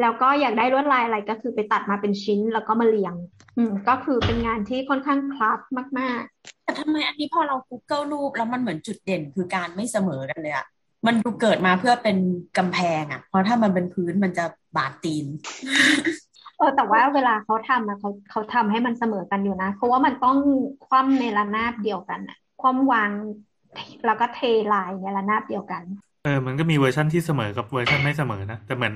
แล้วก็อยากได้ลวดลายอะไรก็คือไปตัดมาเป็นชิ้นแล้วก็มาเรียง อืมก็คือเป็นงานที่ค่อนข้างคลาสมาก ๆ แต่ทำไมอันนี้พอเรา Google รูปแล้วมันเหมือนจุดเด่นคือการไม่เสมอกันเลยอะ มันดูเกิดมาเพื่อเป็นกำแพงอะเพราะถ้ามันเป็นพื้นมันจะบาดตีนๆเออแต่ว่าเวลาเขาทำอะเขาเขาทำให้มันเสมอกันอยู่นะ เพราะว่ามันต้องคว่ำในระนาบเดียวกันอะคว่ำวางแล้วก็เทลายในระนาบเดียวกันเออมันก็มีเวอร์ชันที่เสมอกับเวอร์ชันไม่เสมอนะ แต่เหมือน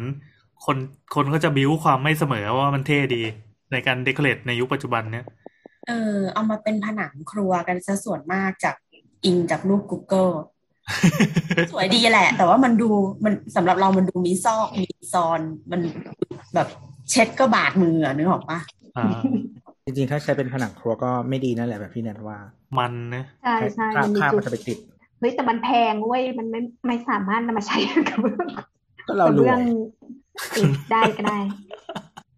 คนคนก็จะบิ้วความไม่เสมอว่ามันเท่ดีในการ decorate ในยุคปัจจุบันเนี่ยเออเอามาเป็นผนังครัวกันซะส่วนมากจากอิงจากรูป Google สวยดีแหละ แต่ว่ามันดูมันสำหรับเรามันดูมีซอกมีซอน มันแบบเช็ดก็บาดมืออะนึกออกปะอ่าจริงๆ ถ้าใช้เป็นผนังครัวก็ไม่ดีนั่นแหละแบบพี่แนทว่า มันนะใช่ใช่คราบมันมีคราบจุมัดนจะไปติดเฮ้ยแต่มันแพงเว้ยมันไม่ไม่สามารถนำมาใช้กับเบื้องก็เรากระรวเบื้อยงอีกได้ก็ได้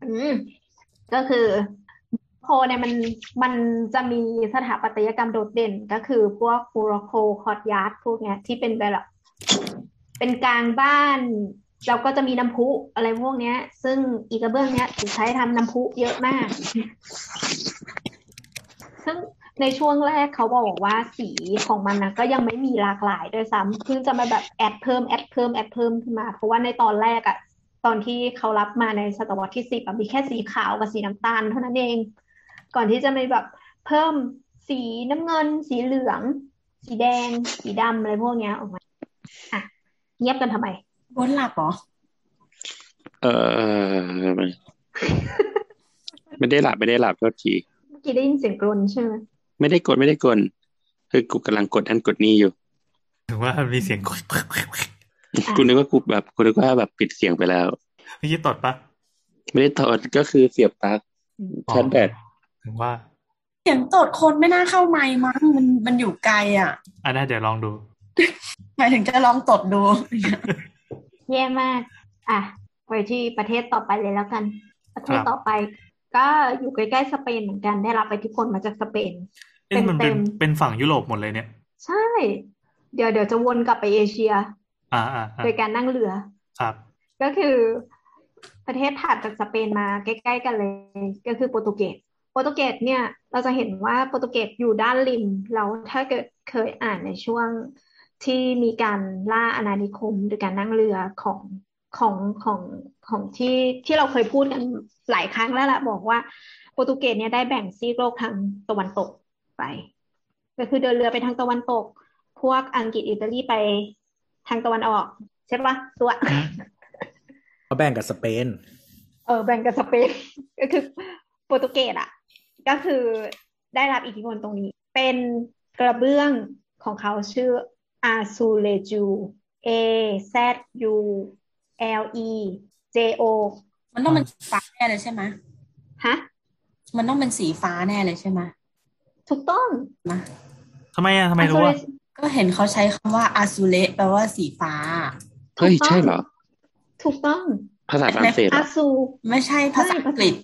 อืมก็คือ โคเนี่ยมันมันจะมีสถาปัตยกรรมโดดเด่นก็คือพวกฟูโรโคคอร์ดยาร์ดพวกเนี้ยที่เป็นแบบเป็นกลางบ้านแล้วก็จะมีน้ำพุอะไรพวกเนี้ย ซึ่งอีกระเบื้องเนี้ยถูกใช้ทำน้ำพุเยอะมาก ซึ่งในช่วงแรกเขาบอกว่าสีของมันนะก็ยังไม่มีหลากหลายด้วยซ้ำเพิ่งจะมาแบบ add เพิ่ม add เพิ่ม add เพิ่มขึ้นมา เพราะว่าในตอนแรกอะตอนที่เขารับมาในศตวรรษที่สิบมีแค่สีขาวกับสีน้ำตาลเท่านั้นเอง ก่อนที่จะมีแบบเพิ่มสีน้ำเงิน สีเหลือง สีแดง สีดำอะไรพวกเนี้ยออกมาอะเงียบกันทำไมบนหลับเหรอเออไม่ไม่ได้หลับไม่ได้หลับโทษทีเมื่อกี้ได้ยินเสียงกรนใช่ไหมไม่ได้กดไม่ได้กดคือกูกำลังกดอันกดนี่อยู่ถึงว่ามีเสียงกดกูนึกว่ากูแบบกูนึกว่าแบบปิดเสียงไปแล้วเมื่อกี้ตดปะไม่ได้ถอดก็คือเสียบปลั๊กชาร์จแบตถึง ว่าเสียงตดคนไม่น่าเข้าไมค์มั้งมันมันอยู่ไกลอะอะได้เดี๋ยวลองดูหมายถึงจะลองตดดูแย่มาก อะ ไปที่ประเทศต่อไปเลยแล้วกัน ประเทศครับต่อไป ก็อยู่ใกล้ๆสเปนเหมือนกันได้รับอิทธิพลมาจากสเปนเอ๊ะมันเป็นเต็มเป็นฝั่งยุโรปหมดเลยเนี่ย ใช่ เดี๋ยวเดี๋ยวจะวนกลับไปเอเชียอ่าอ่าอ่าโดยการนั่งเรือครับ ก็คือประเทศถัดจากสเปนมาใกล้ ๆ กันเลย ก็คือโปรตุเกส โปรตุเกสเนี่ยเราจะเห็นว่าโปรตุเกสอยู่ด้านริมแล้วถ้าเกิดเคยอ่านในช่วงที่มีการล่าอาณานิคมโดยการนั่งเรือของของของของที่ที่เราเคยพูดกันหลายครั้งแล้วล่ะบอกว่าโปรตุเกสเนี่ยได้แบ่งซีกโลกทางตะวันตกไป ก็คือเดินเรือไปทางตะวันตก พวกอังกฤษอิตาลีไปทางตะวันออก ใช่ปะตัวเขาแบ่งกับสเปน เออแบ่งกับสเปนก็คือโปรตุเกสอะ ก็คือได้รับอิทธิพลตรงนี้ เป็นกระเบื้องของเขาชื่อ Azulejo A Z U L E J O มันต้องเป็นสีฟ้าแน่เลยใช่ไหมฮะ มันต้องเป็นสีฟ้าแน่เลยใช่ไหมถูกต้องนะทำไมอะทำไมรู้ว่า Azule ก็เห็นเขาใช้คำว่าอาซูเลแปลว่าสีฟ้า เฮ้ยถูกต้องใช่เหรอ ถูกต้อง ภาษาฝรั่งเศสเหรอ Azu ไม่ใช่ภาษาอังกฤษ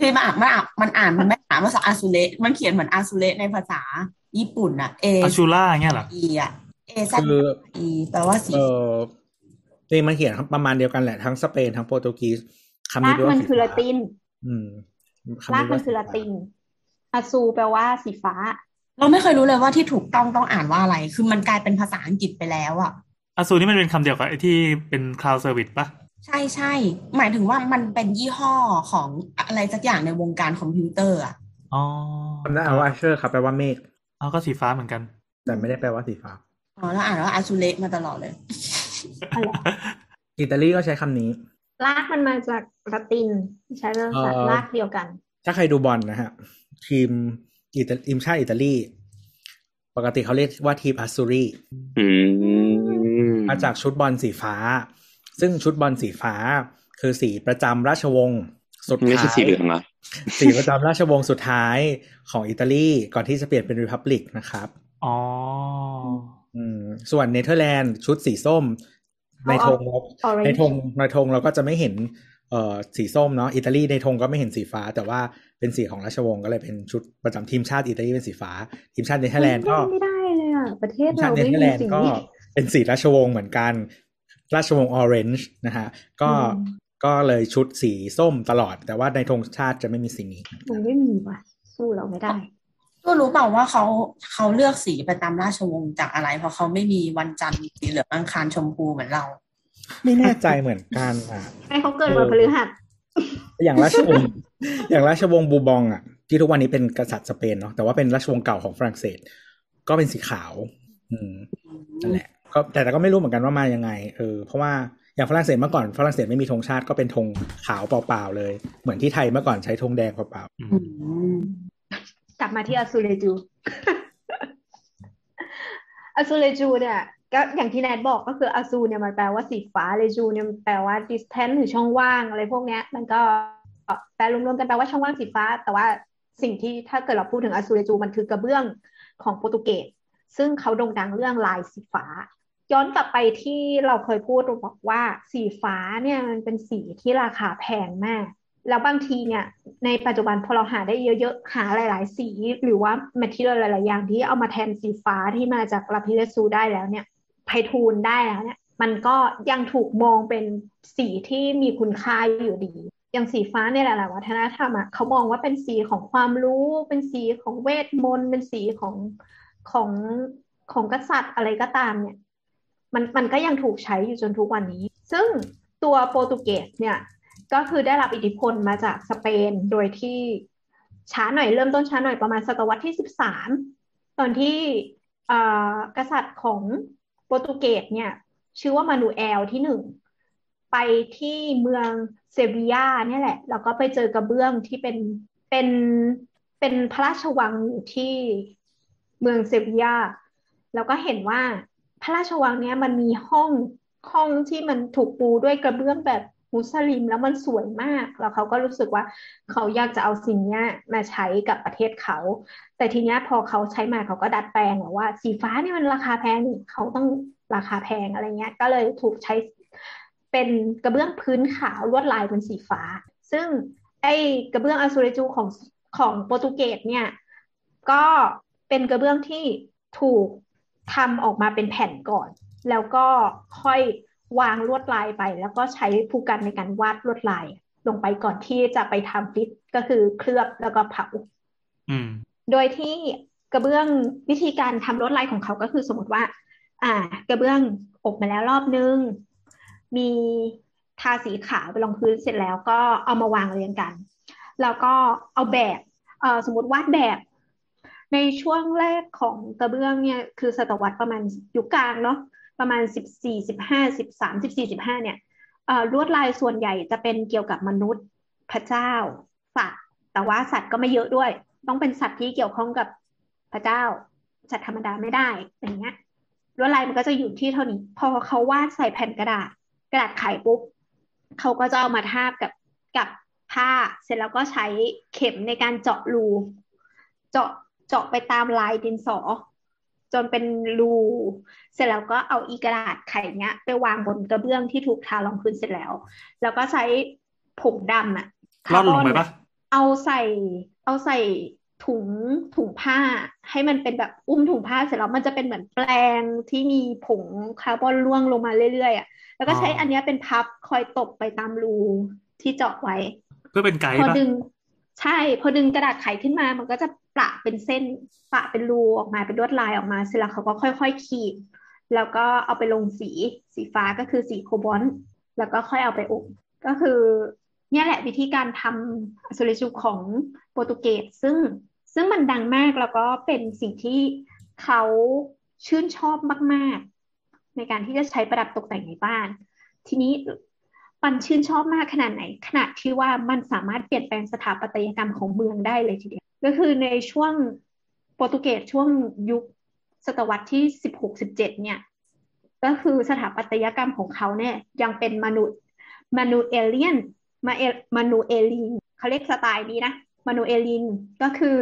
คือมันอ่านมันอ่านมันอ่านมันไม่อ่านภาษาอาซูเลมันเขียนเหมือนอาซูเลในภาษาญี่ปุ่นอะ A อาชูล่าเงี้ยเหรอ E อะ A Z คือ E แปลว่าสีเออจริงมันเขียนประมาณเดียวกันแหละทั้งสเปนทั้งโปรตุเกสคำรานี้กแปลว่ามันสีคือฟ้าละติน อืมคำรากนี้มัว่านคือสีละฟ้าตินอาซูแปลว่าสีฟ้า เราไม่เคยรู้เลยว่าที่ถูกต้องต้องอ่านว่าอะไร คือมันกลายเป็นภาษาอังกฤษไปแล้วอะอาซูนี่มันเป็นคำเดียวกับไอ้ที่เป็น cloud service ปะ ใช่ใช่ หมายถึงว่ามันเป็นยี่ห้อของอะไรสักอย่างในวงการคอมพิวเตอร์อะอ๋อคำนั้นเอาว่าเชอร์ครับแปลว่าเมฆเอาก็สีฟ้าเหมือนกัน แต่ไม่ได้แปลว่าสีฟ้าอ๋อแล้วอ่านว่าอาซูเลมาตลอดเลยอิตาลีก็ใช้คำนี้ ลากมันมาจากละติน ใช้ภาษาเอ่อลากเดียวกัน ถ้าใครดูบอลนะฮะ ทีมอิตาทีมชาติอิตาลี ปกติเขาเรียกว่าทีมอัสซูรีอืมมาจากชุดบอลสีฟ้า ซึ่งชุดบอลสีฟ้า คือสีประจำราชวงศ์สุดไม่ท้าใช่สียเหลืองเหรอสีประจำราชวงศ์สุดท้ายของอิตาลีก่อนที่จะเปลี่ยนเป็นริพับลิกนะครับ อ๋ออืมส่วนเนเธอร์แลนด์ชุดสีส้ม ในธงเรา Orange ในธงในธงเราก็จะไม่เห็นเอ่อสีส้มเนาะอิตาลีในธงก็ไม่เห็นสีฟ้า แต่ว่าเป็นสีของราชวงศ์ก็เลยเป็นชุดประจำทีมชาติอิตาลีเป็นสีฟ้า ทีมชาติเนเธอร์แลนด์ก็ไม่ได้เลยอะประเทศทีมชาเราติเนไม่เธอร์มีแลนด์สิ่งก็นี้เป็นสีราชวงศ์เหมือนกัน ราชวงศ์ออเรนจ์นะฮะก็อืมก็เลยชุดสีส้มตลอด แต่ว่าในธงชาติจะไม่มีสีนี้มันไม่มีว่ะสู้เราไม่ได้ก็รู้เปล่าว่าเขาเขาเลือกสีไปตามราชวงศ์จากอะไร เพราะเขาไม่มีวันจันทร์สีเหลืองอังคารชมพูเหมือนเรา ไม่แน่ใจเหมือนกันอะให้เขาเกิดวันพฤหัสอย่างราชวงศ์อย่างราชวงศ์บูบองอะที่ทุกวันนี้เป็นกษัตริย์สเปนเนาะแต่ว่าเป็นราชวงศ์เก่าของฝรั่งเศส ก็เป็นสีขาว อืมนั่นแหละ ก็แต่แต่ก็ไม่รู้เหมือนกันว่ามายังไงเออเพราะว่าอย่างฝรั่งเศสเมื่อก่อนฝรั่งเศสไม่มีธงชาติก็เป็นธงขาวเปล่าๆเลย เหมือนที่ไทยเมื่อก่อนใช้ธงแดงเปล่าอืมอืมกลับมาที่อาซูเรจูอาซูเรจูเนี่ยก็อย่างที่แนทบอกก็คืออาซูเนี่ยมันแปลว่าสีฟ้าเรจูเนี่ยแปลว่า distance หรือช่องว่างอะไรพวกเนี้ย มันก็แปลรวมๆกันแปลว่าช่องว่างสีฟ้า แต่ว่าสิ่งที่ถ้าเกิดเราพูดถึงอาซูเรจูมันคือกระเบื้องของโปรตุเกสซึ่งเขาโด่งดังเรื่องลายสีฟ้า ย้อนกลับไปที่เราเคยพูดเราบอกว่าสีฟ้าเนี่ยมันเป็นสีที่ราคาแพงมาก แล้วบางทีเนี่ย ในปัจจุบันพอเราหาได้เยอะๆ หาหลาย ๆ สีหรือว่าแมทเทียลหลาย ๆ อย่างที่เอามาแทนสีฟ้าที่มาจากลาพิเลซูได้แล้วเนี่ยไพทูลได้แล้วเนี่ย มันก็ยังถูกมองเป็นสีที่มีคุณค่าอยู่ดี อย่างสีฟ้าในหลายๆวัฒนธรรมอะเขามองว่าเป็นสีของความรู้ เป็นสีของเวทมนต์เป็นสีของของของกษัตริย์อะไรก็ตามเนี่ย มันมันก็ยังถูกใช้อยู่จนทุกวันนี้ ซึ่งตัวโปรตุเกสเนี่ยก็คือได้รับอิทธิพลมาจากสเปนโดยที่ช้าหน่อยเริ่มต้นช้าหน่อยประมาณศตวรรษที่สิบสามตอนที่กษัตริย์ของโปรตุเกสเนี่ยชื่อว่ามานูเอลที่หนึ่งไปที่เมืองเซบียาเนี่ยแหละ แล้วก็ไปเจอกระเบื้องที่เป็นเป็นเป็นพระราชวังอยู่ที่เมืองเซบียาแล้วก็เห็นว่า พระราชวังเนี้ยมันมีห้องห้องที่มันถูกปูด้วยกระเบื้องแบบมุสลิมแล้วมันสวยมาก แล้วเขาก็รู้สึกว่าเขาอยากจะเอาสิ่งเนี้ยมาใช้กับประเทศเขา แต่ทีเนี้ยพอเขาใช้มาเขาก็ดัดแปลงว่า สีฟ้านี่มันราคาแพงเขาต้องราคาแพงอะไรเงี้ย ก็เลยถูกใช้เป็นกระเบื้องพื้นขาวลวดลายเป็นสีฟ้า ซึ่งไอ้กระเบื้องอาซูเรจูของของโปรตุเกสเนี่ย ก็เป็นกระเบื้องที่ถูก ทำออกมาเป็นแผ่นก่อน แล้วก็ค่อยวางลวดลายไป แล้วก็ใช้ผู้กันในการวาดลวดลาย ลงไปก่อนที่จะไปทำฟิตก็คือเคลือบแล้วก็เผาอืมโดยที่กระเบื้องวิธีการทำลวดลายของเขาก็คือสมมติว่า อ่า กระเบื้องอบมาแล้วรอบนึง มีทาสีขาวไปรองพื้นเสร็จแล้วก็เอามาวางเรียงกัน แล้วก็เอาแบบเอ่อสมมติวาดแบบ ในช่วงแรกของกระเบื้องเนี่ยคือศตวรรษประมาณยุคกลางเนาะประมาณสิบสี่สิบห้าสิบสามสิบสี่สิบห้าเนี่ยลวดลายส่วนใหญ่จะเป็นเกี่ยวกับมนุษย์พระเจ้า สัตว์ แต่ว่าสัตว์ก็ไม่เยอะด้วย ต้องเป็นสัตว์ที่เกี่ยวข้องกับพระเจ้าสัตว์ธรรมดาไม่ได้อย่างเงี้ยลวดลายมันก็จะอยู่ที่เท่านี้ พอเขาวาดใส่แผ่นกระดาษ กระดาษไขปุ๊บเขาก็จะเอามาทาบกับกับผ้า เสร็จแล้วก็ใช้เข็มในการเจาะรู เจาะ เจาะไปตามลายดินสอ จนเป็นรูเสร็จแล้วก็เอาอีกระดาษไขเนี้ย ไปวางบนกระเบื้องที่ถูกทารองพื้นเสร็จแล้ว แล้วก็ใช้ผงดำอะร่อนลงไปคาร์บปะเอาใส่ เอาใส่ถุงถุงผ้าให้มันเป็นแบบอุ้มถุงผ้าเสร็จแล้วมันจะเป็นเหมือนแปลงที่มีผงคาร์บอนร่วงลงมาเรื่อยๆอะแล้วก็ใช้อันเนี้ยเป็นพับคอยตบไปตามรูที่เจาะไว้ เพื่อเป็นไกด์พอปะดึง ใช่พอดึงกระดาษไขขึ้นมามันก็จะประเป็นเส้นประเป็นรูออกมาเป็นลวดลายออกมาเสร็จแล้วเขาก็ค่อย ๆ ขีด แล้วก็เอาไปลงสีสีฟ้าก็คือสีโคบอลต์แล้วก็ค่อยเอาไปอบก็คือเนี่ยแหละวิธีการทำอ z เลจูของโปรตุเกสซึ่งซึ่งมันดังมากแล้วก็เป็นสิ่งที่เขาชื่นชอบมาก ๆ ในการที่จะใช้ประดับตกแต่งในบ้าน ทีนี้ ปันชื่นชอบมากขนาดไหน ขนาดที่ว่ามันสามารถเปลี่ยนแปลงสถาปัตยกรรมของเมืองได้เลยทีเดียว ก็คือในช่วงโปรตุเกสช่วงยุคศตวรรษที่สิบหกสิบเจ็ดเนี่ย ก็คือสถาปัตยกรรมของเขาเนี่ยยังเป็นมนุษย์มนูเอเลียนมาเอมนูเอลินเขาเรียกสไตล์นี้นะมนูเอลินก็คือ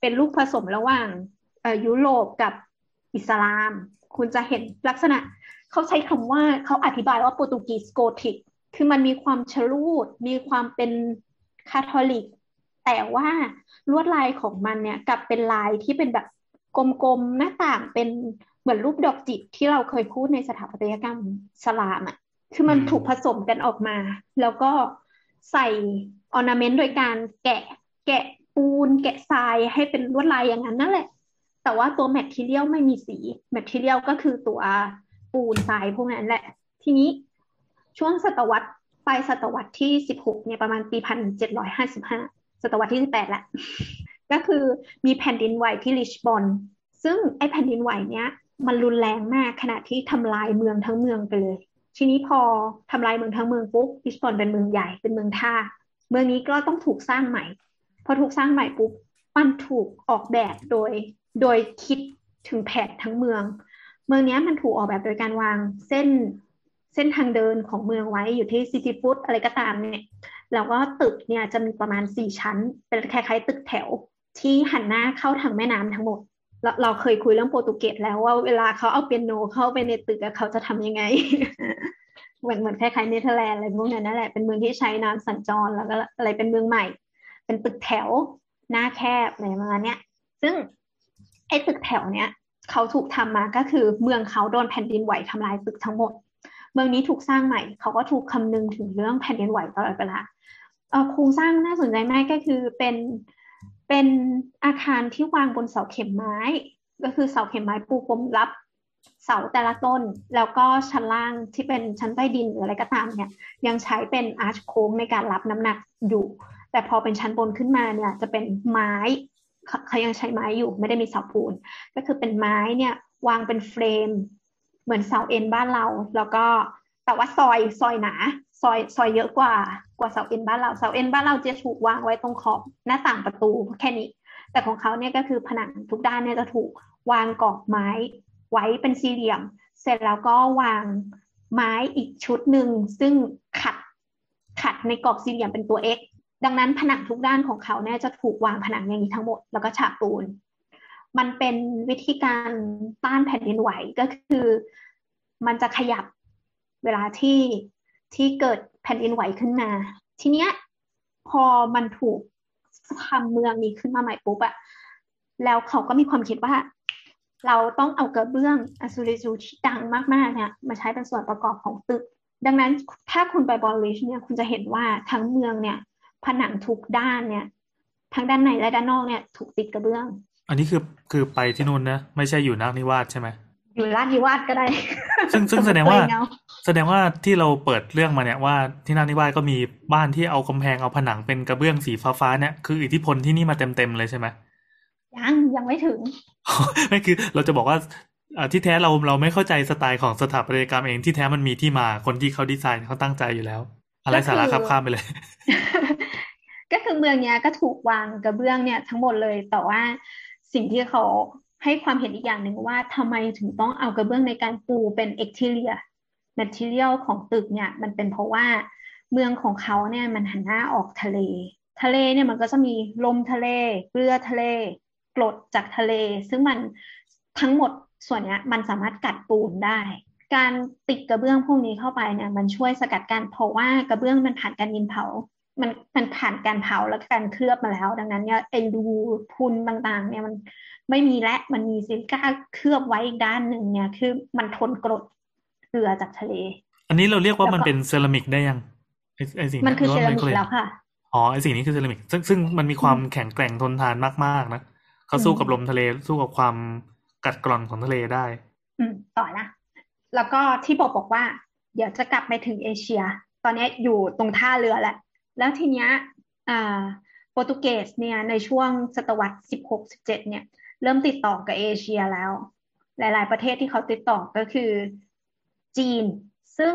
เป็นลูกผสมระหว่างยุโรปกับอิสลาม คุณจะเห็นลักษณะ เขาใช้คำว่าเขาอธิบายว่าโปรตุกีสโกธิก คือมันมีความชลูด มีความเป็นคาทอลิก แต่ว่าลวดลายของมันเนี่ยกลับเป็นลายที่เป็นแบบกลมๆหน้าต่างเป็นเหมือนรูปดอกจิกที่เราเคยพูดในสถาปัตยกรรมอิสลามอะ่ะคือมันถูกผสมกันออกมา แล้วก็ใส่ ornament โดยการแกะแกะปูน แกะทรายให้เป็นลวดลายอย่างนั้นนั่นแหละ แต่ว่าตัว material ไม่มีสี material ก็คือตัวปูนทรายพวกนั้นแหละ ทีนี้ ช่วงศตวรรษปลายศตวรรษที่สิบหกเนี่ยประมาณปีพันเจ็ดร้อยห้าสิบห้าศตวรรษที่สิบแปดละก็คือมีแผ่นดินไหวที่ลิชบอนซึ่งไอแผ่นดินไหวเนี้ยมันรุนแรงมากขณะที่ทำลายเมืองทั้งเมืองไปเลย ทีนี้พอทำลายเมืองทั้งเมืองปุ๊บลิชบอนเป็นเมืองใหญ่เป็นเมืองท่า เมืองนี้ก็ต้องถูกสร้างใหม่ พอถูกสร้างใหม่ปุ๊บมันถูกออกแบบโดยโดยคิดถึงแผนทั้งเมือง เมืองนี้มันถูกออกแบบโดยการวางเส้น เส้นทางเดินของเมืองไว้อยู่ที่ซิตี้ฟุตอะไรก็ตามเนี่ยแล้วก็ตึกเนี่ยจะมีประมาณสี่ชั้น เป็นคล้ายๆตึกแถวที่หันหน้าเข้าทางแม่น้ำทั้งหมดเราเราเคยคุยเรื่องโปรตุเกสแล้วว่าเวลาเขาเอาเปียโนเข้าไปในตึกเขาจะทำยังไง เหมือนเหมือนคล้ายๆเนเธอร์แลนด์อะไรพวกนั้นนั่นแหละเป็นเมืองที่ใช้น้ำสัญจรแล้วก็อะไรเป็นเมืองใหม่ เป็นตึกแถวหน้าแคบอะไรประมาณนี้ยซึ่งไอ้ตึกแถวเนี้ยเขาถูกทำมาก็คือเมืองเขาโดนแผ่นดินไหวทำลายตึกทั้งหมด เมืองนี้ถูกสร้างใหม่ เขาก็ถูกคำนึงถึงเรื่องแผ่นดินไหวตลอดเวลาโครงสร้างน่าสนใจมากก็คือเป็นเป็นอาคารที่วางบนเสาเข็มไม้ ก็คือเสาเข็มไม้ปูพรมรับเสาแต่ละต้น แล้วก็ชั้นล่างที่เป็นชั้นใต้ดินหรืออะไรก็ตามเนี่ย ยังใช้เป็นอาร์ชโค้งในการรับน้ำหนักอยู่ แต่พอเป็นชั้นบนขึ้นมาเนี่ยจะเป็นไม้เขายังใช้ไม้อยู่ไม่ได้มีเสาปูน ก็คือเป็นไม้เนี่ยวางเป็นเฟรม เหมือนเสาเอ็นบ้านเรา แล้วก็แต่ว่าซอยซอยหนา ซอยซอยเยอะกว่ากว่าเสาเอ็นบ้านเราเสาเอ็นบ้านเราจะถูกวางไว้ตรงขอบหน้าต่างประตูแค่นี้ แต่ของเขาเนี่ยก็คือผนังทุกด้านเนี่ยจะถูกวางกรอบไม้ไว้เป็นสี่เหลี่ยม เสร็จแล้วก็วางไม้อีกชุดหนึ่งซึ่งขัดขัดในกรอบสี่เหลี่ยมเป็นตัว X ดังนั้นผนังทุกด้านของเขาเนี่ยจะถูกวางผนังอย่างนี้ทั้งหมด แล้วก็ฉาบปูน มันเป็นวิธีการต้านแผ่นดินไหวก็คือ มันจะขยับเวลาที่ที่เกิดแผ่นดินไหวขึ้นมา ทีเนี้ยพอมันถูกทำเมืองนี้ขึ้นมาใหม่ปุ๊บอะแล้วเขาก็มีความคิดว่า เราต้องเอากระเบื้องอสูริจูที่ดังมากๆเนี่ยมาใช้เป็นส่วนประกอบของตึก ดังนั้นถ้าคุณไปบอลลิชเนี่ยคุณจะเห็นว่าทั้งเมืองเนี่ย ผนังทุกด้านเนี่ยทั้งด้านในและด้านนอกเนี่ย ถูกติดกระเบื้อง อันนี้คือคือไปที่นู่นนะ ไม่ใช่อยู่นาคนิวาสใช่ไหมอยู่ราชนิวาสก็ได้ ซึ่งซึ่งแสดงว่า แสดงว่าที่เราเปิดเรื่องมาเนี่ยว่าที่นาคนิวาสก็มีบ้านที่เอากำแพงเอาผนังเป็นกระเบื้องสีฟ้าฟ้าเนี่ยคืออิทธิพลที่นี่มาเต็มเต็มเลยใช่ไหมยังยังไม่ถึงไม่คือเราจะบอกว่าที่แท้เราเราไม่เข้าใจสไตล์ของสถาปัตยกรรมเองที่แท้มันมีที่มาคนที่เขาดีไซน์เขาตั้งใจอยู่แล้ว อะไรสาระครับข้ามไปเลย ก็คือเมืองเนี้ยก็ถูกวางกระเบื้องเนี่ยทั้งหมดเลยแต่ว่า สิ่งที่เขาให้ความเห็นอีกอย่างหนึ่งว่าทำไมถึงต้องเอากระเบื้องในการปูเป็น exterior material ของตึกเนี่ยมันเป็นเพราะว่าเมืองของเขาเนี่ยมันหันหน้าออกทะเล ทะเลเนี่ยมันก็จะมีลมทะเลเกลือทะเลกรดจากทะเล ซึ่งมันทั้งหมดส่วนนี้มันสามารถกัดปูนได้ การติดกระเบื้องพวกนี้เข้าไปเนี่ยมันช่วยสกัดการเพราะว่ากระเบื้องมันผ่านการยินเผา มันมันผ่านการเผาและการเคลือบมาแล้ว ดังนั้นเนี่ยไอ้รูพุนต่างๆ เนี่ยมันไม่มีและมันมีซิลิก้าเคลือบไว้อีกด้านหนึ่งเนี่ยคือมันทนกรดเกลือจากทะเล อันนี้เราเรียกว่ามันเป็นเซรามิกได้ยังไอ้สิ่งมันคือเซรามิกแล้วค่ะอ๋อไอสิ่งนี้คือเซรามิกซึ่งซึ่งมันมีความแข็งแกร่งทนทานมากๆนะเขาสู้กับลมทะเลสู้กับความกัดกร่อนของทะเลได้ อืมต่อนะแล้วก็ที่บอกบอกว่า เดี๋ยวจะกลับไปถึงเอเชีย ตอนนี้อยู่ตรงท่าเรือแหละ แล้วทีเนี้ยโปรตุเกสเนี่ยในช่วงศตวรรษสิบหกสิบเจ็ดเนี่ย เริ่มติดต่อกับเอเชียแล้ว หลาย ๆ ประเทศที่เขาติดต่อก็คือจีน ซึ่ง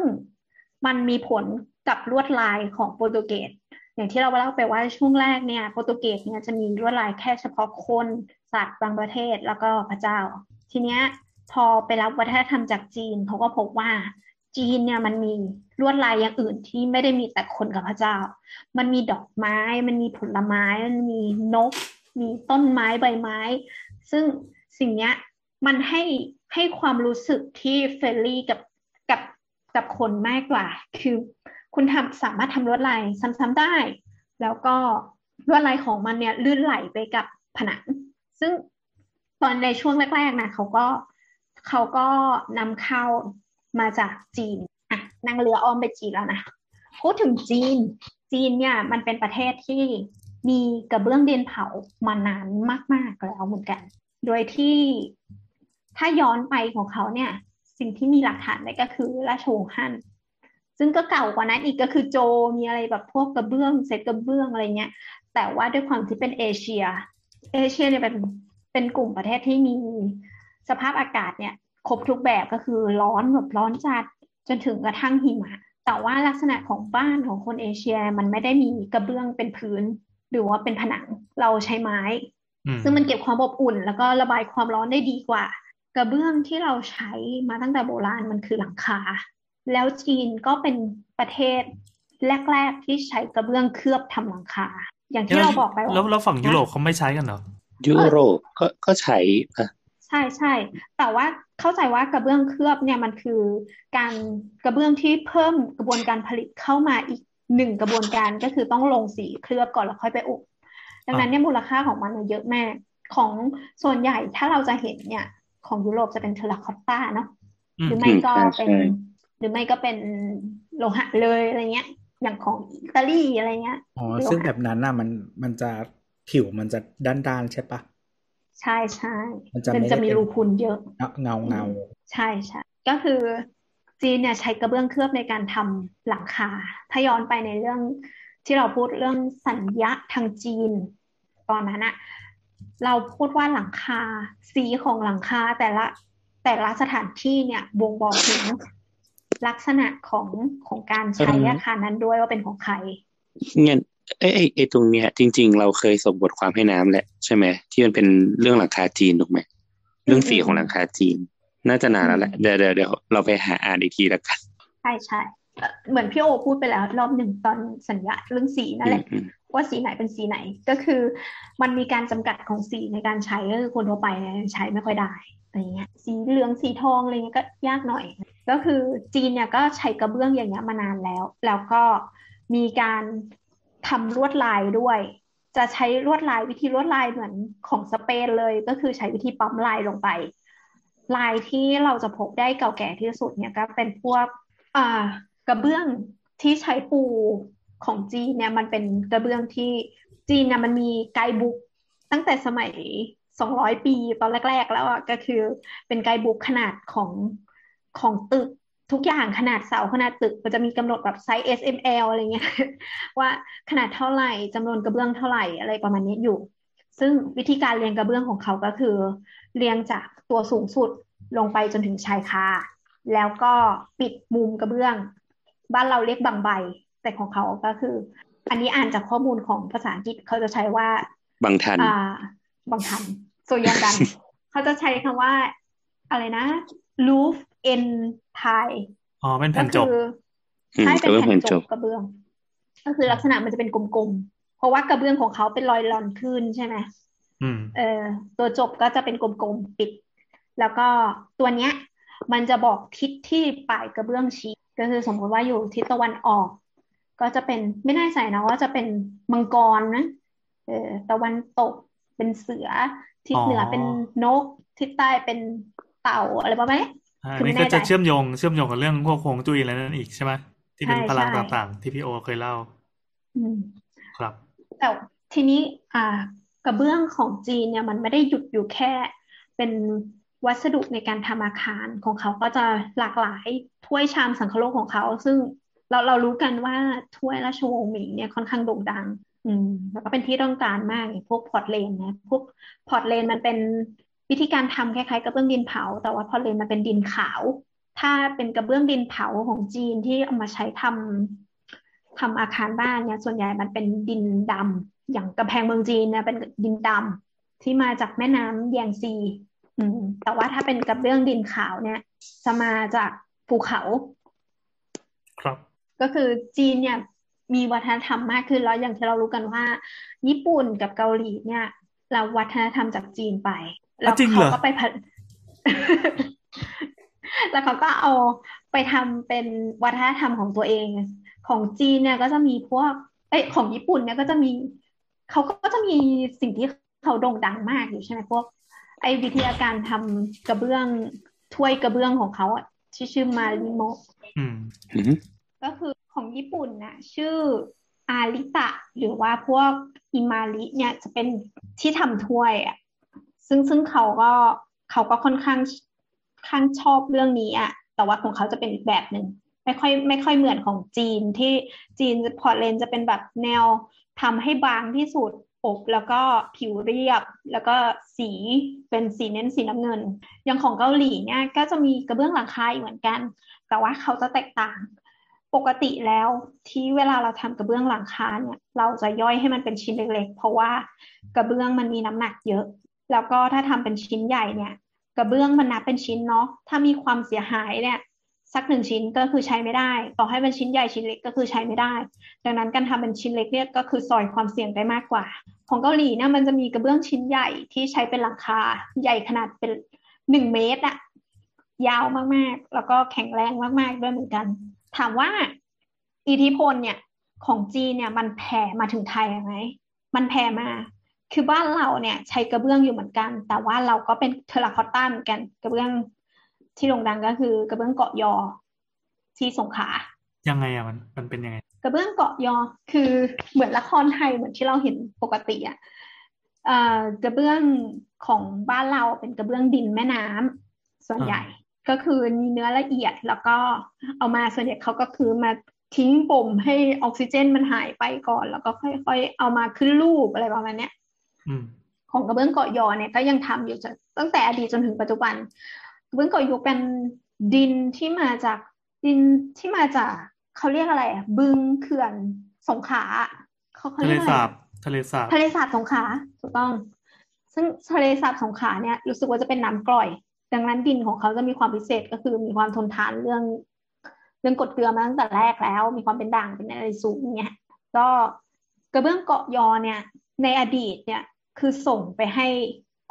มันมีผลกับลวดลายของโปรตุเกสอย่างที่เราเล่าไปว่าช่วงแรกเนี่ยโปรตุเกสเนี่ยจะมีลวดลายแค่เฉพาะคนสัตว์บางประเภทแล้วก็พระเจ้า ทีเนี้ยพอไปรับวัฒนธรรมจากจีนเขาก็พบว่า จีนเนี่ยมันมีลวดลายอย่างอื่นที่ไม่ได้มีแต่คนกับพระเจ้า มันมีดอกไม้ มันมีผลไม้ มันมีนก มีต้นไม้ใบไม้ ซึ่งสิ่งเนี้ยมันให้ให้ความรู้สึกที่ friendly กับกับกับคนมากกว่า คือคุณทำสามารถทำลวดลายซ้ำๆได้ แล้วก็ลวดลายของมันเนี่ยลื่นไหลไปกับผนัง ซึ่งตอนในช่วงแรกๆนะเขาก็เขาก็นำเข้า มาจากจีนอะนั่งเรืออ้อมไปจีนแล้วนะพูดถึงจีน จีนเนี่ยมันเป็นประเทศที่มีกระเบื้องดินเผามานานมาก ๆ แล้วเหมือนกัน โดยที่ถ้าย้อนไปของเขาเนี่ย สิ่งที่มีหลักฐานได้ก็คือราชวงศ์ฮั่นซึ่งก็เก่ากว่านั้นอีกก็คือโจมีอะไรแบบพวกกระเบื้องเศษกระเบื้องอะไรเงี้ย แต่ว่าด้วยความที่เป็นเอเชีย เอเชียเนี่ยเป็นเป็นกลุ่มประเทศที่มีสภาพอากาศเนี่ย ครบทุกแบบก็คือร้อนแบบร้อนจัดจนถึงกระทั่งหิมะแต่ว่าลักษณะของบ้านของคนเอเชียมันไม่ได้มีกระเบื้องเป็นพื้น หรือว่าเป็นผนังเราใช้ไม้ ซึ่งมันเก็บความอบอุ่น แล้วก็ระบายความร้อนได้ดีกว่า กระเบื้องที่เราใช้มาตั้งแต่โบราณมันคือหลังคา แล้วจีนก็เป็นประเทศแรก ๆ ที่ใช้กระเบื้องเคลือบทำหลังคา อย่างที่เราบอกไปว่าแล้วแล้วฝั่งยุโรปเขาไม่ใช้กันเหรอยุโรปก็ก็ใช้อะใช่ใช่แต่ว่า เข้าใจว่ากระเบื้องเคลือบเนี่ยมันคือการกระเบื้องที่เพิ่มกระบวนการผลิตเข้ามาอีกหนึ่งกระบวนการก็คือต้องลงสีเคลือบก่อนแล้วค่อยไปอบดังนั้นเนี่ยมูลค่าของมันเยอะมากของส่วนใหญ่ถ้าเราจะเห็นเนี่ย ของยุโรปจะเป็นเทอร์ราคอตตาเนาะหรือไม่ก็เป็น หรือไม่ก็เป็นโลหะเลยอะไรเงี้ย อย่างของอิตาลีอะไรเงี้ยอ๋อซึ่งแบบนั้นน่ะมันมันจะผิวมันจะด้านๆใช่ปะ ใช่ใช่มันจะมันไม่จะได้มีเป็นรูพุนเยอะ เงาเงาใช่ใช่ก็คือจีนเนี่ยใช้กระเบื้องเคลือบในการทำหลังคา ถ้าย้อนไปในเรื่องที่เราพูดเรื่องสัญญาทางจีน ตอนนั้นอะเราพูดว่าหลังคาสีของหลังคาแต่ละแต่ละสถานที่เนี่ยบ่งบอกถึงลักษณะของของการใช้อาคารนั้นด้วยว่าเป็นของใครงั้น ไอ้ไอ้ไอ้ตรงเนี้ย จริง ๆ เราเคยส่งบทความให้น้ำแหละใช่ไหมที่มันเป็นเรื่องหลังคาจีนถูกไหมเรื่องสีของหลังคาจีน น่าจะนานแล้วแหละเดี๋ยวเดี๋ยวเดี๋ยวเราไปหาอ่านอีกทีแล้วกันใช่ใช่เอ่อเหมือนพี่โอพูดไปแล้วรอบหนึ่งตอนสัญญาเรื่องสีนั่นแหละอืมว่าสีไหนเป็นสีไหนก็คือ มันมีการจำกัดของสีในการใช้ก็คือคนทั่วไปเนี่ยใช้ไม่ค่อยได้อะไรเงี้ยสีเหลืองสีทองอะไรเงี้ยก็ยากหน่อย ก็คือจีนเนี่ยก็ใช้กระเบื้องอย่างเงี้ยมานานแล้ว แล้วก็มีการ ทำลวดลายด้วย จะใช้ลวดลายวิธีลวดลายเหมือนของสเปนเลย ก็คือใช้วิธีปั๊มลายลงไป ลายที่เราจะพบได้เก่าแก่ที่สุดเนี่ยก็เป็นพวกอ่ากระเบื้องที่ใช้ปูของจีนเนี่ยมันเป็นกระเบื้องที่จีนเนี่ยมันมี guidebook ตั้งแต่สมัย200ปีตอนแรก ๆ แล้วอะก็คือเป็น guidebook ขนาดของของตึก ทุกอย่างขนาดเสาขนาดตึกมันจะมีกำหนดแบบ size S M L อะไรเงี้ยว่าขนาดเท่าไหร่จำนวนกระเบื้องเท่าไหร่อะไรประมาณนี้อยู่ ซึ่งวิธีการเรียงกระเบื้องของเขาก็คือ เรียงจากตัวสูงสุดลงไปจนถึงชายคาแล้วก็ปิดมุมกระเบื้อง บ้านเราเรียกบางใบ แต่ของเขาก็คือ อันนี้อ่านจากข้อมูลของภาษาอังกฤษเขาจะใช้ว่าบางทันอ่าบางทันโซยอนดันเขาจะใช้คำว่าอะไรนะ roof end tie อ๋อเป็นก็แผ่นจบคืออืมใช่เป็นกระเบื้องแผ่นแผ่นจจบบกระเบื้อง ก็คือลักษณะมันจะเป็นกลมๆ เพราะว่ากระเบื้องของเขาเป็นรอยลอนขึ้นใช่ไหมอืมเออตัวจบก็จะเป็นกลมๆปิด แล้วก็ตัวเนี้ย มันจะบอกทิศที่ปลายกระเบื้องชี้ก็คือสมมติว่าอยู่ทิศตะวันออก ก็จะเป็นไม่แน่ใจนะว่าจะเป็นมังกรนะเออตะวันตกเป็นเสือ ทิศเหนือออเป็นนก ทิศใต้เป็นเต่าอะไรประมาณนี้ อ่าคือไม่นี่ก็แน่ใจจะเชื่อมโยงเชื่อมโยงกับเรื่องพวกฮวงจุ้ยอะไรนั่นอีกใช่ไหมที่เป็นใช่พลังใช่ต่างๆ ที่พี่โอเคยเล่าอืมครับ แต่ทีนี้อ่ากระเบื้องของจีนเนี่ยมันไม่ได้หยุดอยู่แค่ เป็นวัสดุในการทำอาคารของเขาก็จะหลากหลายถ้วยชามสังคโลกของเขา ซึ่งเราเรารู้กันว่าถ้วยราชวงศ์หมิงเนี่ยค่อนข้างโด่งดัง อืมแล้วก็เป็นที่ต้องการมากพวกพอร์ตเลนนะพวกporcelain มันเป็น วิธีการทำคล้ายๆกระเบื้องดินเผา แต่ว่า porcelain มันเป็นดินขาว ถ้าเป็นกระเบื้องดินเผาของจีนที่เอามาใช้ทำทำอาคารบ้านเนี่ยส่วนใหญ่มันเป็นดินดำอย่างกำแพงเมืองจีนเนี่ยเป็นดินดำที่มาจากแม่น้ำแยงซี อืม แต่ว่าถ้าเป็นกระเบื้องดินขาวเนี่ย จะมาจากภูเขา ครับ ก็คือจีนเนี่ยมีวัฒนธรรมมากขึ้นแล้วอย่างที่เรารู้กันว่า ญี่ปุ่นกับเกาหลีเนี่ย เราวัฒนธรรมจากจีนไป แล้วเขาก็ไปพัฒแล้วเขาก็เอาไปทำเป็นวัฒนธรรมของตัวเอง ของจีนเนี่ยก็จะมีพวก เอ้ยของญี่ปุ่นเนี่ยก็จะมีเขาก็จะมีสิ่งที่เขาโด่งดังมากอยู่ใช่ไหมพวก ไอ้วิธีการทำกระเบื้องถ้วยกระเบื้องของเขาอะที่ชื่อมาริโมอืมก็คือของญี่ปุ่นน่ะชื่ออาริตะ หรือว่าพวกอิมาริเนี่ยจะเป็นที่ทำถ้วยอะ ซึ่งซึ่งเขาก็เขาก็ค่อนข้างข้างชอบเรื่องนี้อะแต่ว่าของเขาจะเป็นอีกแบบหนึ่งไม่ค่อยไม่ค่อยเหมือนของจีนที่จีน porcelain จะเป็นแบบแนวทำให้บางที่สุดอบแล้วก็ผิวเรียบ แล้วก็สีเป็นสีเน้นสีน้ำเงิน อย่างของเกาหลีเนี่ยก็จะมีกระเบื้องหลังคาเหมือนกัน แต่ว่าเขาจะแตกต่าง ปกติแล้วที่เวลาเราทำกระเบื้องหลังคาเนี่ย เราจะย่อยให้มันเป็นชิ้นเล็กๆ เพราะว่ากระเบื้องมันมีน้ำหนักเยอะ แล้วก็ถ้าทำเป็นชิ้นใหญ่เนี่ยกระเบื้องมันนับเป็นชิ้นเนาะถ้ามีความเสียหายเนี่ยสักหนึ่งชิ้นก็คือใช้ไม่ได้ ต่อให้เป็นชิ้นใหญ่ชิ้นเล็กก็คือใช้ไม่ได้ ดังนั้นการทำเป็นชิ้นเล็กเนี่ยก็คือซอยความเสี่ยงได้มากกว่า ของเกาหลีเนี่ยมันจะมีกระเบื้องชิ้นใหญ่ที่ใช้เป็นหลังคาใหญ่ขนาดเป็นหนึ่งเมตรอะยาวมากๆ แล้วก็แข็งแรงมากๆด้วยเหมือนกัน ถามว่าอิทธิพลเนี่ยของจีนเนี่ยมันแผ่มาถึงไทยไหมมันแผ่มา คือบ้านเราเนี่ยใช้กระเบื้องอยู่เหมือนกัน แต่ว่าเราก็เป็นเทอราคอตต้าเหมือนกัน กระเบื้องที่โด่งดังก็คือกระเบื้องเกาะยอที่สงขลายังไงอะมันมันเป็นยังไง กระเบื้องเกาะยอคือเหมือนละครไทยเหมือนที่เราเห็นปกติอะกระเบื้องของบ้านเราเป็นกระเบื้องดินแม่น้ำส่วนใหญ่ก็คือมีเนื้อละเอียดแล้วก็เอามาส่วนใหญ่เขาก็คือมาทิ้งป่มให้ออกซิเจนมันหายไปก่อน แล้วก็ค่อยๆ เอามาขึ้นรูปอะไรประมาณเนี้ย ของกระเบื้องเกาะยอเนี่ยก็ยังทำอยู่จนตั้งแต่อดีตจนถึงปัจจุบันเบื้องเกาะยุเป็นดินที่มาจากดินที่มาจากเขาเรียกอะไรอะบึงเขื่อนสงขลาเขาเขาเรียกอะไรทะเลสาบทะเลสาบสงขลาถูกต้อง ซึ่งทะเลสาบสงขลาเนี่ยรู้สึกว่าจะเป็นน้ำกร่อย ดังนั้นดินของเขาจะมีความพิเศษก็คือมีความทนทานเรื่อง เรื่องกดเกลือมาตั้งแต่แรกแล้ว มีความเป็นด่างเป็นอะไรสูงเนี่ยก็กระเบื้องเกาะยอเนี่ย ในอดีตเนี่ย คือส่งไปให้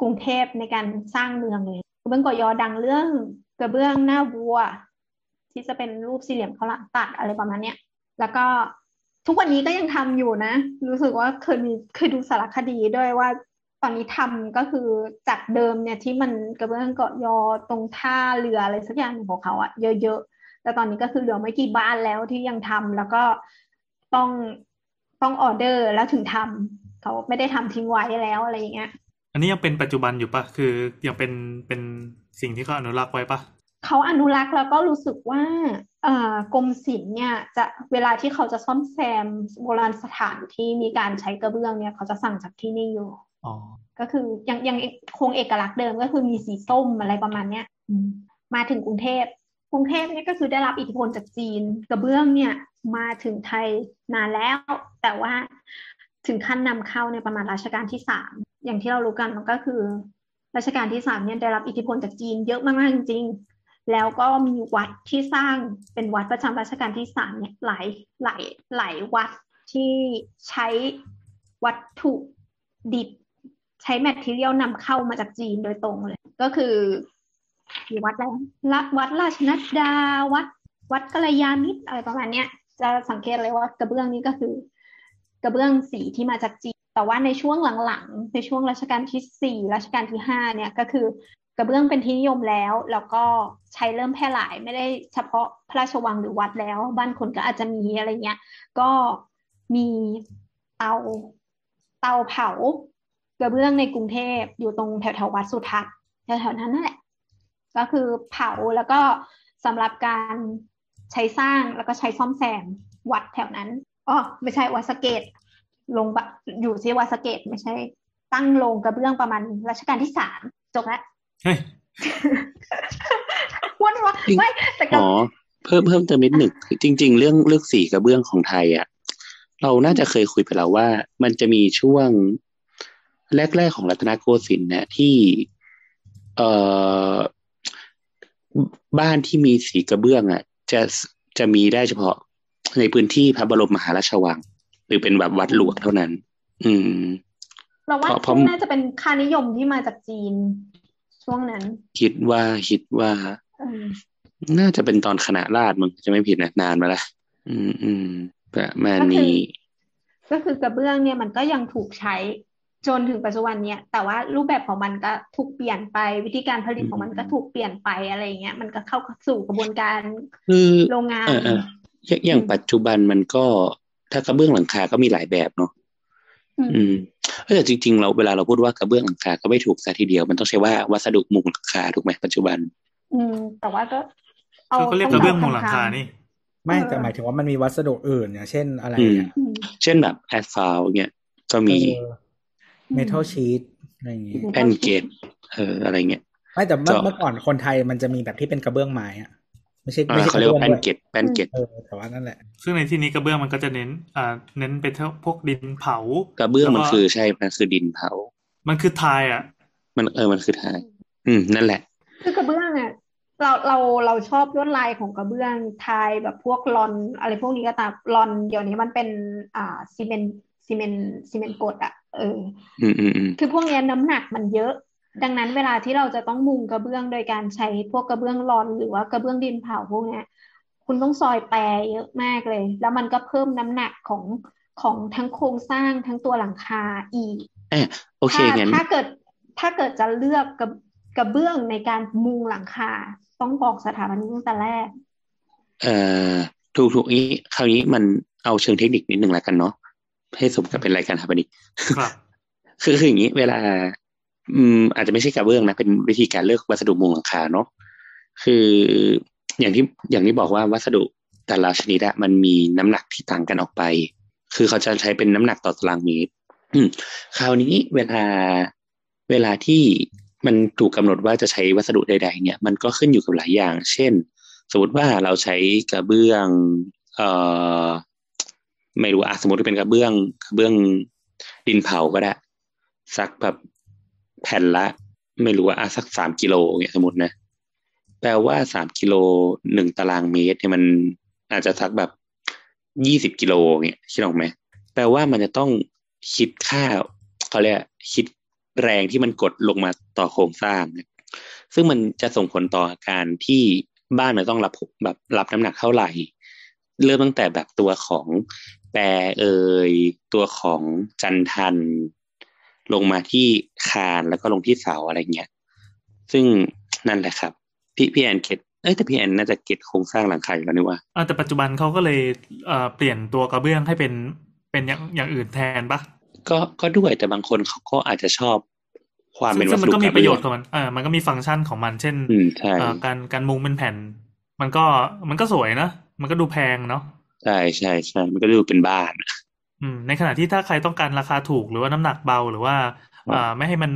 กรุงเทพในการสร้างเมืองเลยกระเบื้องกอยอดังเรื่องกระเบื้องหน้าวัว ที่จะเป็นรูปสี่เหลี่ยมเขาลังตัดอะไรประมาณเนี้ยแล้วก็ทุกวันนี้ก็ยังทำอยู่นะ รู้สึกว่าเคยมีเคยดูสารคดีด้วยว่าตอนนี้ทำก็คือจากเดิมเนี่ยที่มันกระเบื้องเกาะยอตรงท่าเรืออะไรสักอย่างของเขาอะเยอะๆแต่ตอนนี้ก็คือเหลือไม่กี่บ้านแล้วที่ยังทำแล้วก็ต้องต้องออเดอร์แล้วถึงทำ เขาไม่ได้ทำทิ้งไว้แล้วอะไรอย่างเงี้ย อันนี้ยังเป็นปัจจุบันอยู่ปะคือยังเป็นเป็นสิ่งที่เขาอนุรักษ์ไว้ปะเขาอนุรักษ์แล้วก็รู้สึกว่าเอ่อกรมศิลป์เนี่ยจะเวลาที่เขาจะซ่อมแซมโบราณสถานที่มีการใช้กระเบื้องเนี่ยเขาจะสั่งจากที่นี่อยู่อ๋อก็คือยังยังคงเอกลักษณ์เดิมก็คือมีสีส้มอะไรประมาณเนี้ยมาถึงกรุงเทพกรุงเทพเนี่ยก็คือได้รับอิทธิพลจากจีน กระเบื้องเนี่ยมาถึงไทยนานแล้ว แต่ว่า ถึงขั้นนำเข้าในประมาณรัชกาลที่สามอย่างที่เรารู้กันมันก็คือรัชกาลที่สามเนี่ยได้รับอิทธิพลจากจีนเยอะมากๆจริงๆ แล้วก็มีวัดที่สร้างเป็นวัดประจำรัชกาลที่สามเนี่ยหลายหลายหลายวัดที่ใช้วัตถุดิบ ใช้แมทเทียลนำเข้ามาจากจีนโดยตรงเลย ก็คือมีวัดอะไรวัดราชนัดดาวัด วัดกัลยามิตรอะไรประมาณเนี้ยจะสังเกตเลยว่ากระเบื้องนี้ก็คือ กระเบื้องสีที่มาจากจีนแต่ว่าในช่วงหลังๆ ในช่วงรัชกาลที่สี่รัชกาลที่ห้าเนี่ยก็คือกระเบื้องเป็นที่นิยมแล้ว แล้วก็ใช้เริ่มแพร่หลายไม่ได้เฉพาะพระราชวังหรือวัดแล้ว บ้านคนก็อาจจะมีอะไรเงี้ย ก็มีเตาเตาเผากระเบื้องในกรุงเทพอยู่ตรงแถวแถววัดสุทัศน์แถวๆนั้นนั่นแหละ ก็คือเผาแล้วก็สำหรับการใช้สร้างแล้วก็ใช้ซ่อมแซมวัดแถวนั้น อ๋อไม่ใช่วัดสะเกตลงอยู่ที่วัดสะเกตไม่ใช่ ตั้งลงกระเบื้องประมาณรัชกาลที่สามจบแล้วเฮ้ยวนวะไม่แต่ก็อ๋อเพิ่มเพิ่มเติมนิดหนึ่งจริง ๆ เรื่องเลือกสีกระเบื้องของไทยอะเราน่าจะเคยคุยไปแล้วว่า มันจะมีช่วงแรก ๆ ของรัตนโกสินทร์เนี่ยที่ เอ่อบ้านที่มีสีกระเบื้องอะ จะจะมีได้เฉพาะ ในพื้นที่พระบรมมหาราชวัง หรือเป็นแบบวัดหลวงเท่านั้น อืม เราว่าเพราะเพราะน่าจะเป็นค่านิยมที่มาจากจีน ช่วงนั้น คิดว่าคิดว่าเออน่าจะเป็นตอนคณะราษฎรมึงจะไม่ผิดนะนานมาละอืมอืมประมาณนี้ ก็คือกระเบื้องเนี่ยมันก็ยังถูกใช้จนถึงปัจจุบันเนี่ยแต่ว่ารูปแบบของมันก็ถูกเปลี่ยนไป วิธีการผลิตของมันก็ถูกเปลี่ยนไปอะไรอย่างเงี้ย มันก็เข้าสู่กระบวนการคือโรงงานเออเอออย่างอย่างอืมปัจจุบันมันก็ถ้ากระเบื้องหลังคาก็มีหลายแบบเนาะอืมอืมเออแต่จริง ๆ เราเวลาเราพูดว่ากระเบื้องหลังคาก็ไม่ถูกซะทีเดียว มันต้องใช้ว่าวัสดุมุงหลังคาถูกไหมปัจจุบัน อืม แต่ว่าก็เอาเขาก็เรียกกระเบื้องมุงหลังคานี่ไม่แต่หมายถึงว่ามันมีวัสดุอื่นเนี่ยเช่นอะไรอืมอะอืมเช่นแบบแอสฟัลเนี่ยก็มีเมทัลชีตอะไรอย่างงี้แผ่นเกตเอออะไรเงี้ยไม่แต่เมื่อก็เมื่อก่อนคนไทยมันจะมีแบบที่เป็นกระเบื้องไม้อะ ไม่ใช่อ่าไม่ใช่เขาเรียกว่าระแผ่บื้นองเกตแผ่นเกตเออแต่ว่านั่นแหละ ซึ่งในที่นี้กระเบื้องมันก็จะเน้น อ่า เน้นไปเท่าพวกดินเผา กระเบื้องมันแล้วก็คือใช่มันคือดินเผา มันคือทายอะ มันเออมันคือทาย อืมนั่นแหละ คือกระเบื้องอะเราเราเราชอบลวดลายของกระเบื้องไทยแบบพวกลอน อะไรพวกนี้ก็ตามลอนเดี๋ยวนี้มันเป็น อ่าซีเมนต์ซีเมนต์ซีเมนต์กรดอะเออ อืมอืมอืมคือพวกเนี้ยน้ำหนักมันเยอะ ดังนั้นเวลาที่เราจะต้องมุงกระเบื้องโดยการใช้พวกกระเบื้องลอนหรือว่ากระเบื้องดินเผาพวกเนี้ยคุณต้องซอยแปรเยอะมากเลย แล้วมันก็เพิ่มน้ำหนักของของทั้งโครงสร้างทั้งตัวหลังคาอีกอะโอเคถ้างั้นถ้าเกิดถ้าเกิดจะเลือกกระกระเบื้องในการมุงหลังคา ต้องบอกสถาบันนี้ตั้งแต่แรก เอ่อถูกถูกนี้คราวนี้มันเอาเชิงเทคนิคนิดหนึ่งแล้วกันเนาะให้สมกับเป็นรายการสถาปนิกครับ คือคืออย่างนี้เวลา อืมอาจจะไม่ใช่กระเบื้องนะเป็นวิธีการเลือกวัสดุมุงหลังคาเนาะคืออย่างที่อย่างที่บอกว่าวัสดุแต่ละชนิดอะมันมีน้ำหนักที่ต่างกันออกไป คือเขาจะใช้เป็นน้ำหนักต่อตารางเมตรคราวนี้เวลาเวลาที่มันถูกกำหนดว่าจะใช้วัสดุใด ๆ เนี่ย มันก็ขึ้นอยู่กับหลายอย่าง เช่น สมมติว่าเราใช้กระเบื้อง เอ่อไม่รู้อะสมมติว่าเป็นกระเบื้องกระเบื้องดินเผาก็ได้สักแบบ แผ่นละ ไม่รู้ว่าอะสักสามกิโลเนี่ยสมมตินะ แปลว่าสามกิโลหนึ่งตารางเมตรเนี่ยมันอาจจะสักแบบยี่สิบกิโลเนี่ยคิดออกไหมแปลว่ามันจะต้องคิดค่าเขาเรียกคิดแรงที่มันกดลงมาต่อโครงสร้าง ซึ่งมันจะส่งผลต่อการที่บ้านมันต้องรับแบบรับน้ำหนักเท่าไหร่ เริ่มตั้งแต่แบบตัวของแปรเอยตัวของจันทัน ลงมาที่คานแล้วก็ลงที่เสาอะไรเงี้ย ซึ่งนั่นแหละครับ พี่พี่แอน get เอ้ยแต่พี่แอนน่าจะ get โครงสร้างหลังคาอยู่แล้วนี่ว่าอ่าแต่ปัจจุบันเขาก็เลยเอ่อเปลี่ยนตัวกระเบื้องให้เป็นเป็นอย่างอย่างอื่นแทนปะก็ก็ด้วยแต่บางคนเขาก็อาจจะชอบความเป็นกระเบื้อง ซึ่วังสดุมันก็มีประโยชน์ของมันเออมันก็มีฟังก์ชันของมัน เช่นอืมใช่เอ่อการการมุงเป็นแผ่น มันก็มันก็สวยนะ มันก็ดูแพงเนาะใช่ใช่ใช่มันก็ดูเป็นบ้าน อืมในขณะที่ถ้าใครต้องการราคาถูกหรือว่าน้ำหนักเบาหรือว่าอ่าไม่ให้มัน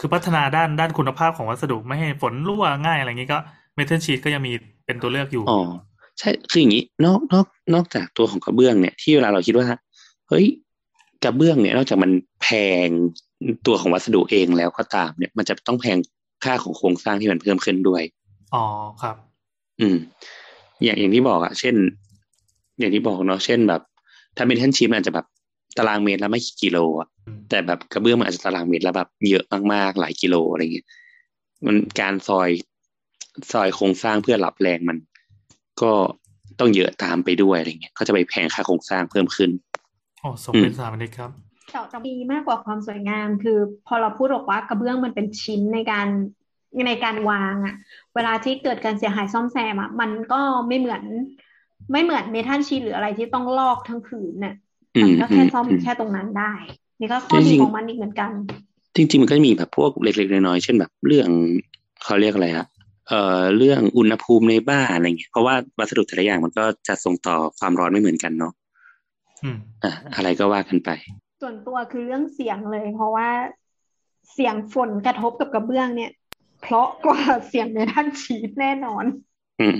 คือพัฒนาด้านด้านคุณภาพของวัสดุไม่ให้ฝนรั่วง่ายอะไรอย่างนี้ก็เมทัลชีตก็ยังมีเป็นตัวเลือกอยู่อ๋อใช่คืออย่างนี้ นอกนอกนอกจากตัวของกระเบื้องเนี่ยที่เวลาเราคิดว่า เฮ้ยกระเบื้องเนี่ยนอกจากมันแพงตัวของวัสดุเองแล้วก็ตามเนี่ย มันจะต้องแพงค่าของโครงสร้างที่มันเพิ่มขึ้นด้วยอ๋อครับ อืม อย่างอย่างที่บอกอะเช่น อย่างที่บอกเนาะเช่นแบบ ถ้าเป็นแท่นชีพมันอาจจะแบบตารางเมตรละไม่กี่กิโลอะอืมแต่แบบกระเบื้องมันอาจจะตารางเมตรละแบบเยอะมากๆหลายกิโลอะไรเงี้ยมันการซอยซอยโครงสร้างเพื่อรับแรงมัน ก็ต้องเยอะตามไปด้วยอะไรเงี้ยก็จะไปแพงค่าโครงสร้างเพิ่มขึ้นโอ้สมอืมเป็นสถาปนิกครับแต่แต่ดีมากกว่าความสวยงาม คือ พอเราพูดบอกว่ากระเบื้องมันเป็นชิ้นในการในการวางอะเวลาที่เกิดการเสียหายซ่อมแซมอะมันก็ไม่เหมือน ไม่เหมือนเมทัลชีทหรืออะไรที่ต้องลอกทั้งผืนน่ะอืมันมก็อืแค่มซ่อมอืมแค่ตรงนั้นได้ นี่ก็ข้อจริดีงๆของมันอีกเหมือนกัน จริง ๆ มันก็มีแบบพวกเล็กๆน้อยๆเช่นแบบ เรื่องเขาเรียกอะไรอะเอ่อเรื่องอุณหภูมิในบ้านอะไรเงี้ยเพราะว่าวัสดุแต่ละอย่างมันก็จะส่งต่อความร้อนไม่เหมือนกันเนาะอืมอะอะไรก็ว่ากันไป ส่วนตัวคือเรื่องเสียงเลย เพราะว่าเสียงฝนกระทบกับกระเบื้องเนี่ย เพราะกว่าเสียงในด้านชีตแน่นอน อืม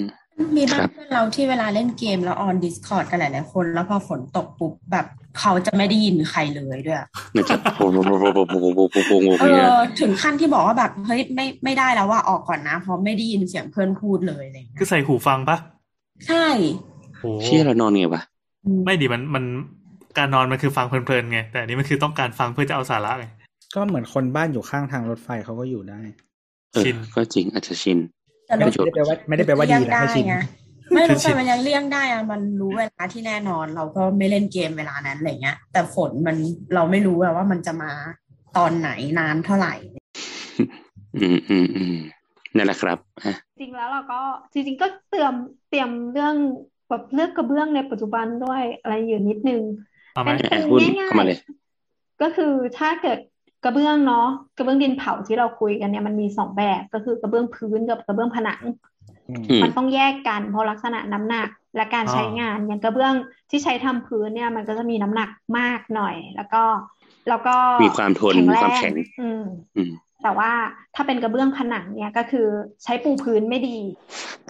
มีบ้านเพื่อนเราที่เวลาเล่นเกมแล้ว on Discord กันหลายหลายคน แล้วพอฝนตกปุ๊บแบบเขาจะไม่ได้ยินใครเลยด้วยเออถึงขั้นที่บอกว่าแบบเฮ้ยไม่ไม่ได้แล้วว่าออกก่อนนะเพราะไม่ได้ยินเสียงเพื่อนพูดเลยเลยคือใส่หูฟังปะใช่เชี่ยเรานอนไงปะไม่ดิมันมันการนอนมันคือฟังเพลินๆไงแต่อันนี้มันคือต้องการฟังเพื่อจะเอาสาระไงก็เหมือนคนบ้านอยู่ข้างทางรถไฟเขาก็อยู่ได้ชินก็จริงอาจจะชิน แต่รไม่ถได้แปลว่าไม่ได้แปลว่าดีนะไม่ชินไงไม่รถชิไฟนมันยังเลี่ยงได้อะมันรู้เวลาที่แน่นอน เราก็ไม่เล่นเกมเวลานั้นอะไรเงี้ย แต่ฝนมันเราไม่รู้อะว่ามันจะมาตอนไหนนานเท่าไหร่ อืมอืมอืมนั่นแหละครับอะจริงแล้วเราก็จริงๆก็เตรียมเตรียมเรื่องแบบเลือกกระเบื้องในปัจจุบันด้วยอะไรอยู่นิดนึงเอาไหมเป็นอะหุ้นง่ายเข้ามาเลยๆก็คือถ้าเกิด กระเบื้องเนาะกระเบื้องดินเผาที่เราคุยกันเนี่ยมันมีสองแบบก็คือกระเบื้องพื้นกับกระเบื้องผนังอืมอืมมันต้องแยกกันเพราะลักษณะน้ำหนักและการใช้งานอย่างกระเบื้องที่ใช้ทำพื้นเนี่ย มันก็จะมีน้ำหนักมากหน่อย แล้วก็แล้วก็มีความทนแข็งมีแรความงแข็งอืมอืมแต่ว่าถ้าเป็นกระเบื้องผนังเนี่ยก็คือใช้ปูพื้นไม่ดี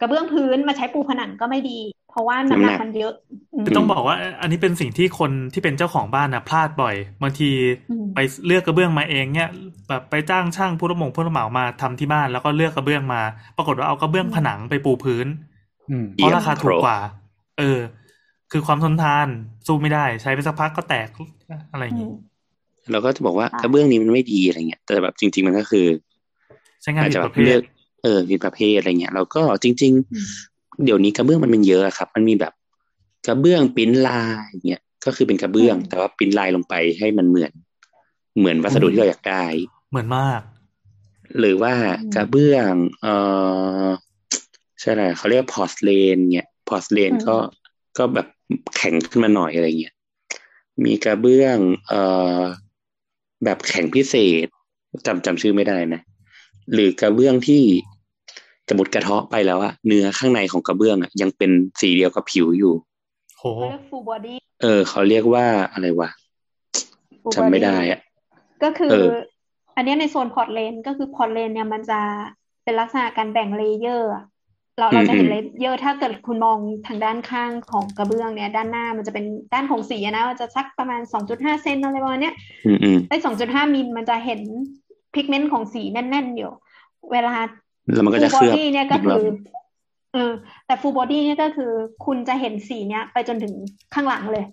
กระเบื้องพื้นมาใช้ปูผนังก็ไม่ดี เพราะว่าน้ำหนักน้ำหนักมันเยอะอืมคือต้องบอกว่าอันนี้เป็นสิ่งที่คนที่เป็นเจ้าของบ้านนะพลาดบ่อยบางทีอืมไปเลือกกระเบื้องมาเองเนี่ยแบบไปจ้างช่างผู้รับเหมาผู้รับเหมามาทำที่บ้านแล้วก็เลือกกระเบื้องมา ปรากฏว่าเอากระเบื้องผนังไปปูพื้นอืมเพราะราคาถูกเยี่ยมกว่า เออ คือความทนทานสู้ไม่ได้ใช้ไปสักพักก็แตกอะไรอย่างอืงี้มเราก็จะบอกว่าค่ะกระเบื้องนี้มันไม่ดีอะไรเงี้ย แต่แบบจริง ๆ มันก็คือใช้งานอาจผิดจะปแบบระเภเลืทอกเออผิดประเภทอะไรเงี้ยเราก็จริงอืมๆ เดี๋ยวนี้กระเบื้องมันเป็นเยอะอะครับ มันมีแบบกระเบื้องปริ้นลายอย่างเงี้ยก็คือเป็นกระเบื้อง แต่ว่าปริ้นลายลงไปให้มันเหมือน เหมือนวัสดุที่เราอยากได้ เหมือนมาก หรือว่าอืมกระเบื้อง เออใช่ไหมเขาเรียก porcelain เนี่ย porcelain อืมก็ก็แบบแข็งขึ้นมาหน่อยอะไรเงี้ยมีกระเบื้อง เอ่อแบบแข็งพิเศษจำจำชื่อไม่ได้นะ หรือกระเบื้องที่ สมมติกระเทาะไปแล้วอะเนื้อข้างในของกระเบื้องอะยังเป็นสีเดียวกับผิวอยู่โหเขาเรียก full body เออ เขาเรียกว่าอะไรวะ full จำไม่ body ได้อะก็คือเอออันเนี้ยในโซน porcelain ก็คือ porcelain เนี่ยมันจะเป็นลักษณะการแบ่ง layer อะเราเราจะเห็น layer ถ้าเกิดคุณมองทางด้านข้างของกระเบื้องเนี่ย ด้านหน้ามันจะเป็นด้านของสีอะนะมันจะสักประมาณ2.5เซนอะไรประมาณเนี้ยอืมอืมไอ้2.5มิลมันจะเห็น pigment ของสีแน่น ๆ อยู่ เวลา แล้วมันก็จะ เคลือบอีกรอบ full body เนี่ยก็คือเออแต่ full body เนี่ยก็คือ คุณจะเห็นสีเนี้ยไปจนถึงข้างหลังเลย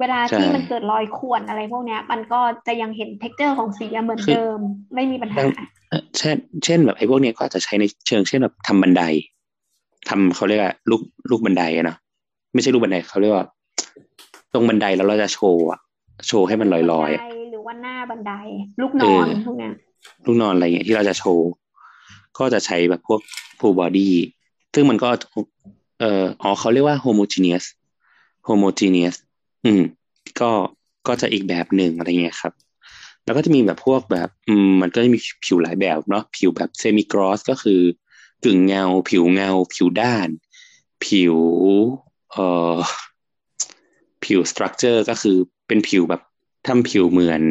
เวลาที่มันเกิดรอยข่วนอะไรพวกเนี้ย มันก็จะยังเห็น texture ของสีอะเหมือนเดิม ไม่มีปัญหาเอ่อเช่น เช่นแบบไอ้พวกเนี้ยก็อาจจะใช้ในเชิงเช่นแบบทำบันไดทำเขาเรียกว่าลูกลูกบันไดอะเนาะไม่ใช่ลูกบันไดเขาเรียกว่า ตรงบันไดแล้วเราจะโชว์อะโชว์ให้มันลอยๆบัอะนไดหรือว่าหน้าบันได ลูกนอนเออพวกเนี้ยลูกนอนอะไรเงี้ยที่เราจะโชว์ ก็จะใช้แบบพวก full body ซึ่งมันก็เอ่ออ๋อเขาเรียกว่า homogeneous homogeneous อืม ก็ก็จะอีกแบบหนึ่งอะไรเงี้ยครับ แล้วก็จะมีแบบพวกแบบ อืม มันก็จะมีผิวหลายแบบเนาะผิวแบบ semi gloss ก็คือกึ่งเงา ผิวเงา ผิวด้าน ผิวเอ่อผิว structure ก็คือเป็นผิวแบบทำผิวเหมือน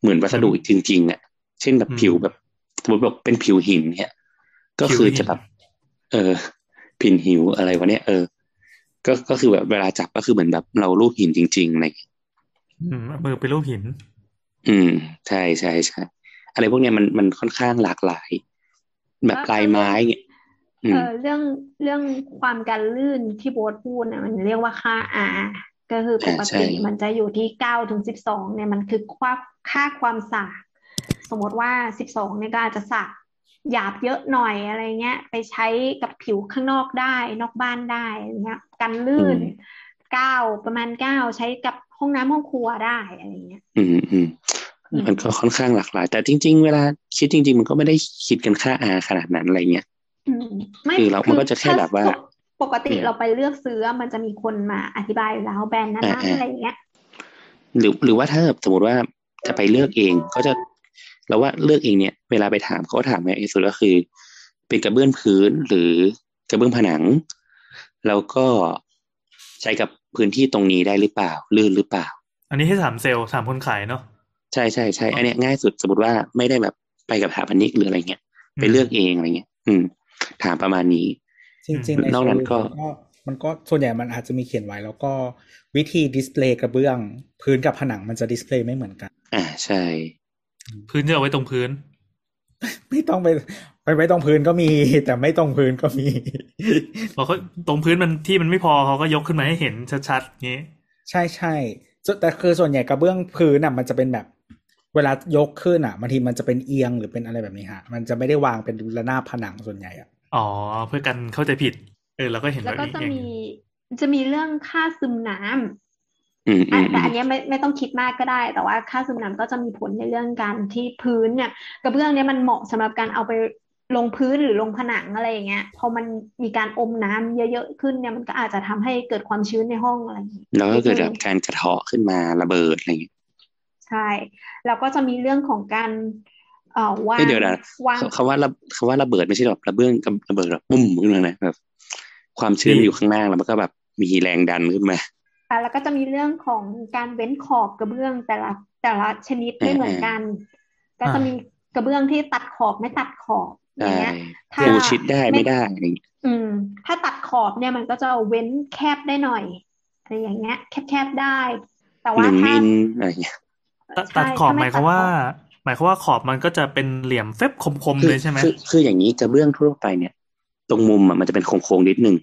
เหมือนวัสดุจริงๆอะ เช่นแบบอืมผิวแบบ สมมติแบบเป็นผิวหินเนี่ย ก็คือผิวหินจะแบบเออผินหิวอะไรวะเนี่ยเออ ก็ก็คือแบบเวลาจับก็คือเหมือนแบบเราลูกหินจริงๆอะไรอย่างเงี้ยอืมเอามือไปรูปหิน อืม ใช่ใช่ใช่อะไรพวกเนี้ยมันมันค่อนข้างหลากหลาย แบบลายไม้เงี้ยอืเอมอเรื่องเรื่องความการลื่นที่โบ๊ทพูดเนี่ยมันเรียกว่าค่า R ก็คือปกอ่าใช่ติมันจะอยู่ที่เก้าถึงสิบสองเนี่ยมันคือค่าค่าความสาก สมมติว่าสิบสองเนี่ยก็อาจจะสากหยาบเยอะหน่อยอะไรเงี้ย ไปใช้กับผิวข้างนอกได้ นอกบ้านได้อะไรเงี้ย กันลื่นเก้าประมาณเก้าใช้กับห้องน้ำห้องครัวได้อะไรเงี้ยอืมอืมอืมมันก็ค่อนข้างหลากหลาย แต่จริง ๆ เวลาคิดจริง ๆ มันก็ไม่ได้คิดกันค่าอาขนาดนั้นอะไรเงี้ยอืมไม่คือเรามันก็จะแค่ถ้แบบว่า ปกติอืมเราไปเลือกซื้อมันจะมีคนมาอธิบายอยู่แล้วแบรนด์นั้นอ่าๆอ่าอะไรอย่างเงี้ย หรือหรือว่าถ้าสมมติว่าจะไปเลือกเองเขาจะ เราว่าเลือกเองเนี่ยเวลาไปถามเขาก็ถามง่ายสุดก็คือ เป็นกระเบื้องพื้นหรือกระเบื้องผนัง แล้วก็ใช้กับพื้นที่ตรงนี้ได้หรือเปล่า ลื่นหรือเปล่า อันนี้ให้ถามเซลล์ถามคนขายเนาะใช่ใช่ใช่อันเนี้ยง่ายสุดสมมติว่าไม่ได้แบบไปกับสถาปนิกหรืออะไรเงี้ยไปเลือกเองอะไรเงี้ยอืม ถามประมาณนี้ จริงๆในนอกนั้นก็โชว์รอืมมันก็ส่วนใหญ่มันอาจจะมีเขียนไว้ แล้วก็วิธี display กระเบื้อง พื้นกับผนังมันจะ display ไม่เหมือนกัน อ่าใช่ พื้นจะเอาไว้ตรงพื้น ไม่ต้องไปไปไว้ตรงพื้นก็มี แต่ไม่ตรงพื้นก็มีพอเขาตรงพื้นมันที่มันไม่พอเขาก็ยกขึ้นมาให้เห็นชัดๆงี้ ใช่ใช่ส่วนแต่คือส่วนใหญ่กระเบื้องพื้นอะ มันจะเป็นแบบ เวลายกขึ้นอะบางทีมันจะเป็นเอียงหรือเป็นอะไรแบบนี้ฮะ มันจะไม่ได้วางเป็นระนาบผนังส่วนใหญ่อะอ๋อเพื่อกันเข้าใจผิด เออเราก็เห็นแล้วแบบก็นี้จะเองมีจะมีเรื่องค่าซึมน้ำอืมอือะม แต่อันเนี้ยไม่ไม่ต้องคิดมากก็ได้ แต่ว่าค่าซึมน้ำก็จะมีผลในเรื่องการที่พื้นเนี่ยกระเบื้องเนี้ยมันเหมาะสำหรับการเอาไปลงพื้นหรือลงผนังอะไรอย่างเงี้ยพอมันมีการอมน้ำเยอะๆขึ้นเนี่ยมันก็อาจจะทำให้เกิดความชื้นในห้องอะไรอย่างเงี้ยแล้วก็เกิดแบบการกระเทาะขึ้นมาระเบิดอะไรเงี้ยใช่แล้วก็จะมีเรื่องของการเอ่อวางเฮ้ยเดี๋ยวนะวางเขาเขาว่าระเขาว่าระเบิดไม่ใช่หรอกระเบื้องกับระเบิดแบบปุ้มขึ้นมานะแบบความชื้นมันอยู่ข้างล่างแล้วมันก็แบบมีแรงดันขึ้นมา อะแล้วก็จะมีเรื่องของการเว้นขอบกระเบื้องแต่ละแต่ละชนิดไม่เหมือนกัน ก็จะมีกระเบื้องที่ตัดขอบไม่ตัดขอบอได้ย่างเงี้ยถ้าปูชิดได้ไม่ได้อะไรเงี้ยอืม ถ้าตัดขอบเนี่ยมันก็จะเว้นแคบได้หน่อยอะไรอย่างเงี้ย แคบๆได้ แต่หว่านึ่งถ้ามิลอะไรเงี้ยตัดใช่ตัดขอบถ้าหไม่มายความว่าตัดขอบหมายความว่าขอบมันก็จะเป็นเหลี่ยมเฟบคมๆคือเลยใช่ไหมคือคืออย่างนี้กระเบื้องทั่วไปเนี่ย ตรงมุมอะมันจะเป็นโค้งๆนิดนึง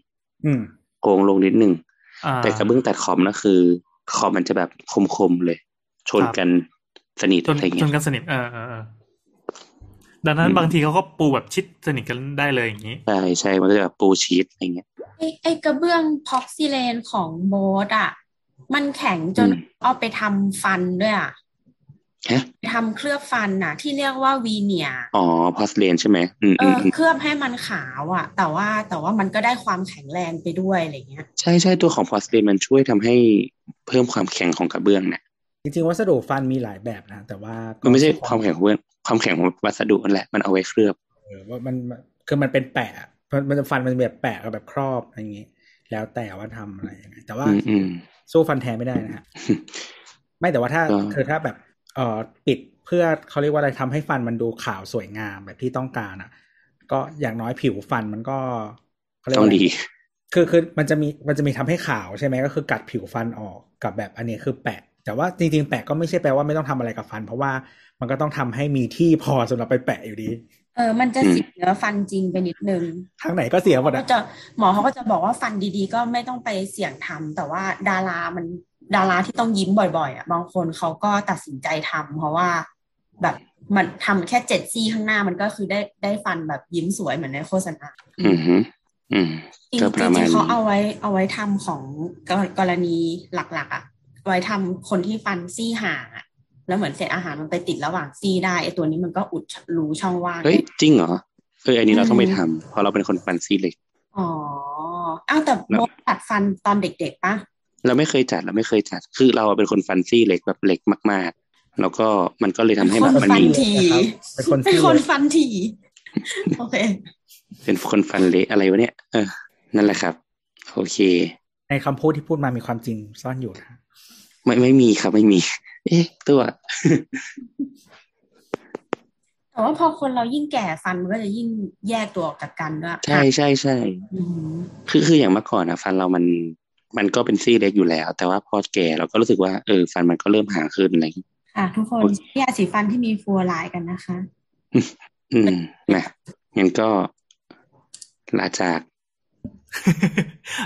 อืมโค้งลงนิดนึงอ่า แต่กระเบื้องตัดขอบนะคือ ขอบมันจะแบบคมๆเลย ชนครับกันสนิทจนอะไรจเงี้นยกันสนิทเออเออเออดังนั้นอืมบางทีเขาก็ปูแบบชิดสนิทกันได้เลยอย่างนี้ ใช่ใช่มันก็จะแบบปูชีสอะไรเงี้ยไอ้ไอ้กระเบื้อง porcelain ของโบทอะ มันแข็งจนอืมเอาไปทำฟันด้วยอะฮะไป ทำเคลือบฟันน่ะ ที่เรียกว่าวีเนียร์อ๋อ porcelain ใช่ไหมอืมเออืมออืมเคลือบให้มันขาวอะ แต่ว่าแต่ว่ามันก็ได้ความแข็งแรงไปด้วยอะไรเงี้ยใช่ใช่ตัวของ porcelain มันช่วยทำให้เพิ่มความแข็งของกระเบื้องเนี่ยจริงๆวัสดุฟันมีหลายแบบนะแต่ว่าก็มันไม่ใช่ความแข็งของกระเบื้องความแข็งของวัสดุนั่นแหละมันเอาไว้เคลือบเออว่ามันมันคือมันเป็นแปะมันมันจะฟันมันแบบแปะกับแบบครอบอะไรอย่างงี้ แล้วแต่ว่าทำอะไรยังไงแต่ว่าอืมอืมสู้ฟันแท้ไม่ได้นะฮะไม่แต่ว่าถ้าก็คือถ้าแบบ เอ่อปิดเพื่อเขาเรียกว่าอะไรทำให้ฟันมันดูขาวสวยงามแบบที่ต้องการอะ ก็อย่างน้อยผิวฟันมันก็เขาเรียกต้องว่าอะไรดีคือคือมันจะมีมันจะมีทำให้ขาวใช่ไหมก็คือกัดผิวฟันออกกับแบบอันนี้คือแปะ แต่ว่าจริงๆ แปะก็ไม่ใช่แปลว่าไม่ต้องทำอะไรกับฟัน เพราะว่ามันก็ต้องทำให้มีที่พอสำหรับไปแปะอยู่ดี เออ มันจะอืมเสียเนื้อฟันจริงไปนิดนึงทางไหนก็เสียหมดก็อะจะหมอเขาก็จะบอกว่าฟันดีๆ ก็ไม่ต้องไปเสี่ยงทำแต่ว่าดารามัน ดาราที่ต้องยิ้มบ่อยๆอะบางคนเขาก็ตัดสินใจทำเพราะว่าแบบมันทำแค่เจ็ดซี่ข้างหน้ามันก็คือได้ได้ฟันแบบยิ้มสวยเหมือนในโฆษณาอืมฮึอืมจริงก็ๆประมาณจริงๆเขานี้เอาไว้เอาไว้ทำของกรกรณีหลักๆอะไว้ทำคนที่ฟันซี่ห่างอะแล้วเหมือนเศษอาหารมันไปติดระหว่างซี่ได้ไอตัวนี้มันก็อุดรูช่องว่างเฮ้ยจริงเหรอเอออันนี้เราต้องไปอืมทำเพราะเราเป็นคนฟันซี่เล็กอ๋ออ้าวแต่แล้วโบทตัดฟันตอนเด็กๆปะ เราไม่เคยจัดเราไม่เคยจัด คือเราเป็นคนฟันซี่เล็กแบบเล็กมาก ๆ แล้วก็มันก็เลยทำให้แบบคนมันฟันมีทีเป็นคนเป็นที่คนฟันทีโอเคเป็นคนฟันเละอะไรวะเนี่ยเออนั่นแหละครับ โอเค ในคำพูดที่พูดมามีความจริงซ่อนอยู่นะไม่ไม่มีครับไม่มี เอ๊ะ ตัวแต่ว่าพอคนเรายิ่งแก่ฟันมันก็จะยิ่งแยกตัวออกจากกันด้วยใช่ใช่ใช่อืมคือคืออย่างเมื่อก่อนอะฟันเรามัน มันก็เป็นซี่เล็กอยู่แล้ว แต่ว่าพอแก่เราก็รู้สึกว่าเออฟันมันก็เริ่มห่างขึ้นอะไรอย่างงี้ค่ะ ทุกคนยาสีฟันที่มีฟลูออไรด์กันนะคะ อืมนะงั้นก็ลาจาก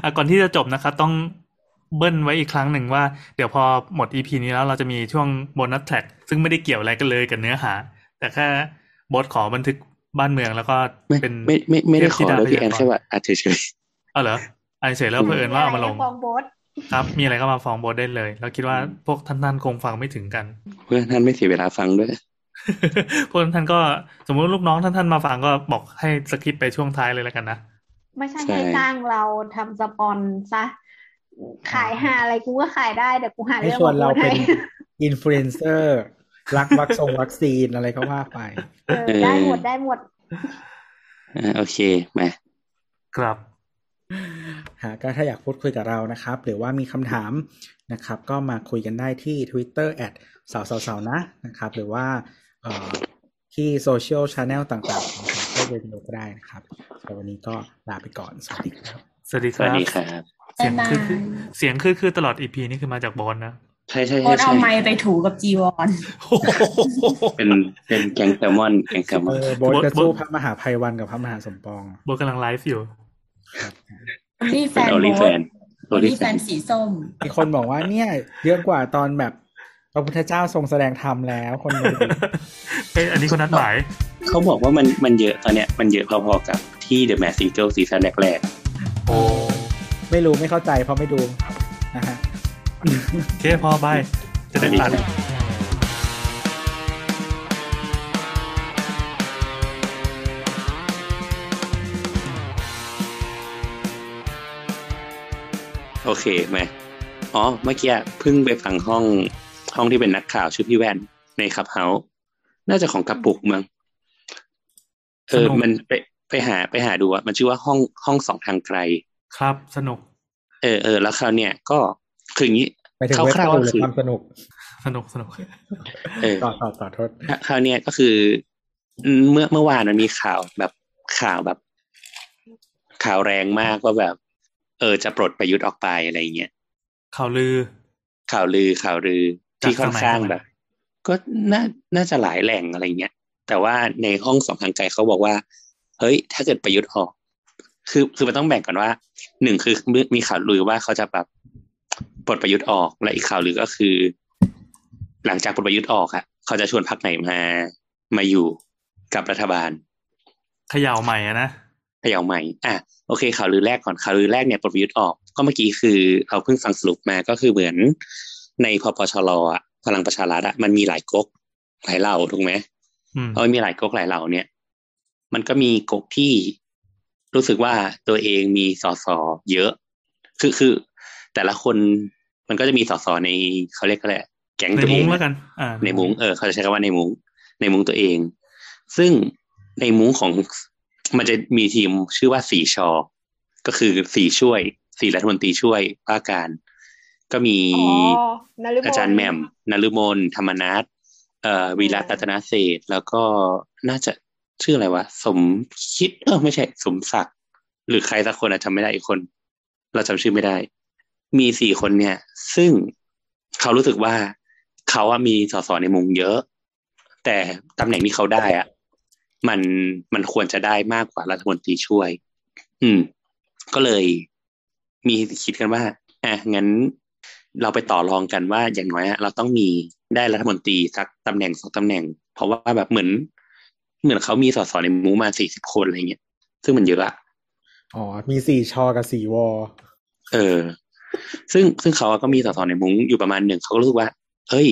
อะก่อนที่จะจบนะครับ ต้องเบิ้ลไว้อีกครั้งหนึ่งว่า เดี๋ยวพอหมด EP นี้แล้วเราจะมีช่วงโบนัสแทร็กซึ่งไม่ได้เกี่ยวอะไรกันเลยกับเนื้อหา แต่แค่บอสขอบันทึกบ้านเมืองแล้วก็ไม่เป็นไม่ไม่ไม่ได้ขเทพธิอดาเลยพี่แอนพยากรณ์แค่ว่าอาจเฉยเอาเหรอ ไอเฉยแล้วเพื่อนว่าเอามาลงฟ้องโบสครับ มีอะไรก็มาฟ้องบอสได้เลยแล้วคิดว่าพวกท่านๆคงฟังไม่ถึงกันๆเพื่อท่านไม่เสียเวลาฟังด้วยพวกท่านก็สมมติลูกน้องท่านท่านมาฟังก็บอกให้ skip ไปช่วงท้ายเลยแล้วกันนะ ไม่ใช่ใช่ให้จ้างเราทำ spon ซะ ขายหาอะไรกูก็ขายได้แต่กูหาให้เรื่องชวนมาเราพูดเป็นให้อินฟลูเอนเซอร์รักวัคซงวัคซีนอะไรก็ว่าไปเออได้หมดได้หมดอ่าโอเคมาครับ ฮะก็ถ้าอยากพูดคุยกับเรานะครับ หรือว่ามีคำถามนะครับ ก็มาคุยกันได้ที่ Twitter แอดสาวสาวๆนะนะครับ หรือว่าเอ่อที่โซเชียลช n แนลต่างๆของเพื่อเรดิโอก็ได้นะครับสำหรับวันนี้ก็ลาไปก่อน สวัสดีครับ สวัสดีสครัวัสบดีครับ เสียงบ๊ายบายคือคือเสียงคือคือตลอดอีพีนี่คือมาจากบอลนะใช่ใช่โคใช่ตรเอาใช่ไม้ไปถูกับจีวร เป็นเป็นแกงแซลมอนแกงแซลมเออนอโบทจะสู้พระมหาภัยวันกับพระมหาสมปองโบทกำลังไลฟ์อยู่ค รับนี่แฟเป็นนโอลิแฟนโอลินี่แฟแฟนนสีส้ม มีคนบอกว่าเนี่ย เยอะกว่าตอนแบบพระพุทธเจ้าทรงแสดงธรรมแล้วคนดูเอ้ยอันนี้คนนัดหมาย เขาบอกว่ามันมันเยอะตอนเนี้ยมันเยอะพอๆกับที่ The Mask Singer ซีซั่นแรกโอ้ไม่รู้ไม่เข้าใจเพราะไม่ดูนะฮะโอเคพอไปจะได้ตัด โอเคไหมอ๋อเมื่อกี้เพิ่งไปฟังห้องห้องที่เป็นนักข่าวชื่อพี่แว่นในคับเฮาส์น่าจะของกระปุกมั้งเออมันไปไปหาไปหาดูอะมันชื่อว่าห้องห้องสองทางไกล ครับ สนุก เออเออแล้วคราวเนี่ยก็คืออย่างนี้ไปถึงเว็บคร่าวตูๆหก็รือคือความสนุก สนุกสนุกเออต่อต่อต่อโทษคราวเนี้ยก็คืออืมเมื่อเมื่อวานมันมีข่าวแบบข่าวแบบ ข่าวแรงมากว่าแบบ เออจะปลดประยุทธ์ออกไปอะไรเงี้ยข่าวลือ ข่าวลือข่าวลือที่จากค่อนข้างทางไหนแบบ ก็น่าน่าจะหลายแหล่งอะไรเงี้ยแต่ว่าในห้องสองทางไกลเขาบอกว่า เฮ้ย ถ้าเกิดประยุทธ์ออก คือคือมันต้องแบ่งก่อนว่าหนึ่งคือมีข่าวลือว่าเขาจะแบบปลดประยุทธ์ออกและอีกข่าวลือก็คือ หลังจากปลดประยุทธ์ออกอะเขาจะชวนพรรคไหนมามาอยู่กับรัฐบาลเขย่าใหม่อะนะเขย่าใหม่อะโอเค ข่าวลือแรกก่อนข่าวลือแรกเนี่ยปลดประยุทธ์ออก ก็เมื่อกี้คือเราเพิ่งฟังสรุปมาก็คือเหมือนในพปชรอะพลังประชารัฐอะมันมีหลายก๊กหลายเหล่าถูกไหมอืมเพราะมันมีหลายก๊กหลายเหล่าเนี่ย มันก็มีก๊กที่รู้สึกว่าตัวเองมีสสเยอะ คือคือ แต่ละคนมันก็จะมีสสในเขาเรียกอะไรแก๊งในตัวเอมุ้งงอะแล้วกันอ่าในมุ้งเออเขาจะใช้คำว่าในมุ้งในมุ้งตัวเอง ซึ่งในมุ้งของ มันจะมีทีมชื่อว่าสีชอ ก็คือสีช่วย สีรัฐมนตรีช่วยว่าการ ก็มีอ๋อนฤมลอาจารย์แหม่มนฤมลธรรมนัทเอ่อวีระรัตนเศรษฐ์แล้วก็น่าจะชื่ออะไรวะ สมคิด เออไม่ใช่ สมศักดิ์หรือใครสักคนอะจำไม่ได้อีกคน เราจำชื่อไม่ได้ มีสี่คนเนี่ย ซึ่งเขารู้สึกว่าเขาอะมีสสในมุงเยอะ แต่ตำแหน่งที่เขาได้อะ มันมันควรจะได้มากกว่ารัฐมนตรีช่วย อืม ก็เลยมีคิดกันว่าอะงั้นเราไปต่อรองกันว่าอย่างน้อยอะเราต้องมีได้รัฐมนตรีสักตำแหน่งสองตำแหน่ง เพราะว่าแบบเหมือนเหมือนเขามีสสในมุ้งมาสี่สิบคนอะไรเงี้ยซึ่งมันเยอะอะอ๋อ มีสี่ชอกับสี่วอ เออ ซึ่งซึ่งเขาก็มีสสในมุ้งอยู่ประมาณหนึ่งเขาก็รู้สึกว่า เฮ้ย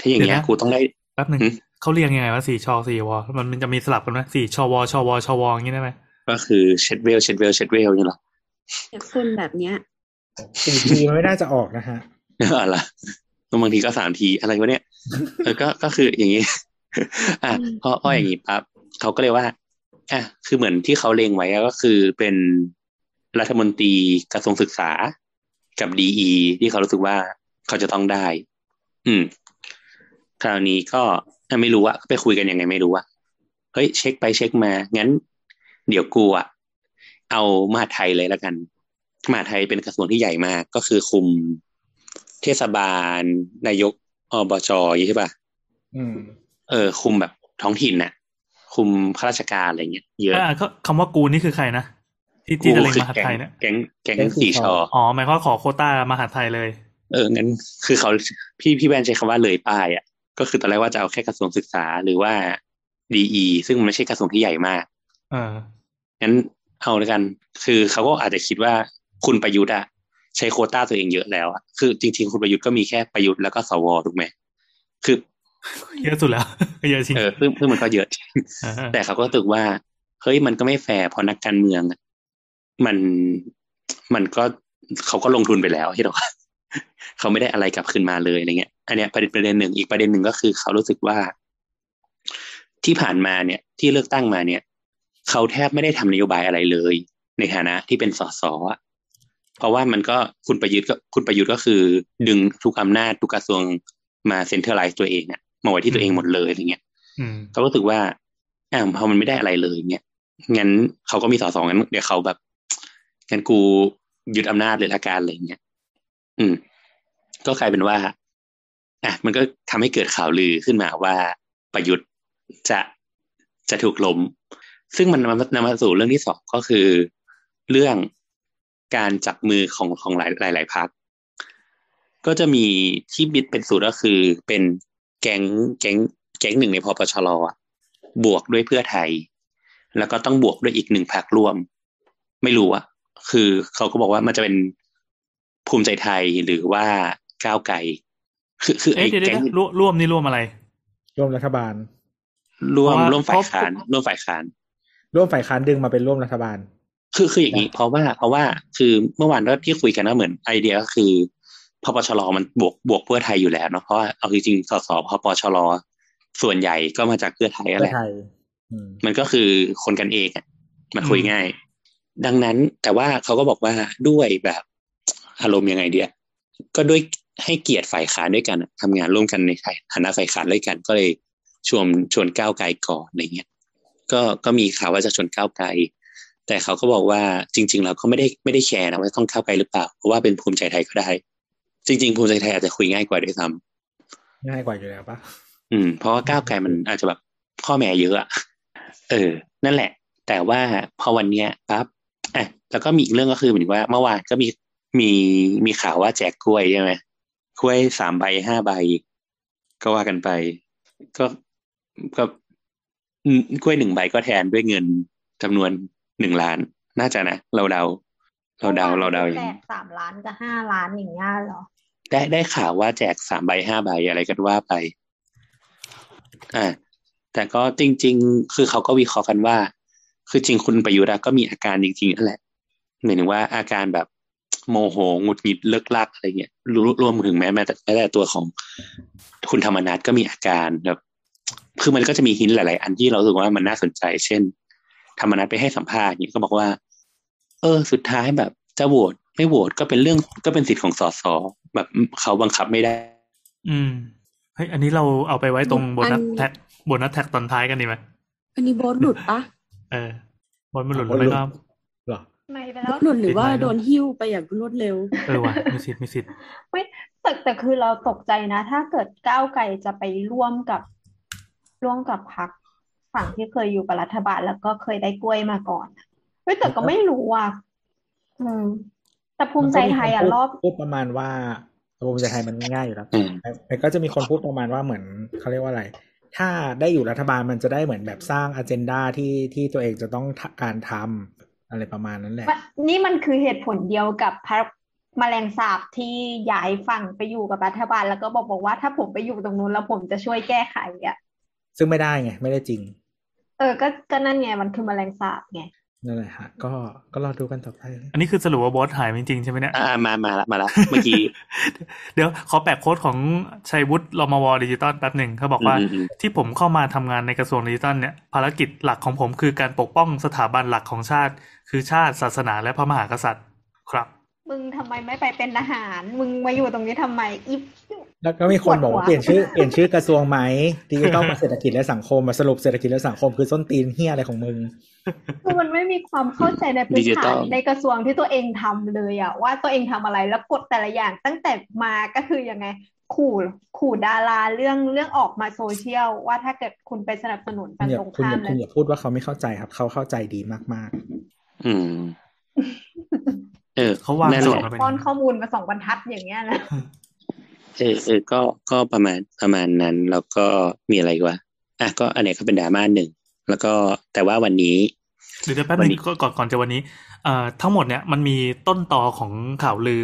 ถ้าอย่างเงี้ยเดี๋ยวนะกูต้องได้แป๊บหนึ่งหืม เขาเรียงยังไงว่าสี่ชอสี่วอมันมันจะมีสลับกันไหมสี่ชอวอชอวอชอวออย่างนี้ได้ไหมก็คือเช็ดเวลเช็ดเวลเช็ดเวลนี่หรอแต่คนแบบเนี้ยสี่ทีมันไม่น่าจะออกนะฮะอะไรบางทีก็สามทีอะไรวะเนี่ยเออก็ก็คืออย่างนี้อะพอพออย่างนี้ปั๊บเขาก็เลยว่าอะคือเหมือนที่เขาเลงไว้อะก็คือเป็นรัฐมนตรีกระทรวงศึกษากับดีที่เขารู้สึกว่าเขาจะต้องได้ อืม คราวนี้ก็ อะไม่รู้อะไปคุยกันยังไงไม่รู้อะเฮ้ยเช็คไปเช็คมา งั้น เดี๋ยวกูอะเอามหาดไทยเลยแล้วกันมหาดไทยเป็นกระทรวงที่ใหญ่มาก ก็คือคุมเทศบาล นายกอบจอย่างนี้ใช่ป่ะอืมเออ คุมแบบท้องถิ่นน่ะ คุมข้าราชการอะไรเงี้ยเยอะอ่าเขาคำว่ากูนี่คือใครนะที่ที่จะเล็งคืมหาดไทยเนี่ยแก๊งแก๊งแก๊งสี่สี่ชชอออ๋อหมายความว่าขอโควต้ามหาดไทยเลย เอองั้นคือเขาพี่พี่แบนใช้คำว่าเลยป้ายอะ ก็คือตอนแรกว่าจะเอาแค่กระทรวงศึกษาหรือว่าดีซึ่งมันไม่ใช่กระทรวงที่ใหญ่มากเอองั้นเอาแล้วกัน คือเขาก็อาจจะคิดว่าคุณประยุทธ์อะใช้โควต้าตัวเองเยอะแล้วอะคือจริง ๆ คุณประยุทธ์ก็มีแค่ประยุทธ์แล้วก็สวถูกไหมคือเยอะสุดแล้วเยอะจริงเออซึ่งซึ่งมันก็เยอะเออแต่เขาก็รู้สึกว่าเฮ้ยมันก็ไม่แฟร์เพราะนักการเมืองอะมันมันก็เขาก็ลงทุนไปแล้วที่เรา เขาไม่ได้อะไรกลับคืนมาเลยอะไรเงี้ย อันเนี้ยประเด็นประเด็นหนึ่งอีกประเด็นหนึ่งก็คือ เขารู้สึกว่า ที่ผ่านมาเนี่ย ที่เลือกตั้งมาเนี่ย เขาแทบไม่ได้ทำนโยบายอะไรเลย ในฐานะที่เป็นสสอะเพราะว่ามันก็คุณประยุทธ์ก็คุณประยุทธ์ก็คือ ดึงทุกอำนาจทุกกระทรวงมา centralize ตัวเองอะมาไว้ที่ตัวเองหมดเลยอะไรเงี้ยอืมเขารู้สึกว่าอ่าพอมันไม่ได้อะไรเลยเนี่ยงั้นเขาก็มีสอสองงั้นเดี๋ยวเขาแบบงั้นกูยึดอำนาจเลยละกันอะไรเงี้ย อืม ก็กลายเป็นว่าอะมันก็ทำให้เกิดข่าวลือขึ้นมาว่าประยุทธ์จะจะถูกล้ม ซึ่งมันนำมานำมาสู่เรื่องที่สองก็คือ เรื่องการจับมือของของหลายหลายหลายพักก็จะมีที่บิดเป็นสูตรก็คือเป็นแก๊งแก๊งแก๊งหนึ่งในพปชรอบวกด้วยเพื่อไทย แล้วก็ต้องบวกด้วยอีกหนึ่งพรรคร่วม ไม่รู้อะคือเขาก็บอกว่ามันจะเป็น ภูมิใจไทยหรือว่าก้าวไกลคือคือเอ๊ะไอ้เดี๋ยวเดี๋แก๊ยวงเดี๋ยวร่วมร่วมนี่ร่วมอะไร ร่วมรัฐบาล ร่วมเพราะว่าร่วมฝ่ายเพราะค้านร่วมฝ่ายค้านร่วมฝ่ายค้านดึงมาเป็นร่วมรัฐบาล คือคืออย่างนี้ เพราะว่าเพราะว่าคือเมื่อวานก็ที่คุยกันว่าเหมือนไอเดียก็คือพปชรมันบวกบวกเพื่อไทยอยู่แล้วเนาะเพราะว่าเอาจริงๆสสพปชรส่วนใหญ่ก็มาจากเพื่อไทยนั่นเพื่แหอละไทยอืมมันก็คือคนกันเองอะมาคุยง่าย ดังนั้นแต่ว่าเขาก็บอกว่าด้วยแบบ อารมณ์ยังไงเดียก็ด้วยให้เกียรติฝ่ายค้านด้วยกันอะทำงานร่วมกันในฐานะฝ่ายค้านด้วยกัน ก็เลยชวนชวนก้าวไกลก่อนอะไรเงี้ยก็ก็มีข่าวว่าจะชวนก้าวไกล แต่เขาก็บอกว่าจริง ๆ เราก็ไม่ได้ไม่ได้แคร์นะว่าต้องก้าวไกลหรือเปล่าเพราะว่าเป็นภูมิใจไทยก็ได้ จริง ๆ ภูมิใจไทยอาจจะคุยง่ายกว่าด้วยซ้ำง่ายกว่าอยู่แล้วปะอืม เพราะว่าก้าวไกลมันอาจจะแบบพ่อแม่เยอะอะเออ นั่นแหละ แต่ว่าพอวันเนี้ยปั๊บอะแล้วก็มีอีกเรื่องก็คือเหมือนว่าเมื่อวานก็มี มีมีข่าวว่าแจกกล้วยใช่ไหมกล้วยสามใบห้าใบ ก็ว่ากันไป ก็ก็อืมกล้วยหนึ่งใบก็แทนด้วยเงินจำนวนหนึ่งล้าน น่าจะนะเราเดา เราเดาเราเดาอย่างแจนี้กสามล้านกับห้าล้านอย่างเงี้ยเหรอ ได้ได้ข่าวว่าแจกสามใบห้าใบอะไรกันว่าไป อ่าแต่ก็จริง ๆ คือเขาก็วิเคราะห์กันว่า คือจริงคุณประยุทธ์อะก็มีอาการจริงๆนั่นแหละหมายถึงว่าอาการแบบ โมโหหงุดหงิดเลิกลักอะไรเงี้ยรวรวมถึงแม้แม้แต่แม้แต่ตัวของคุณธรรมนัฐก็มีอาการแบบคือมันก็จะมีหินหลาย ๆ อันที่เรารู้สึกว่ามันน่าสนใจ เช่น ธรรมนัฐไปให้สัมภาษณ์เนี่ยก็บอกว่า เออ สุดท้ายแบบจะโหวตไม่โหวตก็เป็นเรื่องก็เป็นสิทธิ์ของสสแบบเขาบังคับไม่ได้ อืมเฮ้ยอันนี้เราเอาไปไว้ตรงโบนัสอัน track bonus track ตอนท้ายกันดีไหมอันนี้โบทหลุดปะเออบนมันหลุดหรือไม่ก็เหรอ ไม่ไปโบแล้วสหลุดหรือว่าติดไว้เนอะโดนหิ้วไปอย่างรวดเร็ว เออว่ะมีสิทธิ์มีสิทธิ์ไม่แต่แต่คือเราตกใจนะ ถ้าเกิดก้าวไกลจะไปร่วมกับร่วมกับพรรคฝั่งที่เคยอยู่กับรัฐบาลแล้วก็เคยได้กล้วยมาก่อนเฮ้ยแต่ก็ไม่รู้อะอืมแต่ภูมิใจไทยอะมันรก็อบมีคนพูดพูดประมาณว่าภูมิใจไทยมันง่ายอยู่แล้วอืมแต่แต่ก็จะมีคนพูดประมาณว่าเหมือนเขาเรียกว่าอะไร ถ้าได้อยู่รัฐบาลมันจะได้เหมือนแบบสร้างอ g e n d a ที่ที่ตัวเองจะต้องทำการทำ อะไรประมาณนั้นแหละมันนี่มันคือเหตุผลเดียวกับพรรคแมลงสาบที่ย้ายฝั่งไปอยู่กับรัฐบาล แล้วก็บอกบอกว่าถ้าผมไปอยู่ตรงนู้นแล้วผมจะช่วยแก้ไขอะซึ่งไม่ได้ไง ไม่ได้จริง เออ ก็ก็นั่นไงมันคือแมลงสาบไงนั่นแหละฮะก็ก็รอดูกันต่อไป อันนี้คือสรุปว่าโพสต์หายไปจริงๆใช่ไหมเนี่ยอ่ามามาละมาละเมื่อกี้ เดี๋ยวขอแปะ quote ของชัยวุฒิรมวดิจิตอลแป๊บหนึ่งเขาบอกว่าอืมอืมที่ผมเข้ามาทำงานในกระทรวงดิจิตอลเนี่ยภารกิจหลักของผมคือการปกป้องสถาบันหลักของชาติ คือชาติศาสนาและพระมหากษัตริย์ครับ มึงทำไมไม่ไปเป็นทหาร มึงมาอยู่ตรงนี้ทำไมอีฟแล้วก็มีคนบอกว่าปวดหัวเปลี่ยนชื่อเปลี่ยนชื่อกระทรวงไหมดิจิทัลกับเศรษฐกิจและสังคมมาสรุปเศรษฐกิจและสังคมคือส้นตีนเฮียอะไรของมึงคือมันไม่มีความเข้าใจในพื้นดิจิตอฐานลในกระทรวงที่ตัวเองทำเลยอะว่าตัวเองทำอะไรแล้วกฎแต่ละอย่างตั้งแต่มาก็คือยังไงขู่ขู่ดาราเรื่องเรื่องออกมาโซเชียลว่าถ้าเกิดคุณไปสนับสนุนคุฝั่ณงอย่าตรงคุณข้าอมย่าคุณเลอยย่าพูดว่าเขาไม่เข้าใจครับ เขาเข้าใจดีมาก อืม เออเขาวางนั่นโจแหทย์ละมาเป็นป้อนข้อมูลมาสองบรรทัดอย่างเงี้ยนะเออเออก็ก็ประมาณประมาณนั้นแล้วก็มีอะไรอีกวะอะก็อันไหนก็เป็นดราม่าหนึ่งแล้วก็แต่ว่าวันนี้เดี๋ยวเดี๋ยวแป๊บวันึนงนี้ก่อนก่อนก่อนจะวันนี้เอ่อทั้งหมดเนี่ยมันมีต้นตอของข่าวลือ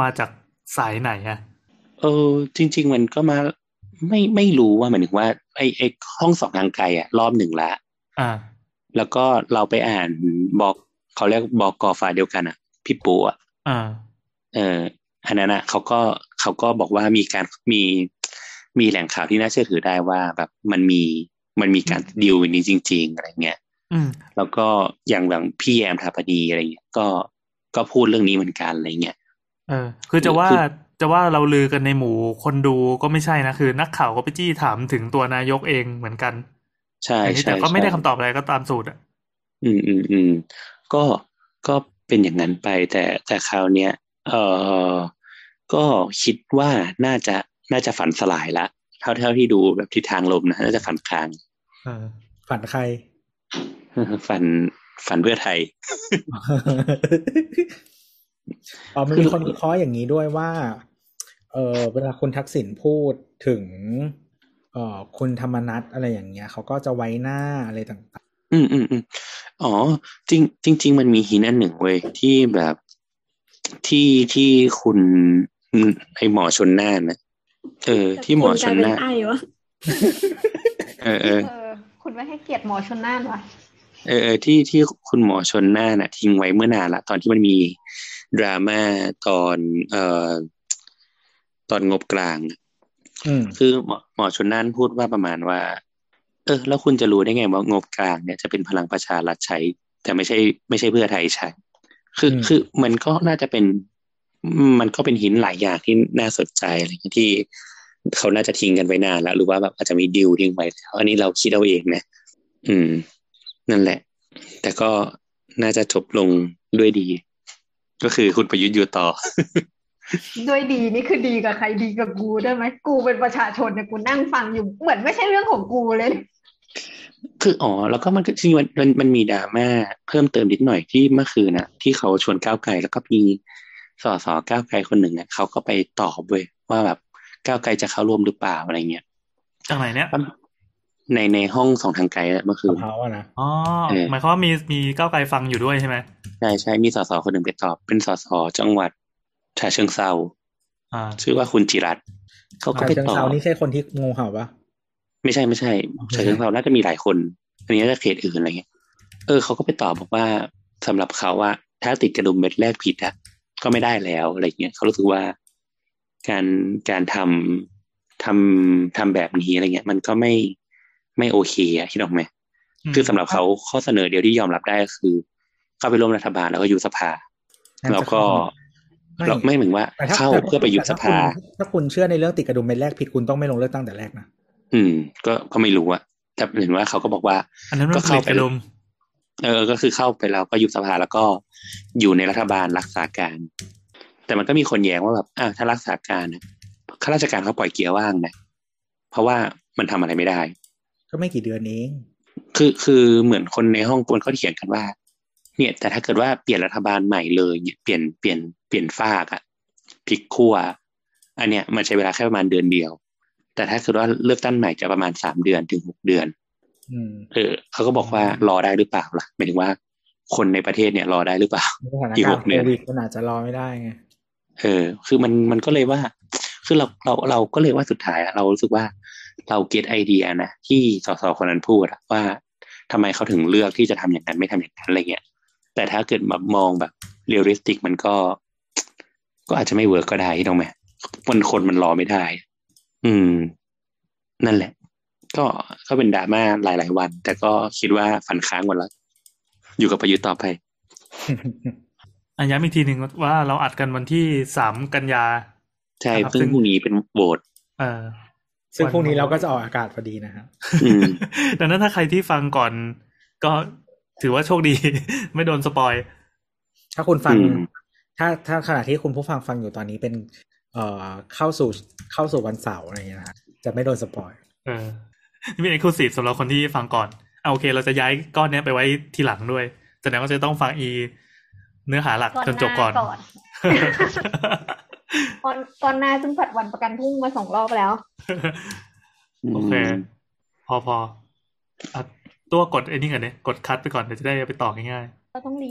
มาจากสายไหนอะเออ จริง ๆ มันก็มาไม่ไม่รู้ว่าหมายถึงว่าไอไอห้องสองทางไกลอะรอบหนึ่งละอ่า แล้วก็เราไปอ่านบอก เขาเรียกบอกกอฝ่ายเดียวกันอะ พี่ปูอะอ่าเอออันนั้นอะเขาก็เขาก็บอกว่ามีการมีมีแหล่งข่าวที่น่าเชื่อถือได้ว่าแบบมันมีมันมีการดีลนี้จริง ๆ อะไรเงี้ยอืมแล้วก็อย่างแบบพี่แอมทาปดีอะไรเงี้ยก็ก็พูดเรื่องนี้เหมือนกันอะไรเงี้ยเออ คือจะว่าคือจะว่าเราลือกันในหมู่คนดูก็ไม่ใช่นะ คือนักข่าวก็ไปจี้ถามถึงตัวนายกเองเหมือนกัน ใช่อันนี้ใช่แต่ก็ไม่ได้ใช่คำตอบอะไรก็ตามสูตรอะ อืมอืมอืม ก็ก็เป็นอย่างนั้นไป แต่แต่คราวเนี้ยเออก็คิดว่าน่าจะน่าจะฝันสลายละเท่าเท่าที่ดูแบบทิศทางลมนะน่าจะฝันคลางเออฝันใคร ฝันฝันเพื่อไทยอ๋อมันมีคนวิเคราะห์อย่างนี้ด้วยว่า เออเวลาคุณทักษิณพูดถึง เอ่อคุณธรรมนัทอะไรอย่างเงี้ยเขาก็จะไว้หน้าอะไรต่าง อืมอืมอืมอ๋อ จริงจริงๆมันมีหินอันหนึ่งเว้ยที่แบบที่ที่คุณไอหมอชนน่านนะเออ ที่หมอชนน่านไอ้วะเออเออเออคุณไม่ให้เกียรติหมอชนน่านวะเออเออที่ที่คุณหมอชนน่านน่ะ ทิ้งไว้เมื่อนานละตอนที่มันมีดราม่าตอนเอ่อตอนงบกลางๆอืมคือหมอหมอชนน่านพูดว่าประมาณว่า เออ แล้วคุณจะรู้ได้ไงว่างบกลางเนี่ยจะเป็นพลังประชารัฐใช้ แต่ไม่ใช่ ไม่ใช่เพื่อไทยใช้ คือคือมันก็น่าจะเป็น มันก็เป็นหินหลายอย่างที่น่าสนใจอะไรอย่างเงี้ยที่เขาน่าจะทิ้งกันไว้นานแล้ว หรือว่าแบบอาจจะมีดิวทิ้งไว้แล้วอันนี้เราคิดเอาเองนะอืม นั่นแหละ แต่ก็น่าจะจบลงด้วยดี ก็คือคุณประยุทธ์อยู่ต่อ ด้วยดีนี่คือดีกับใครดีกับกูได้ไหมกูเป็นประชาชนเนี่ยกูนั่งฟังอยู่เหมือนไม่ใช่เรื่องของกูเลย คืออ๋อแล้วก็มันก็จริงๆมันมันมันมีดราม่าเพิ่มเติมนิดหน่อยที่เมื่อคืนนะที่เขาชวนก้าวไกลแล้วก็มีสสก้าวไกลคนหนึ่งเนี่ยเขาก็ไปตอบเว้ยว่าแบบก้าวไกลจะเข้าร่วมหรือเปล่าอะไรเงี้ยจากไหนเนี่ยในในห้องสองทางไกลอะเมื่อคืสนภาวะนะอ๋อเออหมายความว่ามีมีก้าวไกลฟังอยู่ด้วยใช่ไหมใช่ใช่มีสสคนหนึ่งไปตอบ เป็นสสจังหวัดฉะเชิงเซาอ่าชื่อว่าคุณจิรัตน์เขาก็ชาไปเชิงตอเซาบนี่ใช่คนที่งูเห่าปะ ไม่ใช่ไม่ใช่อ๋อฉะเชิงเซาน่าจะมีหลายคน อันนี้น่าจะเขตอื่นอะไรเงี้ยเออเขาก็ไปตอบบอกว่าสำหรับเขาว่าถ้าติดกระดุมเม็ดแรกผิดอะก็ไม่ได้แล้วอะไรเงี้ยเขารู้สึกว่าการการทำทำทำแบบนี้อะไรเงี้ย มันก็ไม่ไม่โอเคอะคิดออกไหมอืมคือสำหรับเขาข้อเสนอเดียวที่ยอมรับได้ก็คือ เข้าไปร่วมรัฐบาลแล้วก็อยู่สภาแล้วก็เราไม่เหมือนว่าแต่ถ้เข้าแต่เพื่อไปอยู่สภาแต่ถ้คุณถ้าคุณเชื่อในเรื่องติดกระดุมเม็ดแรกผิดคุณต้องไม่ลงเลือกตั้งแต่แรกนะ อืม ก็ก็ไม่รู้อะแต่เห็นว่าเขาก็บอกว่า อันนั้นมันก็ผเข้าลิตไปกระดุมเออ ก็คือเข้าไปแล้วก็ยุบสภาแล้วก็อยู่ในรัฐบาลรักษาการ แต่มันก็มีคนแย้งว่าแบบอ่าถ้ารักษาการน่ะข้าราชการเขาปล่อยเกียร์ว่างนะเพราะว่ามันทำอะไรไม่ได้ ก็ไม่กี่เดือนเองคือคือเหมือนคนในห้องกวนเขาเถียงกันว่า เนี่ย แต่ถ้าเกิดว่าเปลี่ยนรัฐบาลใหม่เลยเนี่ยเปลี่ยนเปลี่ยนเปลี่ยนฝากอะพลิกขั้วอันเนี้ยมันใช้เวลาแค่ประมาณเดือนเดียว แต่ถ้าเกิดว่าเลือกตั้งใหม่จะประมาณสามเดือนถึงหกเดือนอืมเออเขาก็บอกว่ารอได้หรือเปล่าล่ะหมายถึงว่าคนในประเทศเนี่ยรอได้หรือเปล่าสถานการณ์อีกการหกเดือนโควิดมันอาจจะรอไม่ได้ไงเออ คือมันมันก็เลยว่า คือเราเราเราก็เลยว่าสุดท้ายอะเรารู้สึกว่าเรา get idea นะที่สสคนนั้นพูดอะว่าทำไมเขาถึงเลือกที่จะทำอย่างนั้นไม่ทำอย่างนั้นอะไรเงี้ยแต่ถ้าเกิดมามองแบบ realistic มันก็ ก็อาจจะไม่ work ก็ได้ถูกไหมมันคนมันรอไม่ได้ อืม นั่นแหละ ก็ก็เป็นดราม่าหลาย ๆ วัน แต่ก็คิดว่าฝันค้างหมดแล้ว อยู่กับประยุทธ์ต่อไปอันย้ำอีกทีหนึ่งว่าเราอัดกันวันที่สามกันยา ใช่ครับซึ่งซึ่งพรุ่งนี้เป็นโหวตเออซึ่งพรุ่งนี้เราก็จะออกอากาศพอดีนะครับอืมดังนั้นถ้าใครที่ฟังก่อน ก็ถือว่าโชคดี ไม่โดนสปอย ถ้าคุณฟังอืมถ้าถ้าขณะที่คุณผู้ฟังฟังอยู่ตอนนี้เป็น เอ่อเข้าสู่เข้าสู่วันเสาร์อะไรอย่างเงี้ยนะฮะจะไม่โดน spoilเออนี่เป็น exclusive สำหรับคนที่ฟังก่อนเอาโอเค เราจะย้ายก้อนเนี้ยไปไว้ทีหลังด้วยแสดงว่าจะต้องฟังอี เนื้อหาหลักก่อนจนจบก่อนหน้าก่อนก่อนก่อนหน้าซึ่งผัดวันประกันพรุ่งมาสองรอบแล้ว โอเค พอพออะตัวกดไอ้นี่ก่อนเนี่ยกด cut ไปก่อนเดี๋ยวจะได้ไปต่อง่ายๆเราต้องรี